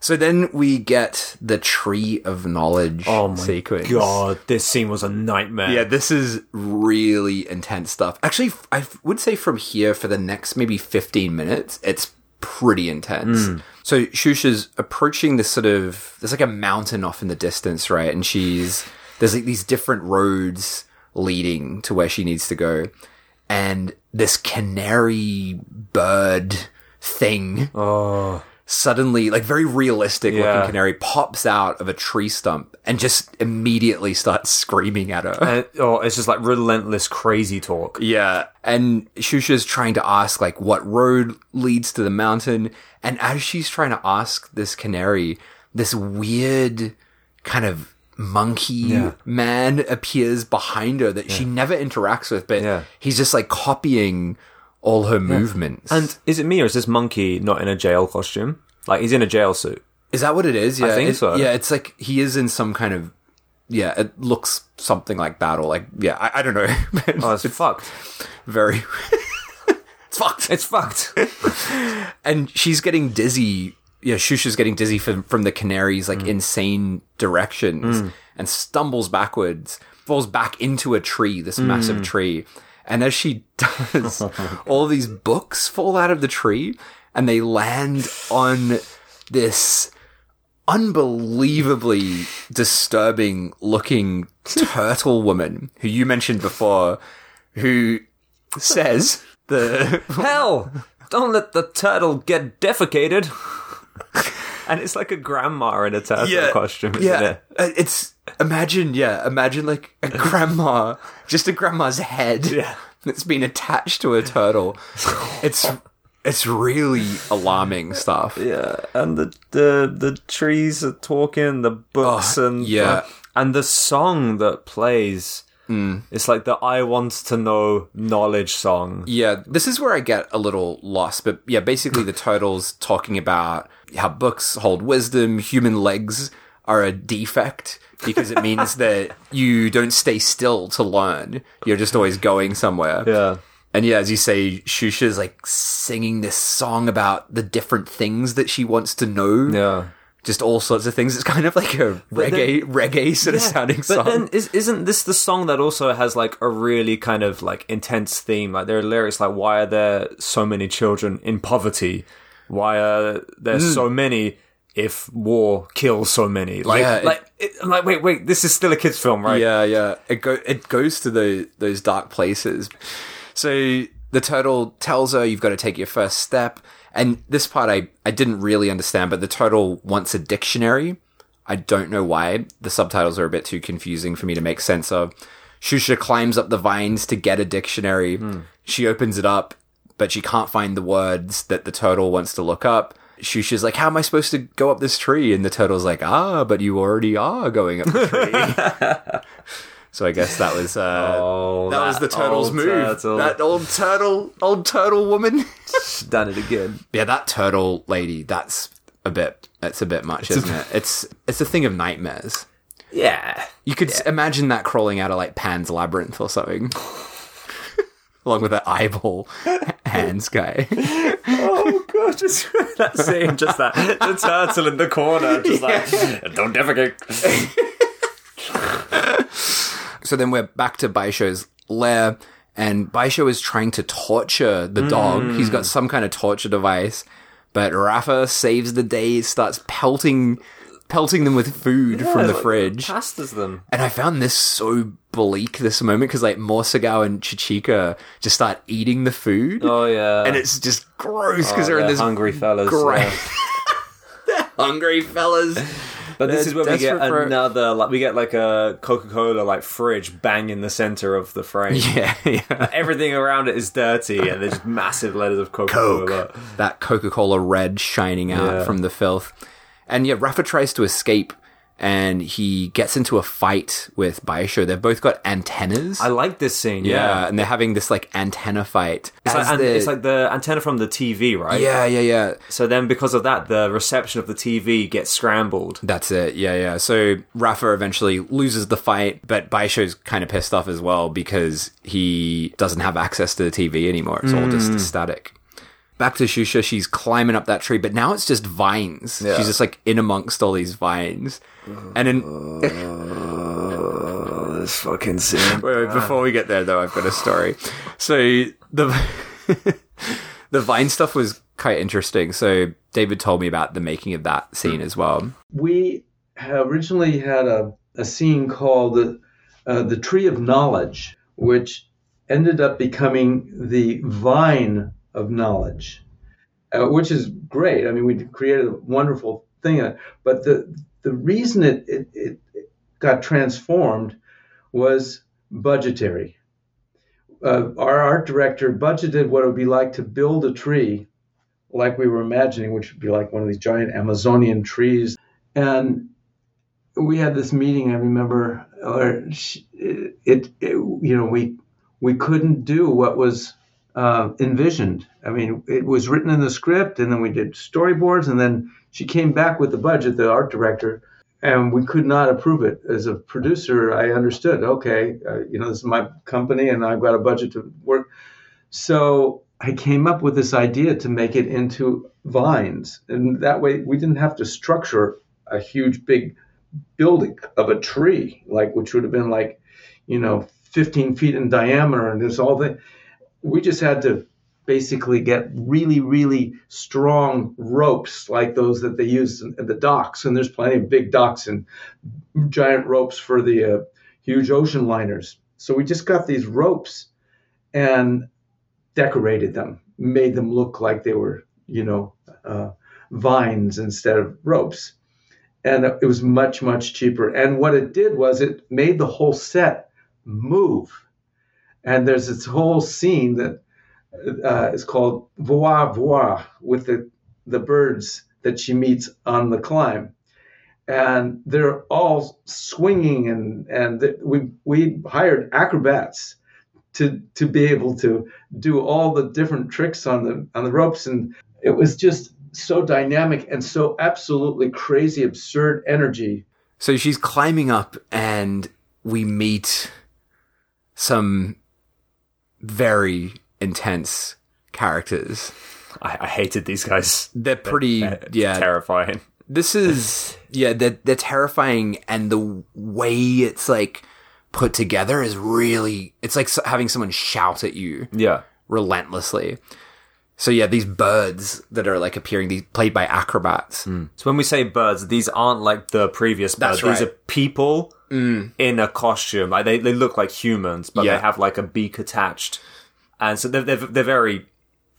So then we get the tree of knowledge oh my sequence. god, this scene was a nightmare. Yeah, this is really intense stuff. Actually, f- I f- would say from here for the next maybe 15 minutes, it's pretty intense. Hmm. So Xuxa's approaching this sort of, there's like a mountain off in the distance, right? And she's, there's like these different roads leading to where she needs to go. And this canary bird thing Oh, suddenly, like very realistic Yeah. looking canary, pops out of a tree stump and just immediately starts screaming at her. and, oh, it's just like relentless crazy talk. Yeah. And Xuxa's trying to ask, like, what road leads to the mountain. And as she's trying to ask this canary, this weird kind of monkey Yeah. man appears behind her that she never interacts with, but Yeah. he's just like copying all her movements. And is it me or is this monkey not in a jail costume? Like he's in a jail suit. Is that what it is? Yeah, think it- so. Yeah, it's like he is in some kind of. Yeah, it looks something like that, or like yeah, I, I don't know. Oh, it's, fucked. very. it's fucked. It's fucked. and she's getting dizzy. Yeah, Xuxa's getting dizzy from from the canaries like mm. insane directions, mm. and stumbles backwards, falls back into a tree, this mm. massive tree. And as she does, all these books fall out of the tree, and they land on this unbelievably disturbing looking turtle woman who you mentioned before, who says the Hell, don't let the turtle get defecated. and it's like a grandma in a turtle costume, isn't yeah. it? Uh, It's imagine, yeah, imagine like a grandma, just a grandma's head Yeah. that's been attached to a turtle. It's it's really alarming stuff. Yeah, and the the the trees are talking, the books Oh, and yeah. and the song that plays. Mm. It's like the "I want to know" knowledge song. Yeah, this is where I get a little lost, but yeah, basically the turtle's talking about how books hold wisdom, human legs are a defect because it means that you don't stay still to learn. You're just always going somewhere. Yeah, And yeah, as you say, Xuxa's like singing this song about the different things that she wants to know. Yeah. Just all sorts of things. It's kind of like a reggae, reggae sort of sounding But song. then is, isn't this the song that also has like a really kind of like intense theme? Like there are lyrics like why are there so many children in poverty? Why are there Hmm. so many if war kills so many? Like Yeah, like it, like wait wait this is still a kids film right? Yeah, yeah. It go it goes to the those dark places. So the turtle tells her you've got to take your first step. And this part I, I didn't really understand, but the turtle wants a dictionary. I don't know why. The subtitles are a bit too confusing for me to make sense of. Xuxa climbs up the vines to get a dictionary. She opens it up, but she can't find the words that the turtle wants to look up. Xuxa's like, How am I supposed to go up this tree? And the turtle's like, Ah, but you already are going up the tree. so I guess that was uh, Oh, that, was the turtle's move. turtle. That old turtle, old turtle woman. done it again. yeah, that turtle lady. That's a bit. That's a bit much, isn't it? It's it's a thing of nightmares. Yeah. You could s imagine that crawling out of like Pan's Labyrinth or something. Along with that eyeball hands guy. Oh god, just that scene, just that the turtle in the corner, just like don't defecate. So then we're back to Baixo's lair, and Baixo is trying to torture the dog. He's got mm. some kind of torture device, but Rafa saves the day, starts pelting pelting them with food from the fridge. Pastas them. And I found this so bleak this moment because like Morsagao and Chichika just start eating the food. Oh yeah, And it's just gross because Oh, they're in they're this hungry fellas. great yeah. They're hungry fellas. But this is where we get for- another like we get like a Coca Cola like fridge bang in the center of the frame. Yeah, yeah. Everything around it is dirty, and there's massive letters of Coca Cola. that Coca Cola red shining out Yeah. from the filth. And yeah, Rafa tries to escape and he gets into a fight with Baixo. They've both got antennas. I like this scene. yeah, Yeah, and they're having this like antenna fight. It's, like, As and the- it's like the antenna from the TV, right? yeah, yeah, yeah. So then, because of that, the reception of the TV gets scrambled. That's it. Yeah, yeah. So Rafa eventually loses the fight, but Baixo's kind of pissed off as well because he doesn't have access to the TV anymore. It's all just hmm. static. Back to Xuxa, she's climbing up that tree, but now it's just vines. She's just like in amongst all these vines. And then Oh, this fucking scene. Wait, wait, before we get there, though, I've got a story. So the the Vine stuff was quite interesting. So David told me about the making of that scene as well. we originally had a, a scene called the, uh, the Tree of Knowledge, which ended up becoming the Vine of Knowledge, uh, which is great. I mean, we created a wonderful thing, but the the reason it, it, it got transformed was budgetary. Uh, our art director budgeted what it would be like to build a tree like we were imagining, which would be like one of these giant Amazonian trees. And we had this meeting. I remember, or it, it, it you know, we we couldn't do what was uh, envisioned. I mean, it was written in the script, and then we did storyboards, and then she came back with the budget, the art director, and we could not approve it. As a producer, I understood. Okay, uh, you know, this is my company, and I've got a budget to work. So I came up with this idea to make it into vines, and that way we didn't have to structure a huge big building of a tree, like which would have been like, you know, 15 feet in diameter, and there's all that. We just had to basically get really, really strong ropes like those that they use in, the docks, and there's plenty of big docks and giant ropes for the uh, huge ocean liners. So we just got these ropes and decorated them, made them look like they were, you know, uh, vines instead of ropes. And it was much, much cheaper. And what it did was it made the whole set move. And there's this whole scene that uh, is called Voir Voir with the, the birds that she meets on the climb. And they're all swinging, and, and we, we hired acrobats to to be able to do all the different tricks on the on the ropes and it was just so dynamic and so absolutely crazy absurd energy So she's climbing up, and we meet some very intense characters. I, I hated these guys. They're pretty, Uh, yeah. terrifying. This is, yeah, they're, they're terrifying, and the way it's like put together is really, it's like having someone shout at you Yeah. relentlessly. So yeah, these birds that are like appearing, these played by acrobats. So when we say birds, these aren't like the previous birds. That's These are people in a costume. Like they, they look like humans, but Yeah. they have like a beak attached, and so they're they're, they're very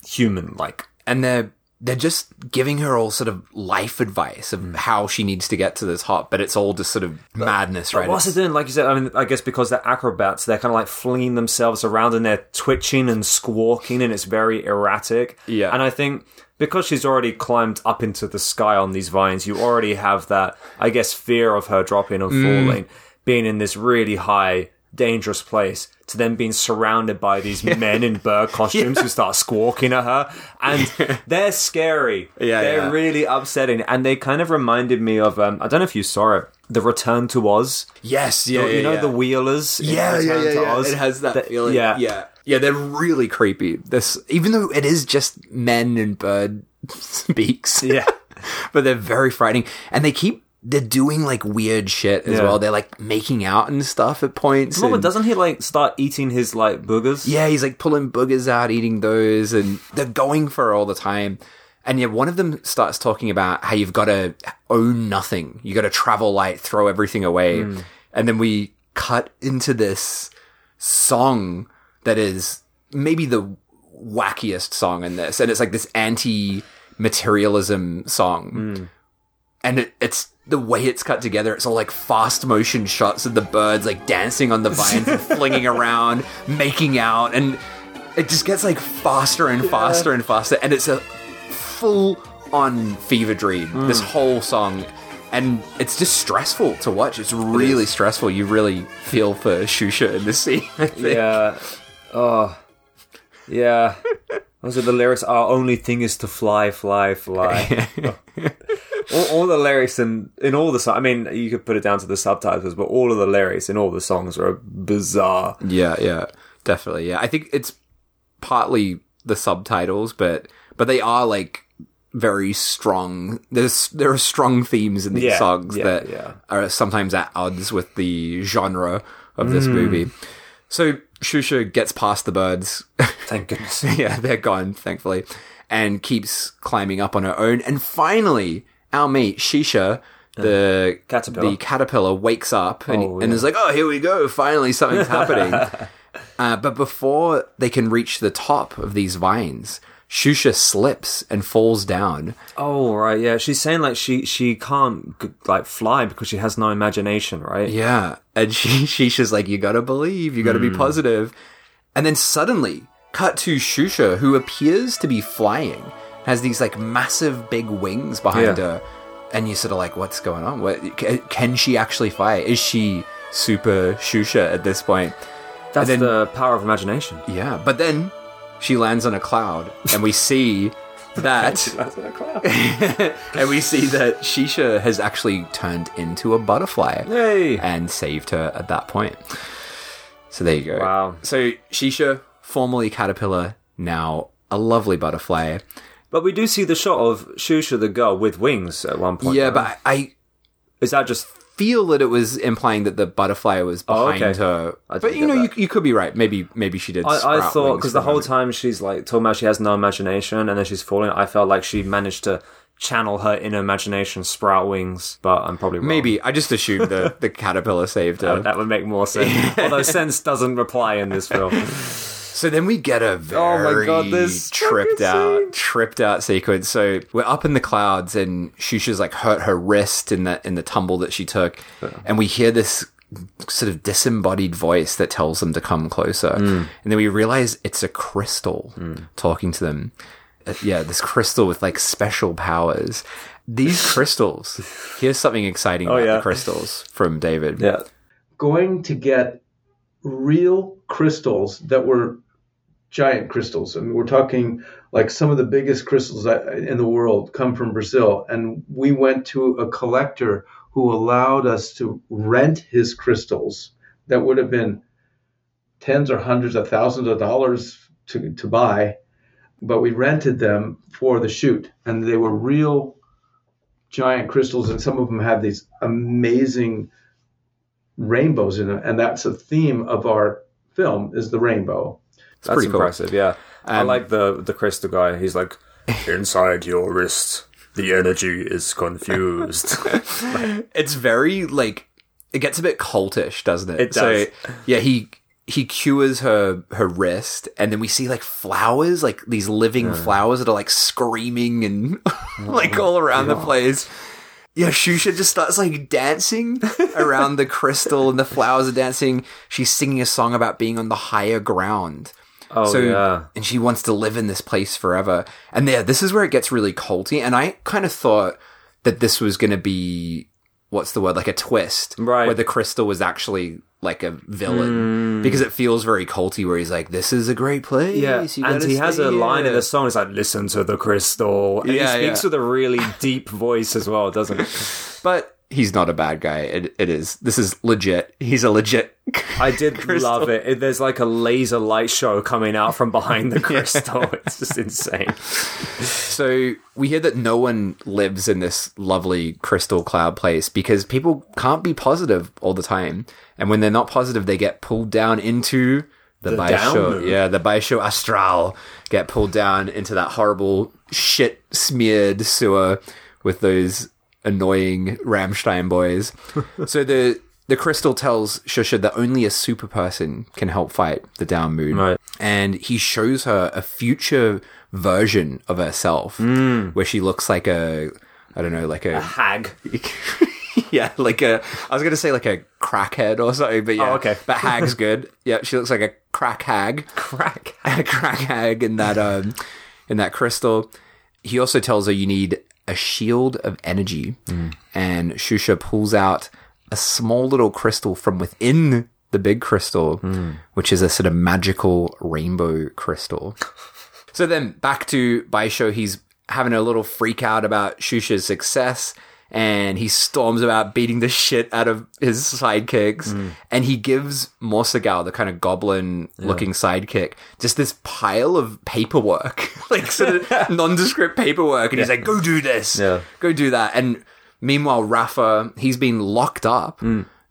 human like. and they're they're just giving her all sort of life advice of hmm. how she needs to get to this hop, but it's all just sort of madness, right? What's it doing? Like you said, I mean, I guess because they're acrobats, they're kind of like flinging themselves around and they're twitching and squawking, and it's very erratic. Yeah. and I think because she's already climbed up into the sky on these vines, you already have that, I guess, fear of her dropping and mm. falling, being in this really high, dangerous place. To then being surrounded by these men in bird costumes who start squawking at her, and they're scary. Yeah, they're yeah. really upsetting, and they kind of reminded me of um, I don't know if you saw it, The Return to Oz. yes, yeah, you yeah, know yeah. the Wheelers. yeah, yeah, yeah, yeah. It has that That- feeling. Yeah, yeah, yeah. They're really creepy. This, even though it is just men and bird beaks, yeah. but they're very frightening, and they keep they're doing like weird shit as Yeah. well. They're like making out and stuff at points. And- doesn't he like start eating his like boogers? Yeah, he's like pulling boogers out, eating those, and they're going for all the time. And yeah, one of them starts talking about how you've got to own nothing. You got to travel light, throw everything away. Hmm. And then we cut into this song that is maybe the wackiest song in this. And it's like this anti materialism song. Hmm. And it, it's the way it's cut together. It's all like fast motion shots of the birds like dancing on the vines and flinging around, making out, and it just gets like faster and faster and faster. And it's a full on fever dream. Mm. This whole song. And it's just stressful to watch. It's really stressful. You really feel for Xuxa in this scene. I think. Yeah. Oh. Yeah. Are the lyrics. Our only thing is to fly, fly, fly. all, all the lyrics in in all the songs. I mean, you could put it down to the subtitles, but all of the lyrics in all the songs are bizarre. Yeah, yeah, definitely. Yeah, I think it's partly the subtitles, but but they are like very strong. There's there are strong themes in these Yeah, songs yeah, that yeah. are sometimes at odds with the genre of this mm. movie. So Xuxa gets past the birds. Thank goodness. yeah, they're gone, thankfully, and keeps climbing up on her own. And finally, our mate Shisha, the Caterpillar. the caterpillar, wakes up and, Oh, and is like, "Oh, here we go! Finally, something's happening." Uh, but before they can reach the top of these vines, Xuxa slips and falls down. Oh right, yeah. She's saying like she she can't like fly because she has no imagination, right? Yeah, and she she's just like, "You gotta believe, you gotta Hmm. be positive." And then suddenly, cut to Xuxa, who appears to be flying, has these like massive big wings behind Yeah. her, and you're sort of like, "What's going on? What can she actually fly? Is she super Xuxa at this point?" That's then- the power of imagination. Yeah, but then she lands on a cloud, and we see that, and we see that Shisha has actually turned into a butterfly Yay! and saved her at that point. So there you go. Wow. So Shisha, formerly caterpillar, now a lovely butterfly. But we do see the shot of Xuxa the girl with wings at one point. yeah, right? but I, I is that just feel that it was implying that the butterfly was Oh, behind okay. her. But you know, you, that. you could be right. Maybe maybe she did. I, I thought because the whole time she's like talking about she has no imagination and then she's falling. I felt like she managed to channel her inner imagination, sprout wings. But I'm probably wrong. Maybe I just assumed the the caterpillar saved her. that would make more sense. Although sense doesn't reply in this film. So then we get a Oh my very God, this tripped out, scene. tripped out sequence. So we're up in the clouds, and Xuxa's like hurt her wrist in the in the tumble that she took, and we hear this sort of disembodied voice that tells them to come closer, Hmm. and then we realize it's a crystal talking to them. Uh, yeah, this crystal with like special powers. These crystals. Here's something exciting about Oh, yeah. the crystals from David. Yeah. going to get real crystals that were giant crystals. I mean, we're talking like some of the biggest crystals in the world come from Brazil. And we went to a collector who allowed us to rent his crystals that would have been tens or hundreds of thousands of dollars to, to buy, but we rented them for the shoot, and they were real giant crystals, and some of them have these amazing rainbows in them. and that's a theme of our film is the rainbow. That's pretty cool. impressive. Yeah, I Um, like the the crystal guy. He's like inside your wrist. The energy is confused. it's very like it gets a bit cultish, doesn't it? It does. So yeah, he he cures her her wrist, and then we see like flowers, like these living flowers that are like screaming and like all around the place. Yeah, Xuxa just starts like dancing around the crystal, and the flowers are dancing. She's singing a song about being on the higher ground. oh So, yeah, and she wants to live in this place forever. And yeah, this is where it gets really culty. And I kind of thought that this was going to be, what's the word, like a twist, Right. Where the crystal was actually like a villain mm. because it feels very culty. Where he's like, "This is a great place." yeah. And he has a line in the song. It's like listen to the crystal. And Yeah, he speaks yeah. with a really deep voice as well, doesn't he? but he's not a bad guy. It, it is. This is legit. He's a legit. I did Crystal. love it. It- There's like a laser light show coming out from behind the crystal. It's just insane. So we hear that no one lives in this lovely crystal cloud place because people can't be positive all the time. And when they're not positive, they get pulled down into the, The Baixo. Yeah, the Baixo Astral get pulled down into that horrible shit smeared sewer with those annoying Rammstein boys. so the the crystal tells Xuxa that only a super person can help fight the down moon Right. and he shows her a future version of herself Mm. where she looks like a I don't know like a Hag. yeah like a I was gonna say like a crackhead or something but yeah Oh, okay. but hag's good yeah she looks like a crack hag Crack. a crack hag in that um in that crystal he also tells her you need a shield of energy Mm. and Xuxa pulls out a small little crystal from within the big crystal Mm. which is a sort of magical rainbow crystal so then back to Baixo, he's having a little freak out about Xuxa's success and he storms about beating the shit out of his sidekicks Mm. and he gives Morsagal, the kind of goblin looking sidekick, just this pile of paperwork, like sort of nondescript paperwork and he's like, go do this, Yeah. go do that. And meanwhile, Rafa, he's been locked up.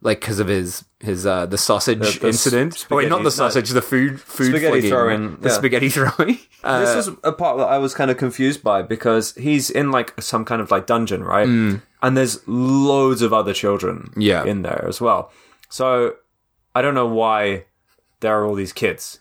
Like because of his his uh the sausage Mm. the incident. Oh wait, not the sausage, the food food Spaghetti flinging. throwing, the yeah. spaghetti throwing. Uh, this was a part that I was kind of confused by because he's in like some kind of like dungeon, right? And there's loads of other children. Yeah. in there as well. So I don't know why there are all these kids.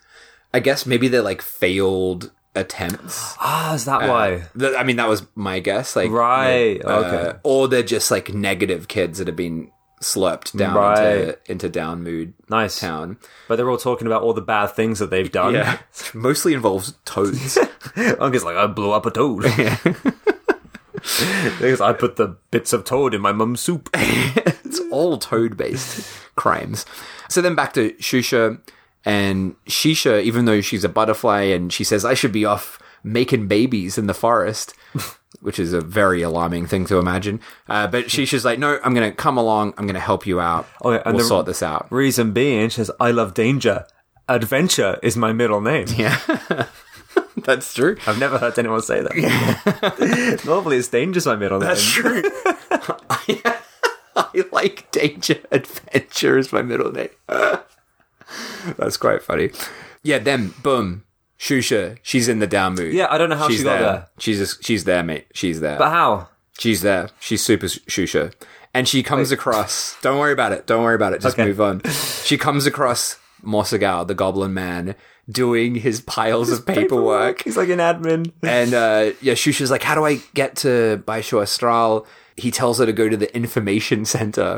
I guess maybe they're like failed attempts. Ah, is that why? Th- I mean, that was my guess. Like, Right, uh, okay. Or they're just like negative kids that have been slurped down Right. into, into down mood Nice. town. But they're all talking about all the bad things that they've done. Yeah, mostly involves toads. i Uncle's like, I blew up a toad. because I put the bits of toad in my mum's soup. it's all toad based crimes. So then back to Xuxa and Shisha, even though she's a butterfly and she says, I should be off making babies in the forest, which is a very alarming thing to imagine. Uh, but Shisha's like, no, I'm going to come along. I'm going to help you out. Oh, yeah, and we'll sort this out. Reason being, she says, I love danger. Adventure is my middle name. Yeah. That's true. I've never heard anyone say that. Normally, it's danger's my middle name. That's true. I, I like danger adventure is my middle name. That's quite funny. Yeah, then boom, Xuxa, she's in the down mood. Yeah, I don't know how she's she got there. She's just, she's there, mate. She's there. But how? she's there. She's super Xuxa, and she comes across. Don't worry about it. Don't worry about it. Just Okay. move on. She comes across Morsagal, the Goblin Man, doing his piles of paperwork. He's like an admin. And uh, yeah, Xuxa's like, how do I get to Baixo Astral? He tells her to go to the information center.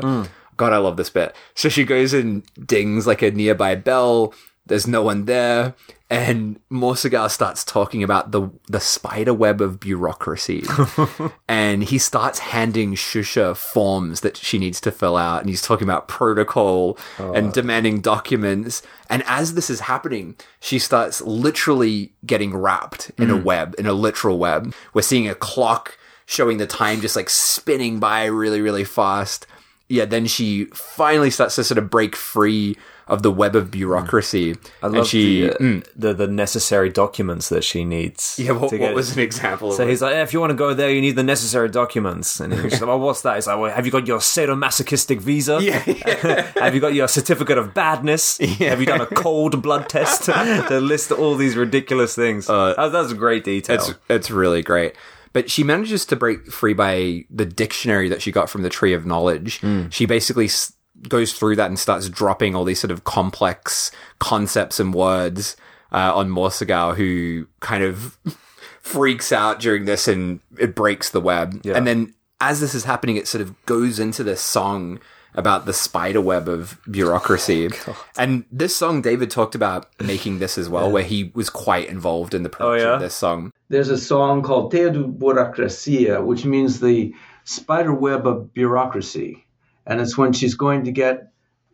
God, I love this bit. So she goes and dings like a nearby bell. There's no one there. And Morsagal starts talking about the the spider web of bureaucracy. and he starts handing Xuxa forms that she needs to fill out. And he's talking about protocol oh. and demanding documents. And as this is happening, she starts literally getting wrapped in a mm. web, in a literal web. We're seeing a clock showing the time just like spinning by really, really fast. Yeah, then she finally starts to sort of break free of the web of bureaucracy. I love and she, the, uh, mm. the the necessary documents that she needs. yeah, what, what was an example? Of? So he's like, yeah, if you want to go there, you need the necessary documents. And he's like, well, what's that? He's like, well, have you got your sadomasochistic visa? Yeah, have you got your certificate of badness? Have you done a cold blood test to list all these ridiculous things? Uh, that, that's great detail. It's it's really great. But she manages to break free by the dictionary that she got from the Tree of Knowledge. Hmm. She basically s- goes through that and starts dropping all these sort of complex concepts and words uh, on Morsagao, who kind of freaks out during this and it breaks the web. Yeah. And then as this is happening, it sort of goes into this song about the spider web of bureaucracy. and this song, David talked about making this as well, where he was quite involved in the production yeah? of this song. There's a song called Teia do Burocracia, which means the spider web of bureaucracy. And it's when she's going to get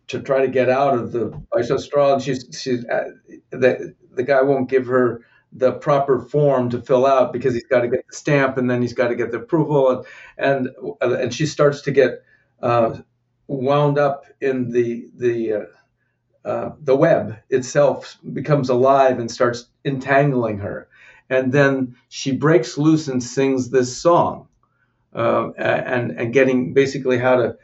to try to get out of the iso straw, and she's she's uh, the the guy won't give her the proper form to fill out because he's got to get the stamp and then he's got to get the approval. And and, and she starts to get uh, wound up in the the uh, uh, the web itself becomes alive and starts entangling her. And then she breaks loose and sings this song uh, and and getting basically how to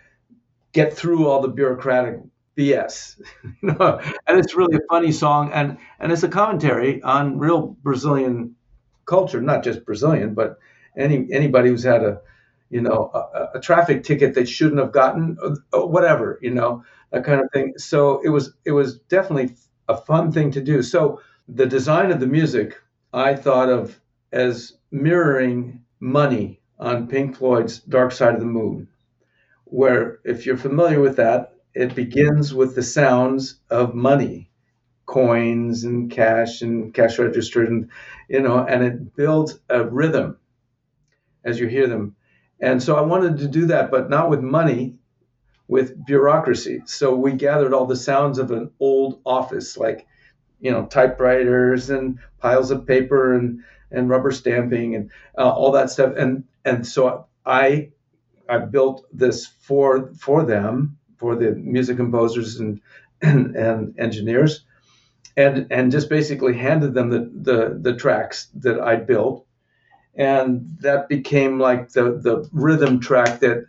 get through all the bureaucratic BS. And it's really a funny song, and and it's a commentary on real Brazilian culture, not just Brazilian, but any anybody who's had a you know a, a traffic ticket they shouldn't have gotten, or whatever, you know, that kind of thing. So it was it was definitely a fun thing to do. So the design of the music I thought of as mirroring money on Pink Floyd's Dark Side of the Moon, where, if you're familiar with that, it begins with the sounds of money, coins and cash and cash register, and you know, and it builds a rhythm as you hear them. And so I wanted to do that, but not with money, with bureaucracy. So we gathered all the sounds of an old office, like you know, typewriters and piles of paper and and rubber stamping and uh, all that stuff. And and so I I built this for for them for the music composers and and, and engineers, and and just basically handed them the the, the tracks that I built, and that became like the the rhythm track that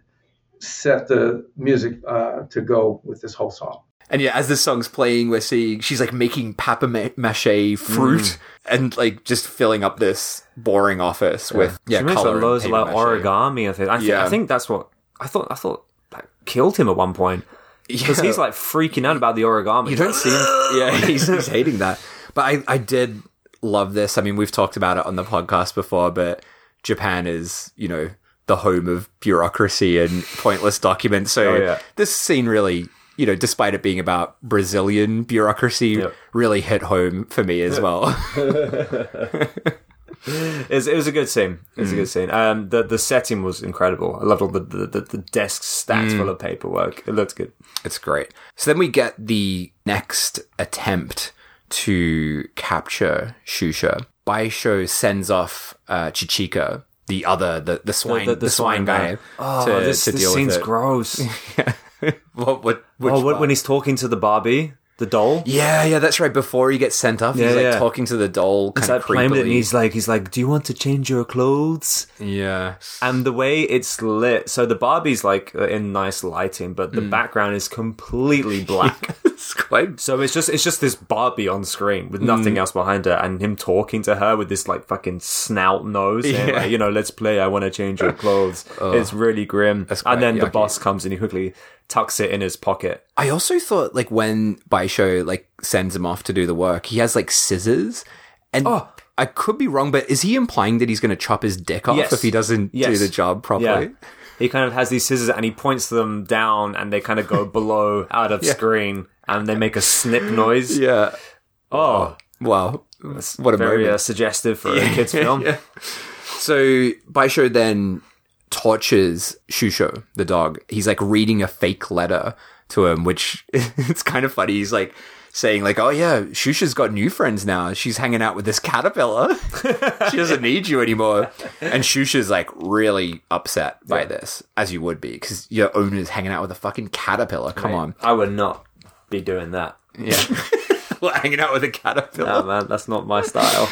set the music uh, to go with this whole song. And yeah, as this song's playing, we're seeing she's like making papier mache fruit mm. and like just filling up this boring office with yeah, she makes color loads of like origami. I think. I, thi- Yeah. I think that's what I thought. I thought like killed him at one point because Yeah. he's like freaking out about the origami. You don't see him. Yeah, he's, he's hating that. But I, I did love this. I mean, we've talked about it on the podcast before, but Japan is, you know, the home of bureaucracy and pointless documents. So Oh, yeah. this scene really, you know, despite it being about Brazilian bureaucracy, Yep. really hit home for me as well. It was, it was a good scene. It was a good scene. Um, the the setting was incredible. I loved all the the, the, the desks stacked full of paperwork. It looked good. It's great. So then we get the next attempt to capture Xuxa. Baixo sends off uh, Chichika, the other, the, the swine, the, swine, guy, Oh, to, this, to this scene's with it. what, what, which oh, what, part? when he's talking to the Barbie, the doll. yeah, yeah, that's right. Before he gets sent off, Yeah, he's like yeah. talking to the doll, kind of it, and he's like, he's like, "Do you want to change your clothes?" Yeah, And the way it's lit, so the Barbie's like in nice lighting, but the Mm. background is completely black. it's quite. so it's just it's just this Barbie on screen with Mm. nothing else behind her, and him talking to her with this like fucking snout nose, saying, Yeah. Like, you know, let's play. I want to change your clothes. it's really grim. That's quite And then the yucky. boss comes and he quickly tucks it in his pocket. I also thought like when Baixo like sends him off to do the work, he has like scissors, and Oh. I could be wrong, but is he implying that he's going to chop his dick off Yes. if he doesn't do the job properly? Yeah. He kind of has these scissors and he points them down and they kind of go below out of screen and they make a snip noise. Yeah. Oh, Wow. What a very uh, suggestive for a kid's film. Yeah. So Baixo then tortures Xuxo, the dog. He's like reading a fake letter to him, which it's kind of funny. He's like saying like, "Oh yeah, Xuxa's got new friends now. She's hanging out with this caterpillar. she doesn't need you anymore." And Xuxa's like really upset by this, as you would be, because your owner's hanging out with a fucking caterpillar. Come on. I would not be doing that. Yeah. Well, hanging out with a caterpillar. Oh man, that's not my style.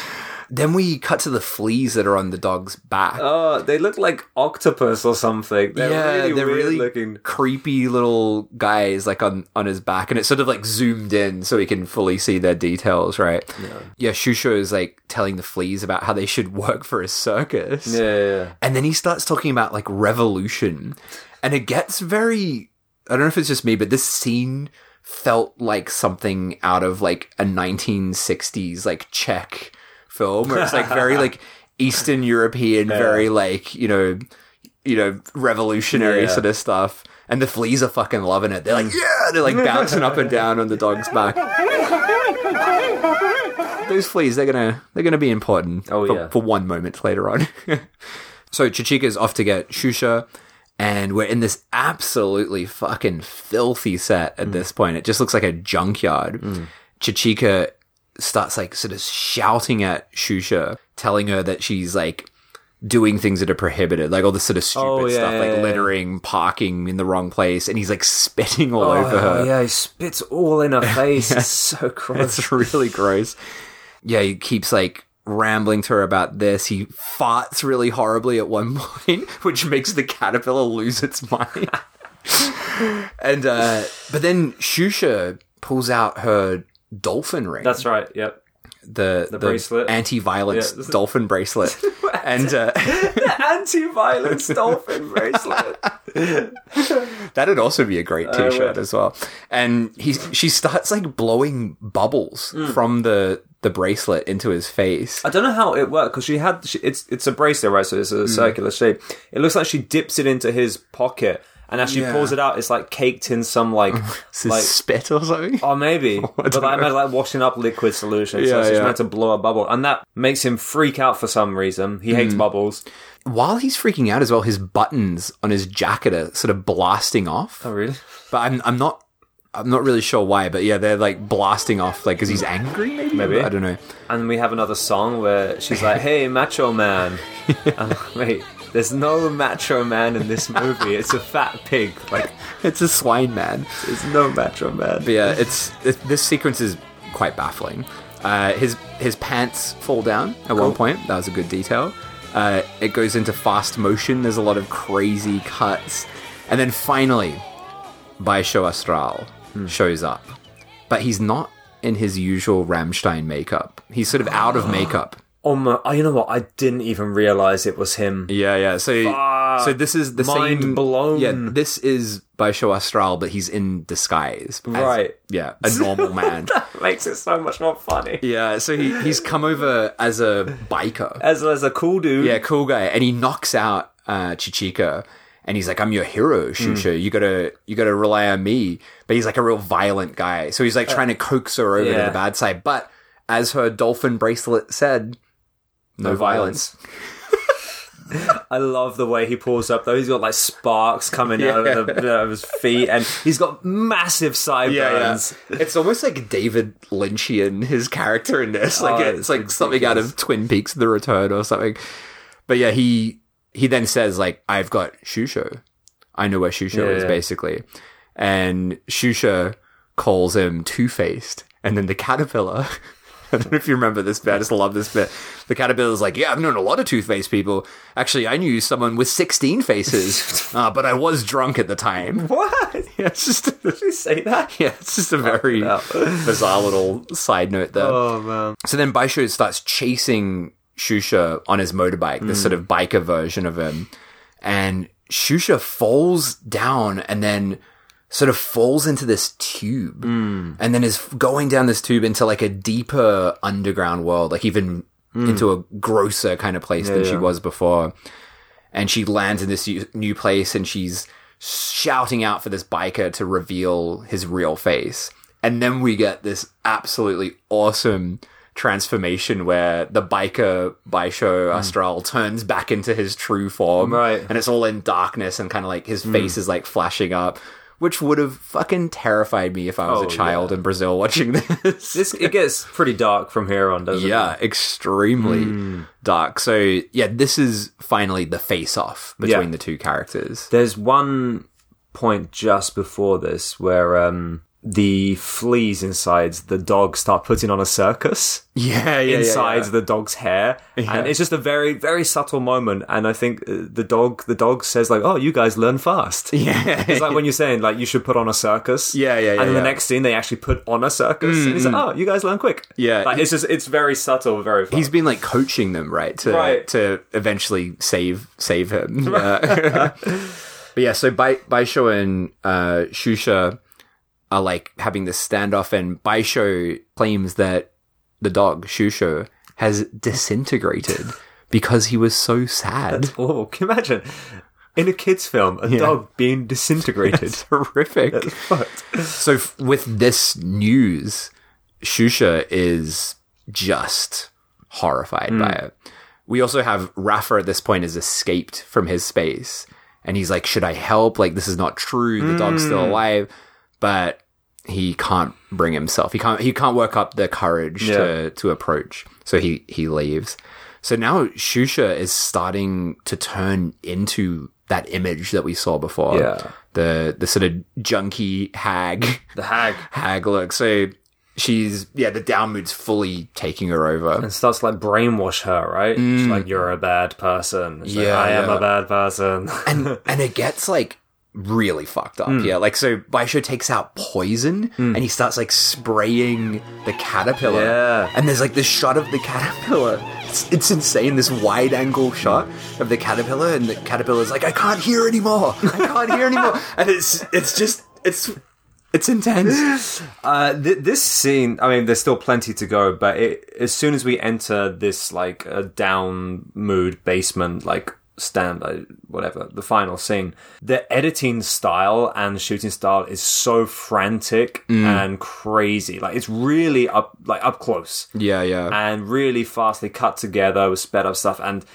Then we cut to the fleas that are on the dog's back. Oh, they look like octopus or something. They're yeah, really they're really looking. creepy little guys like on on his back, and it's sort of like zoomed in so we can fully see their details, right? Yeah, yeah. Xuxo is like telling the fleas about how they should work for a circus. Yeah, yeah, yeah. And then he starts talking about like revolution. And it gets very I don't know if it's just me, but this scene felt like something out of like a 1960s like Czech film where it's like very like Eastern European, very like, you know, you know, revolutionary Yeah. sort of stuff. And the fleas are fucking loving it. They're like, yeah, they're like bouncing up and down on the dog's back. Those fleas, they're gonna they're gonna be important Oh, for, yeah. for one moment later on. so Chichika's off to get Xuxa, and we're in this absolutely fucking filthy set Mm. at this point. It just looks like a junkyard. Chichika starts like sort of shouting at Xuxa, telling her that she's like doing things that are prohibited, like all this sort of stupid Oh, yeah, stuff, yeah, like yeah. littering, parking in the wrong place, and he's like spitting all over her. Oh, yeah, he spits all in her face. It's so gross. It's really gross. Yeah, he keeps like rambling to her about this. He farts really horribly at one point, which makes the caterpillar lose its mind. and uh but then Xuxa pulls out her dolphin ring. That's right. Yep. the the, bracelet. anti-violence Yeah. dolphin bracelet. and uh the Anti-violence dolphin bracelet. That'd also be a great T-shirt as well. And he she starts like blowing bubbles Hmm. from the the bracelet into his face. I don't know how it worked because she had she, it's it's a bracelet, right? So it's a circular shape. It looks like she dips it into his pocket, and as she Yeah. pulls it out, it's like caked in some like like spit or something? Oh, maybe. but don't I imagine like washing up liquid solution. Yeah, so she's yeah. meant to blow a bubble. And that makes him freak out for some reason. He Hmm. hates bubbles. While he's freaking out as well, his buttons on his jacket are sort of blasting off. Oh, really? But I'm I'm not I'm not really sure why, but yeah, they're like blasting off like because he's angry maybe? Maybe. I don't know. And we have another song where she's like, hey, macho man. Like, Wait, there's no macho man in this movie. It's a fat pig. Like, It's a swine man. there's no macho man. But yeah, it's it, this sequence is quite baffling. Uh, his his pants fall down at one point. That was a good detail. Uh, it goes into fast motion. There's a lot of crazy cuts, and then finally, Baixo Astral shows up, but he's not in his usual Rammstein makeup. He's sort of out of makeup. Oh, my, oh, you know what? I didn't even realize it was him. Yeah, yeah. So, so this is the Mind same. blown. Yeah, this is Baixo Astral, but he's in disguise. as- Right. Yeah, a normal man. Makes it so much more funny. Yeah, so he, he's come over as a biker. As, as a cool dude. Yeah, cool guy. And he knocks out uh, Chichika and he's like, I'm your hero, Xuxa. You gotta you gotta rely on me. But he's like a real violent guy. So he's like trying to coax her over to yeah. the bad side. But as her dolphin bracelet said, no, No violence. I love the way he pulls up though. He's got like sparks coming out of, the, out of his feet, and he's got massive sideburns. It's almost like David Lynchian, his character in this. Like Oh, it's, it's like something out of. Twin Peaks: The Return or something. But yeah, he he then says like, "I've got Xuxo. I know where Xuxo Yeah, is yeah. basically," and Xuxo calls him Two Faced, and then the caterpillar. I don't know if you remember this bit. I just love this bit. The caterpillar's like, "Yeah, I've known a lot of two-faced people. Actually, I knew someone with sixteen faces, uh, but I was drunk at the time." What? Yeah, it's just Did he say that? yeah, it's just a very bizarre little side note there. Oh man. So then Baixo starts chasing Xuxa on his motorbike, this sort of biker version of him. And Xuxa falls down and then sort of falls into this tube and then is going down this tube into like a deeper underground world, like even Hmm. into a grosser kind of place than she was before. And she lands in this new place and she's shouting out for this biker to reveal his real face. And then we get this absolutely awesome transformation where the biker Baixo hmm. Astral turns back into his true form. Right. And it's all in darkness and kind of like his hmm. face is like flashing up, which would have fucking terrified me if I was Oh, a child in Brazil watching this. This it gets pretty dark from here on, doesn't it? Yeah, extremely Hmm. dark. So yeah, this is finally the face off between Yeah. the two characters. There's one point just before this where um the fleas inside the dog start putting on a circus Yeah, yeah, inside yeah. the dog's hair, yeah. and it's just a very very subtle moment. And I think uh, the dog the dog says like, "Oh, you guys learn fast." Yeah. It's like when you're saying like you should put on a circus. Yeah, yeah, yeah, And yeah. the next scene they actually put on a circus. And he's like, oh, you guys learn quick. Yeah. Like it's just it's very subtle, very fun. He's been like coaching them, right, to Right. to eventually save save him. Yeah. but yeah, so by by showing uh, Xuxa are like having this standoff, and Baixo claims that the dog Xuxa has disintegrated because he was so sad. Oh, can you imagine in a kids' film a dog being disintegrated? It's horrific. so f- with this news, Xuxa is just horrified by hmm. it. We also have Rafa at this point has escaped from his space and he's like, should I help? Like, this is not true. The dog's still hmm. alive, but he can't bring himself. He can't, he can't work up the courage to, to approach. So he, he leaves. So now Xuxa is starting to turn into that image that we saw before. Yeah. The, the sort of junky hag the hag hag look. So she's yeah, the down mood's fully taking her over. and starts to, like brainwash her, right? She's like, "You're a bad person." She's like, Mm. Yeah, I am a bad person. and and it gets like really fucked up. Hmm. Yeah, like so Baixo takes out poison and he starts like spraying the caterpillar. Yeah. And there's like this shot of the caterpillar. It's, it's insane, this wide angle shot of the caterpillar, and the caterpillar's like, I can't hear anymore. I can't hear anymore. And it's it's just it's it's intense. Uh, th- this scene, I mean, there's still plenty to go, but it, as soon as we enter this like uh, down mood basement, like stand, uh, whatever, the final scene, the editing style and shooting style is so frantic and crazy. Like it's really up, like up close Yeah, yeah. and really fastly cut together with sped up stuff and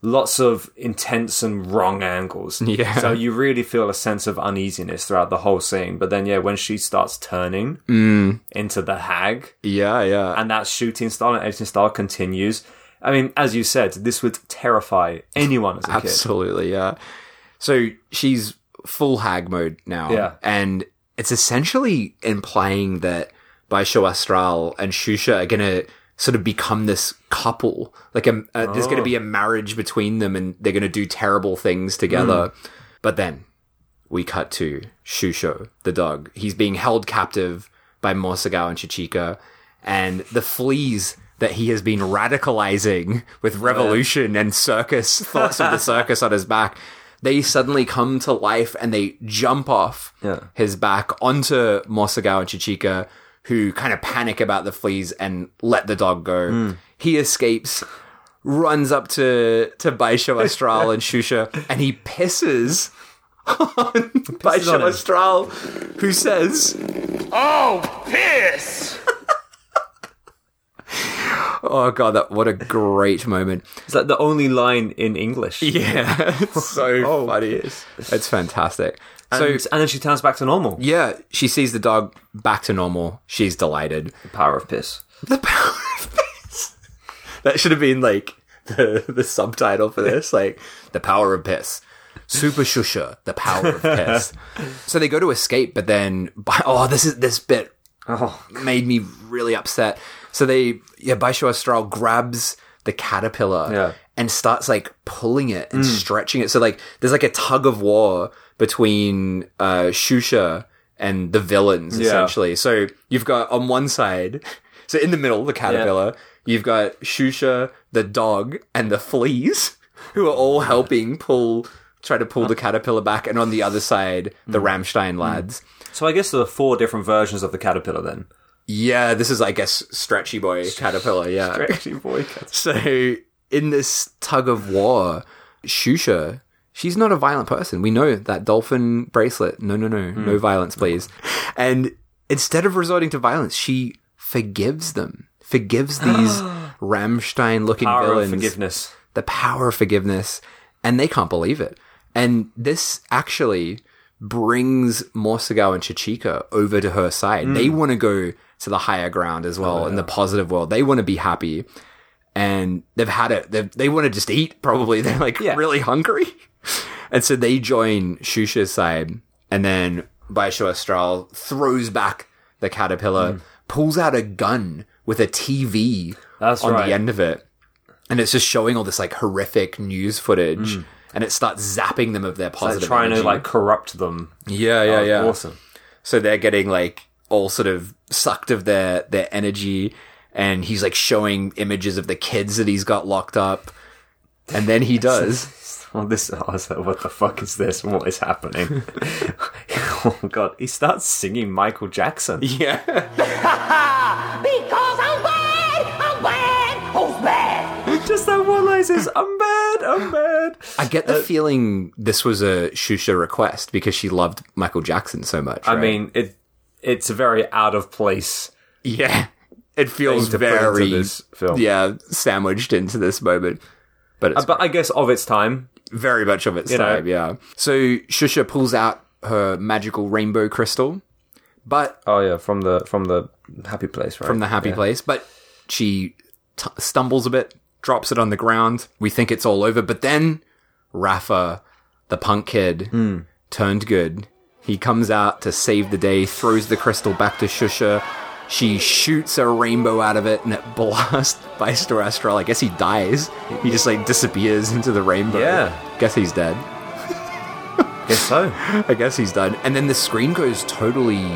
lots of intense and wrong angles. Yeah. So you really feel a sense of uneasiness throughout the whole scene. But then, yeah, when she starts turning into the hag yeah, yeah. and that shooting style and editing style continues. I mean, as you said, this would terrify anyone as a kid. Absolutely, yeah. So she's full hag mode now. Yeah. And it's essentially implying that Baixo Astral and Xuxa are going to sort of become this couple. Like, a, uh, there's going to be a marriage between them and they're going to do terrible things together. But then we cut to Xuxo, the dog. He's being held captive by Mosagao and Chichika, and the fleas that he has been radicalizing with revolution and circus thoughts of the circus on his back. They suddenly come to life and they jump off Yeah. his back onto Mosagao and Chichika, who kind of panic about the fleas and let the dog go. He escapes, runs up to to Baixo Astral and Xuxa, and he pisses on Baixo on. Astral, who says, Oh, piss! "Oh god, that what a great moment." It's like the only line in English. Yeah, it's so oh. funny. It's fantastic. And, so and then she turns back to normal. yeah, she sees the dog back to normal. She's delighted. The power of piss. The power of piss. That should have been like the the subtitle for this, like the power of piss. Super Xuxa, the power of piss. so they go to escape, but then oh, this is this bit Oh, made me really upset. So they yeah, Baixo Astral grabs the caterpillar Yeah. and starts like pulling it and mm. stretching it. So like there's like a tug of war between uh Xuxa and the villains Yeah. essentially. So you've got on one side so in the middle, the caterpillar, you've got Xuxa, the dog, and the fleas, who are all helping pull try to pull the caterpillar back, and on the other side, the mm. Rammstein lads. Mm. So I guess there are four different versions of the caterpillar then. Yeah, this is, I guess, Stretchy Boy Caterpillar, yeah. Stretchy boy. So, in this tug of war, Xuxa, she's not a violent person. We know that dolphin bracelet. No, no, no. Hmm. No violence, please. And instead of resorting to violence, she forgives them, forgives these Rammstein looking villains. of forgiveness. The power of forgiveness. And they can't believe it. And this actually brings Morsagao and Chichika over to her side. Hmm. They want to go to the higher ground as well in the positive world. They want to be happy. And they've had it. They've, they want to just eat, probably. They're like Yeah. really hungry. And so they join Xuxa's side. And then Baixo Astral throws back the caterpillar, pulls out a gun with a TV That's on right. the end of it. And it's just showing all this like horrific news footage. And it starts zapping them of their Like positive trying energy. to like corrupt them. yeah, yeah, Oh, yeah. Awesome. So they're getting like all sort of sucked of their their energy, and he's like showing images of the kids that he's got locked up, and then he does. Well, this. I was like, what the fuck is this? What is happening? oh god! He starts singing Michael Jackson. yeah, Because I'm Just that one line says, "I'm bad, I'm bad." I get the uh, feeling this was a Xuxa request because she loved Michael Jackson so much. I right? mean, it. It's a very out of place. yeah, it feels thing to put into very yeah sandwiched into this moment, but it's uh, But I guess of its time, very much of its You know. time. Yeah. So Xuxa pulls out her magical rainbow crystal, but Oh yeah, from the from the happy place, right? from the happy place, but she t- stumbles a bit, drops it on the ground. We think it's all over, but then Rafa, the punk kid, turned good. He comes out to save the day, throws the crystal back to Xuxa. She shoots a rainbow out of it, and it blasts by Astral. I guess he dies. He just like disappears into the rainbow. Yeah. Guess he's dead. Guess so. I guess he's done. And then the screen goes totally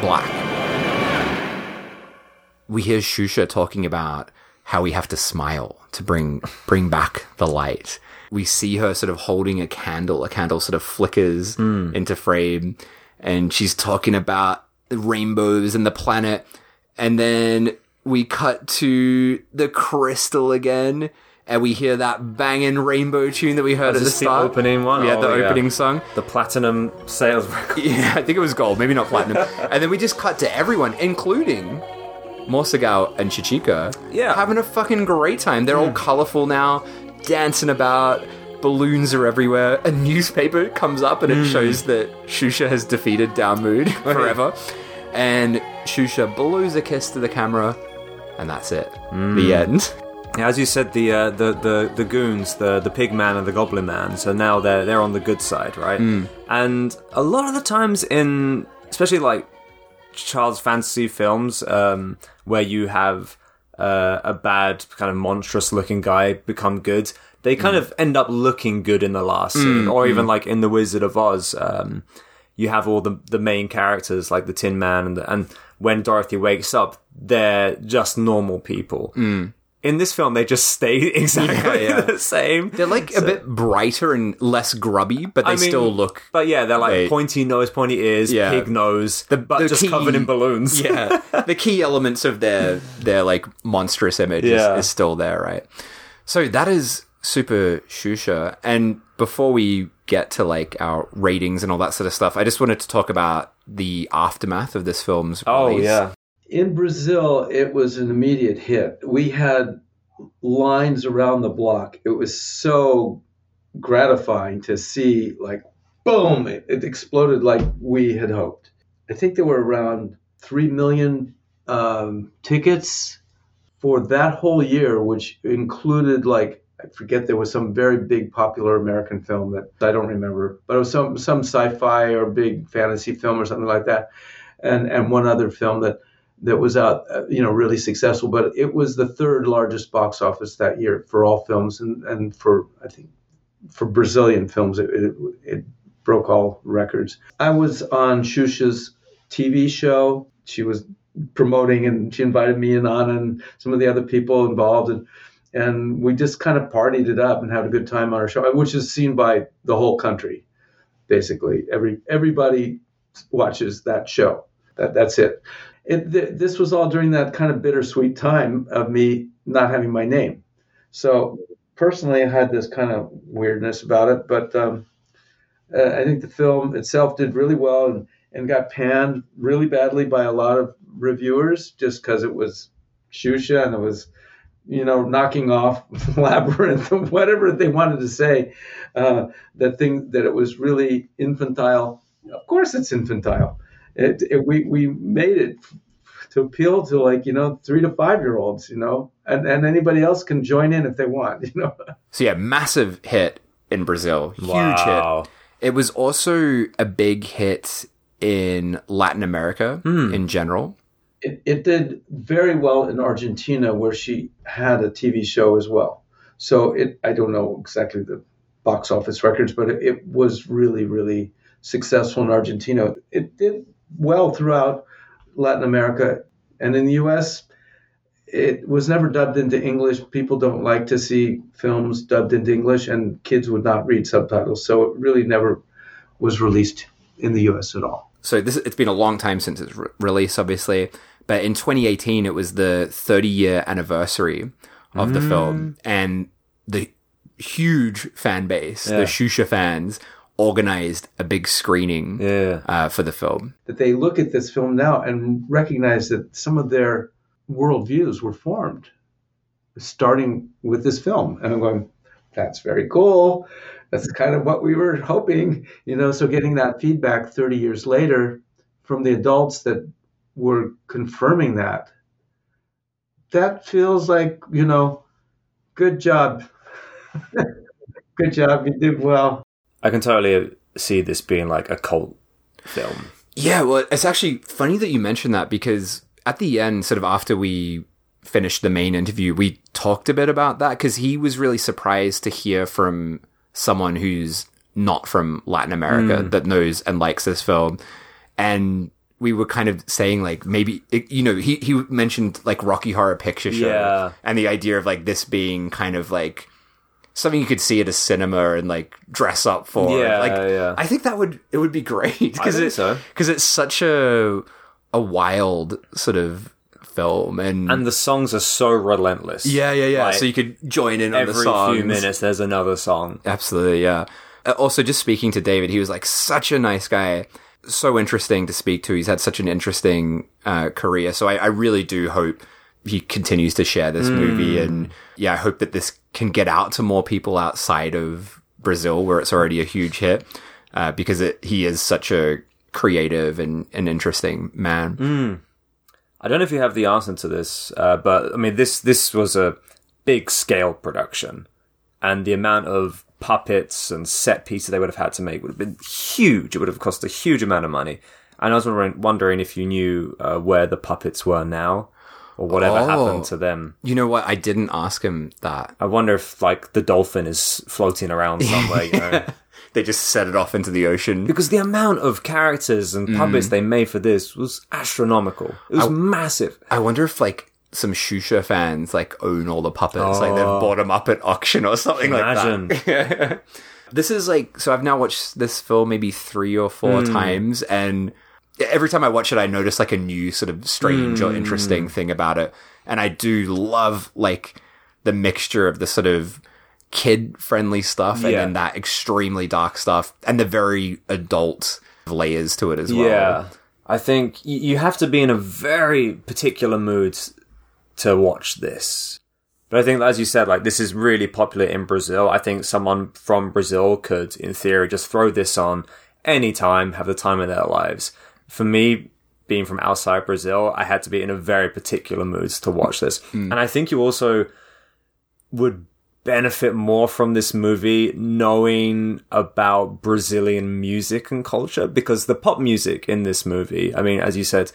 black. We hear Xuxa talking about how we have to smile to bring bring back the light. We see her sort of holding a candle. A candle sort of flickers hmm. into frame, and she's talking about the rainbows and the planet. And then we cut to the crystal again, and we hear that banging rainbow tune that we heard Was at the this the start. opening one? Yeah, the Oh, yeah. opening song. The platinum sales record. Yeah, I think it was gold, maybe not platinum. and then we just cut to everyone, including Morsagao and Chichika, Yeah. having a fucking great time. They're all colorful now, dancing about. Balloons are everywhere. A newspaper comes up and it shows that Xuxa has defeated Down forever. And Xuxa blows a kiss to the camera, and that's it. The end. As you said, the uh, the the the goons, the the pig man and the goblin man. So now they're they're on the good side, right? And a lot of the times in, especially like child's fantasy films, um, where you have uh, a bad kind of monstrous looking guy become good, they kind of end up looking good in the last scene, or even like in the Wizard of Oz. Um, you have all the the main characters like the Tin Man and the, and when Dorothy wakes up, they're just normal people. In this film, they just stay exactly Yeah, yeah. the same. They're like a bit brighter and less grubby, but they I mean, still look But yeah, they're like Wait. pointy nose, pointy ears, Yeah. pig nose, the, but the just key- covered in balloons. yeah, the key elements of their their like monstrous image is, is still there, right? So that is super Xuxa. And before we get to like our ratings and all that sort of stuff, I just wanted to talk about the aftermath of this film's Oh release. yeah. In Brazil, it was an immediate hit. We had lines around the block. It was so gratifying to see, like, boom, it, it exploded like we had hoped. I think there were around 3 million um, tickets for that whole year, which included, like, I forget there was some very big popular American film that I don't remember, but it was some some sci-fi or big fantasy film or something like that, and and one other film that that was out, uh, you know, really successful. But it was the third largest box office that year for all films, and and for I think for Brazilian films, it it, it broke all records. I was on Xuxa's TV show. She was promoting, and she invited me and on, and some of the other people involved, and and we just kind of partied it up and had a good time on our show, which is seen by the whole country. Basically, every everybody watches that show. That that's it. It th- this was all during that kind of bittersweet time of me not having my name. So personally, I had this kind of weirdness about it, but um, uh, I think the film itself did really well and, and got panned really badly by a lot of reviewers just because it was Xuxa and it was, you know, knocking off Labyrinth, whatever they wanted to say. Uh, that thing that it was really infantile. Of course, it's infantile. It, it, we we made it to appeal to like you know three to five year olds, you know, and and anybody else can join in if they want, you know. So yeah, massive hit in Brazil. Huge Wow. hit. It was also a big hit in Latin America hmm. in general. it, it did very well in Argentina, where she had a TV show as well. So it, I don't know exactly the box office records, but it, it was really, really successful in Argentina. It did well throughout Latin America, and in the U.S., it was never dubbed into English. People don't like to see films dubbed into English, and kids would not read subtitles. So it really never was released in the U.S. at all. So this it's been a long time since its re- release, obviously. But in 2018, it was the 30 year anniversary of the mm. film, and the huge fan base, the Xuxa fans, organized a big screening Yeah. uh, for the film. that they look at this film now and recognize that some of their worldviews were formed starting with this film. And I'm going, that's very cool. That's kind of what we were hoping, you know. So getting that feedback 30 years later from the adults that were confirming that, that feels like, you know, good job. good job. You did well. I can totally see this being like a cult film. Yeah, well, it's actually funny that you mentioned that because at the end, sort of after we finished the main interview, we talked a bit about that because he was really surprised to hear from someone who's not from Latin America hmm. that knows and likes this film. And we were kind of saying like maybe it, you know he he mentioned like Rocky Horror Picture Show Yeah. and the idea of like this being kind of like something you could see at a cinema and like dress up for. Yeah, like yeah. I think that would it would be great because think it, so. because it's such a a wild sort of film and, And the songs are so relentless. yeah yeah yeah Like, so you could join in on the every songs few minutes there's another song. absolutely yeah Uh, also just speaking to david he was like such a nice guy so interesting to speak to he's had such an interesting uh, career so I, I really do hope he continues to share this movie and yeah i hope that this can get out to more people outside of brazil where it's already a huge hit uh, because it, he is such a creative and an interesting man I don't know if you have the answer to this, uh, but I mean this this was a big scale production, and the amount of puppets and set pieces they would have had to make would have been huge. It would have cost a huge amount of money. And I was wondering, wondering if you knew uh, where the puppets were now, or whatever Oh. happened to them. You know what? I didn't ask him that. I wonder if like the dolphin is floating around somewhere. You know. They just set it off into the ocean. Because the amount of characters and Mm. puppets they made for this was astronomical. It was massive. I wonder if like some Xuxa fans like own all the puppets, like they've bought them up at auction or something Imagine. like that. this is like so. I've now watched this film maybe three or four times, and every time I watch it, I notice like a new sort of strange or interesting hmm. thing about it. And I do love like the mixture of the sort of kid friendly stuff and then that extremely dark stuff and the very adult layers to it as well. Yeah. I think you have to be in a very particular mood to watch this. But I think, as you said, like this is really popular in Brazil. I think someone from Brazil could, in theory, just throw this on anytime, have the time of their lives. For me, being from outside Brazil, I had to be in a very particular mood to watch this. Mm. And I think you also would benefit more from this movie knowing about Brazilian music and culture because the pop music in this movie, I mean, as you said,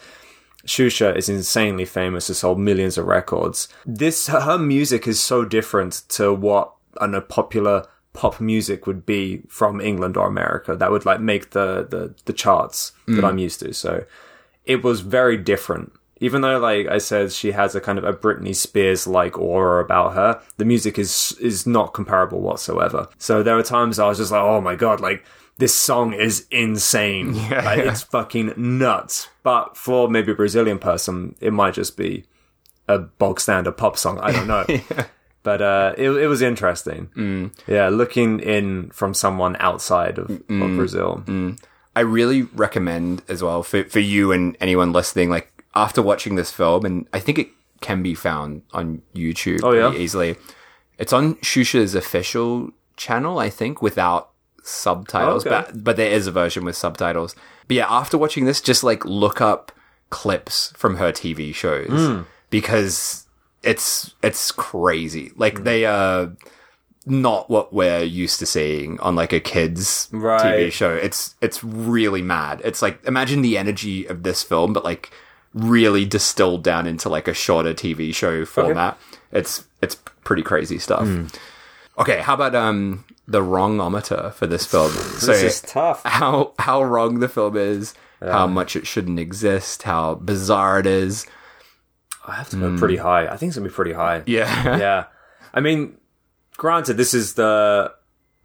Xuxa is insanely famous, has sold millions of records. This, her music is so different to what a popular pop music would be from England or America that would like make the, the, the charts that I'm mm. used to. So it was very different. Even though, like I said, she has a kind of a Britney Spears like aura about her, the music is is not comparable whatsoever. So there were times I was just like, oh my god, like this song is insane. like, It's fucking nuts. But for maybe a Brazilian person, it might just be a bog standard pop song. I don't know. But uh, it, it was interesting. Yeah, looking in from someone outside of, of Brazil. I really recommend as well for, for you and anyone listening, like after watching this film, and I think it can be found on YouTube Oh, yeah? easily. It's on Xuxa's official channel, I think, without subtitles, Oh, okay. but but there is a version with subtitles. But yeah, after watching this, just like look up clips from her TV shows Hmm. because it's it's crazy. Like they are not what we're used to seeing on like a kids Right. TV show. It's it's really mad. It's like imagine the energy of this film, but like really distilled down into like a shorter TV show format. It's it's pretty crazy stuff. Hmm. Okay, how about um the wrongometer for this film? so This is tough. how how wrong the film is, how much it shouldn't exist, how bizarre it is. I have to go pretty high. I think it's gonna be pretty high. Yeah. yeah. I mean, granted, this is the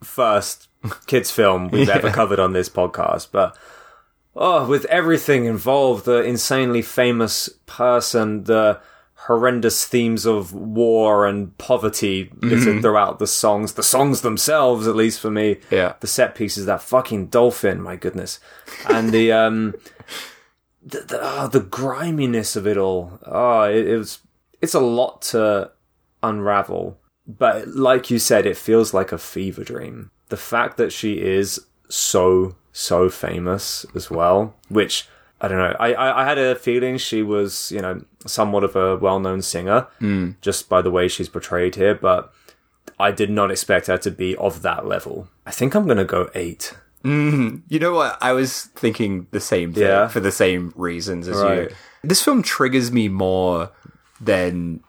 first kids film we've ever covered on this podcast, but oh, with everything involved, the insanely famous person, the horrendous themes of war and poverty littered throughout the songs, the songs themselves, at least for me. Yeah. The set pieces, that fucking dolphin, my goodness. And the, um, the, the, oh, the griminess of it all. Oh, it, it was, it's a lot to unravel. But like you said, it feels like a fever dream. The fact that she is so, so famous as well, which I don't know. I, I, I had a feeling she was, you know, somewhat of a well known singer hmm. just by the way she's portrayed here, but I did not expect her to be of that level. I think I'm going to go eight. Mm-hmm. You know what? I was thinking the same thing Yeah. for the same reasons as Right. you. This film triggers me more than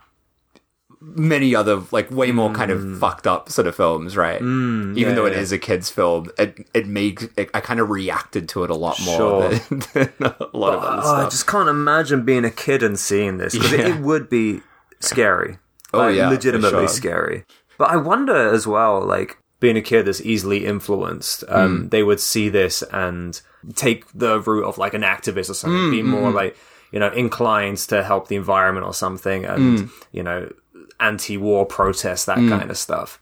many other, like way more kind of mm. fucked up sort of films, right? Mm, Even though it is yeah. a kids' film, it it makes it, I kind of reacted to it a lot more Sure. than, than a lot of other Oh, I just can't imagine being a kid and seeing this because Yeah. it, it would be scary. Oh, Like, yeah, legitimately sure. scary. But I wonder as well, like being a kid that's easily influenced, um, Mm. they would see this and take the route of like an activist or something, Mm, be more like you know inclined to help the environment or something, and Mm. you know anti-war protests, that kind of stuff.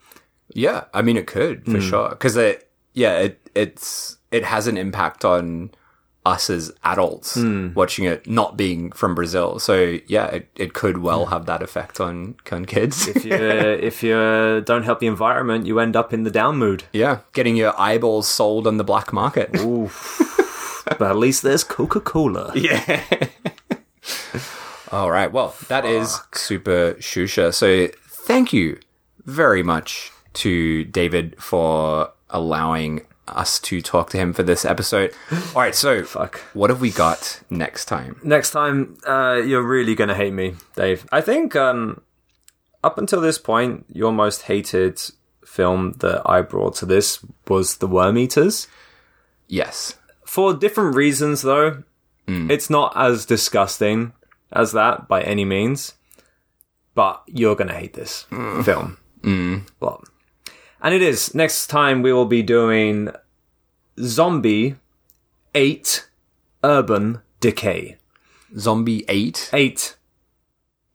Yeah, I mean it could for sure because it yeah it it's it has an impact on us as adults hmm. watching it not being from Brazil. So yeah, it, it could well hmm. have that effect on on kids. If you uh, if you uh, don't help the environment, you end up in the down mood. yeah, getting your eyeballs sold on the black market. But at least there's Coca Cola. Yeah. All right. Well, that is super Xuxa. So thank you very much to David for allowing us to talk to him for this episode. All right. So Fuck. what have we got next time? next time uh, you're really gonna hate me dave i think um, up until this point your most hated film that i brought to this was the worm eaters Yes. for different reasons though it's not as disgusting as that by any means but you're gonna hate this film well and it is next time we will be doing zombie 8 urban decay Zombie 8, 8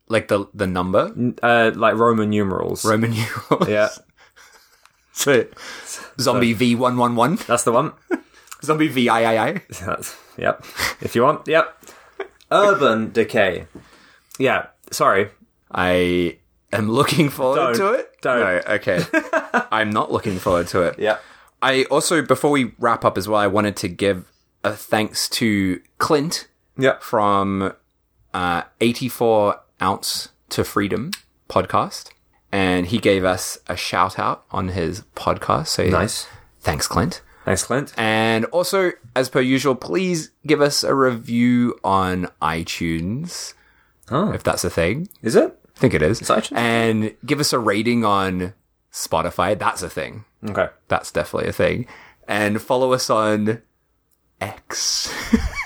like the the number uh, like Roman numerals. Roman numerals. Yeah, So Zombie V111, that's the one. Zombie VIII. That's, yep. If you want, yep. Urban Decay. Yeah. Sorry. I am looking forward Don't. to it. Don't. No, okay. I'm not looking forward to it. Yeah. I also, before we wrap up as well, I wanted to give a thanks to Clint Yeah. from uh, 84 Ounce to Freedom podcast. And he gave us a shout out on his podcast. So Nice. Thanks, Clint. Thanks, Clint. And also, as per usual, please give us a review on iTunes. Oh. If that's a thing. Is it? I think it is. iTunes? And give us a rating on Spotify. That's a thing. Okay. That's definitely a thing. And follow us on X,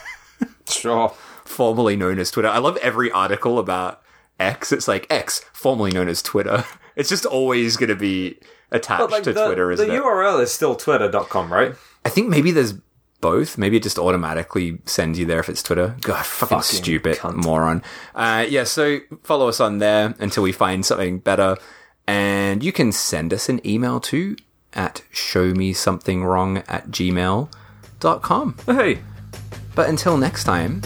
Sure. formerly known as Twitter. I love every article about X. It's like X, formerly known as Twitter. It's just always going to be attached like to the, Twitter, isn't the it? URL is still twitter.com, right? I think maybe there's both. Maybe it just automatically sends you there if it's Twitter. God, fucking, Fucking stupid cunt. moron. Uh, yeah, so follow us on there until we find something better. And you can send us an email too at showmesomethingwrong at gmail.com. Hey. But until next time,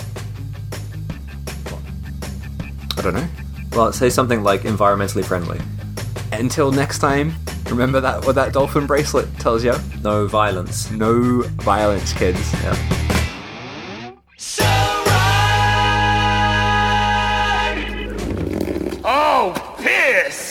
I don't know. Well, say something like environmentally friendly. Until next time, Remember that what that dolphin bracelet tells you? No violence. No violence, kids. Yeah. Oh, piss!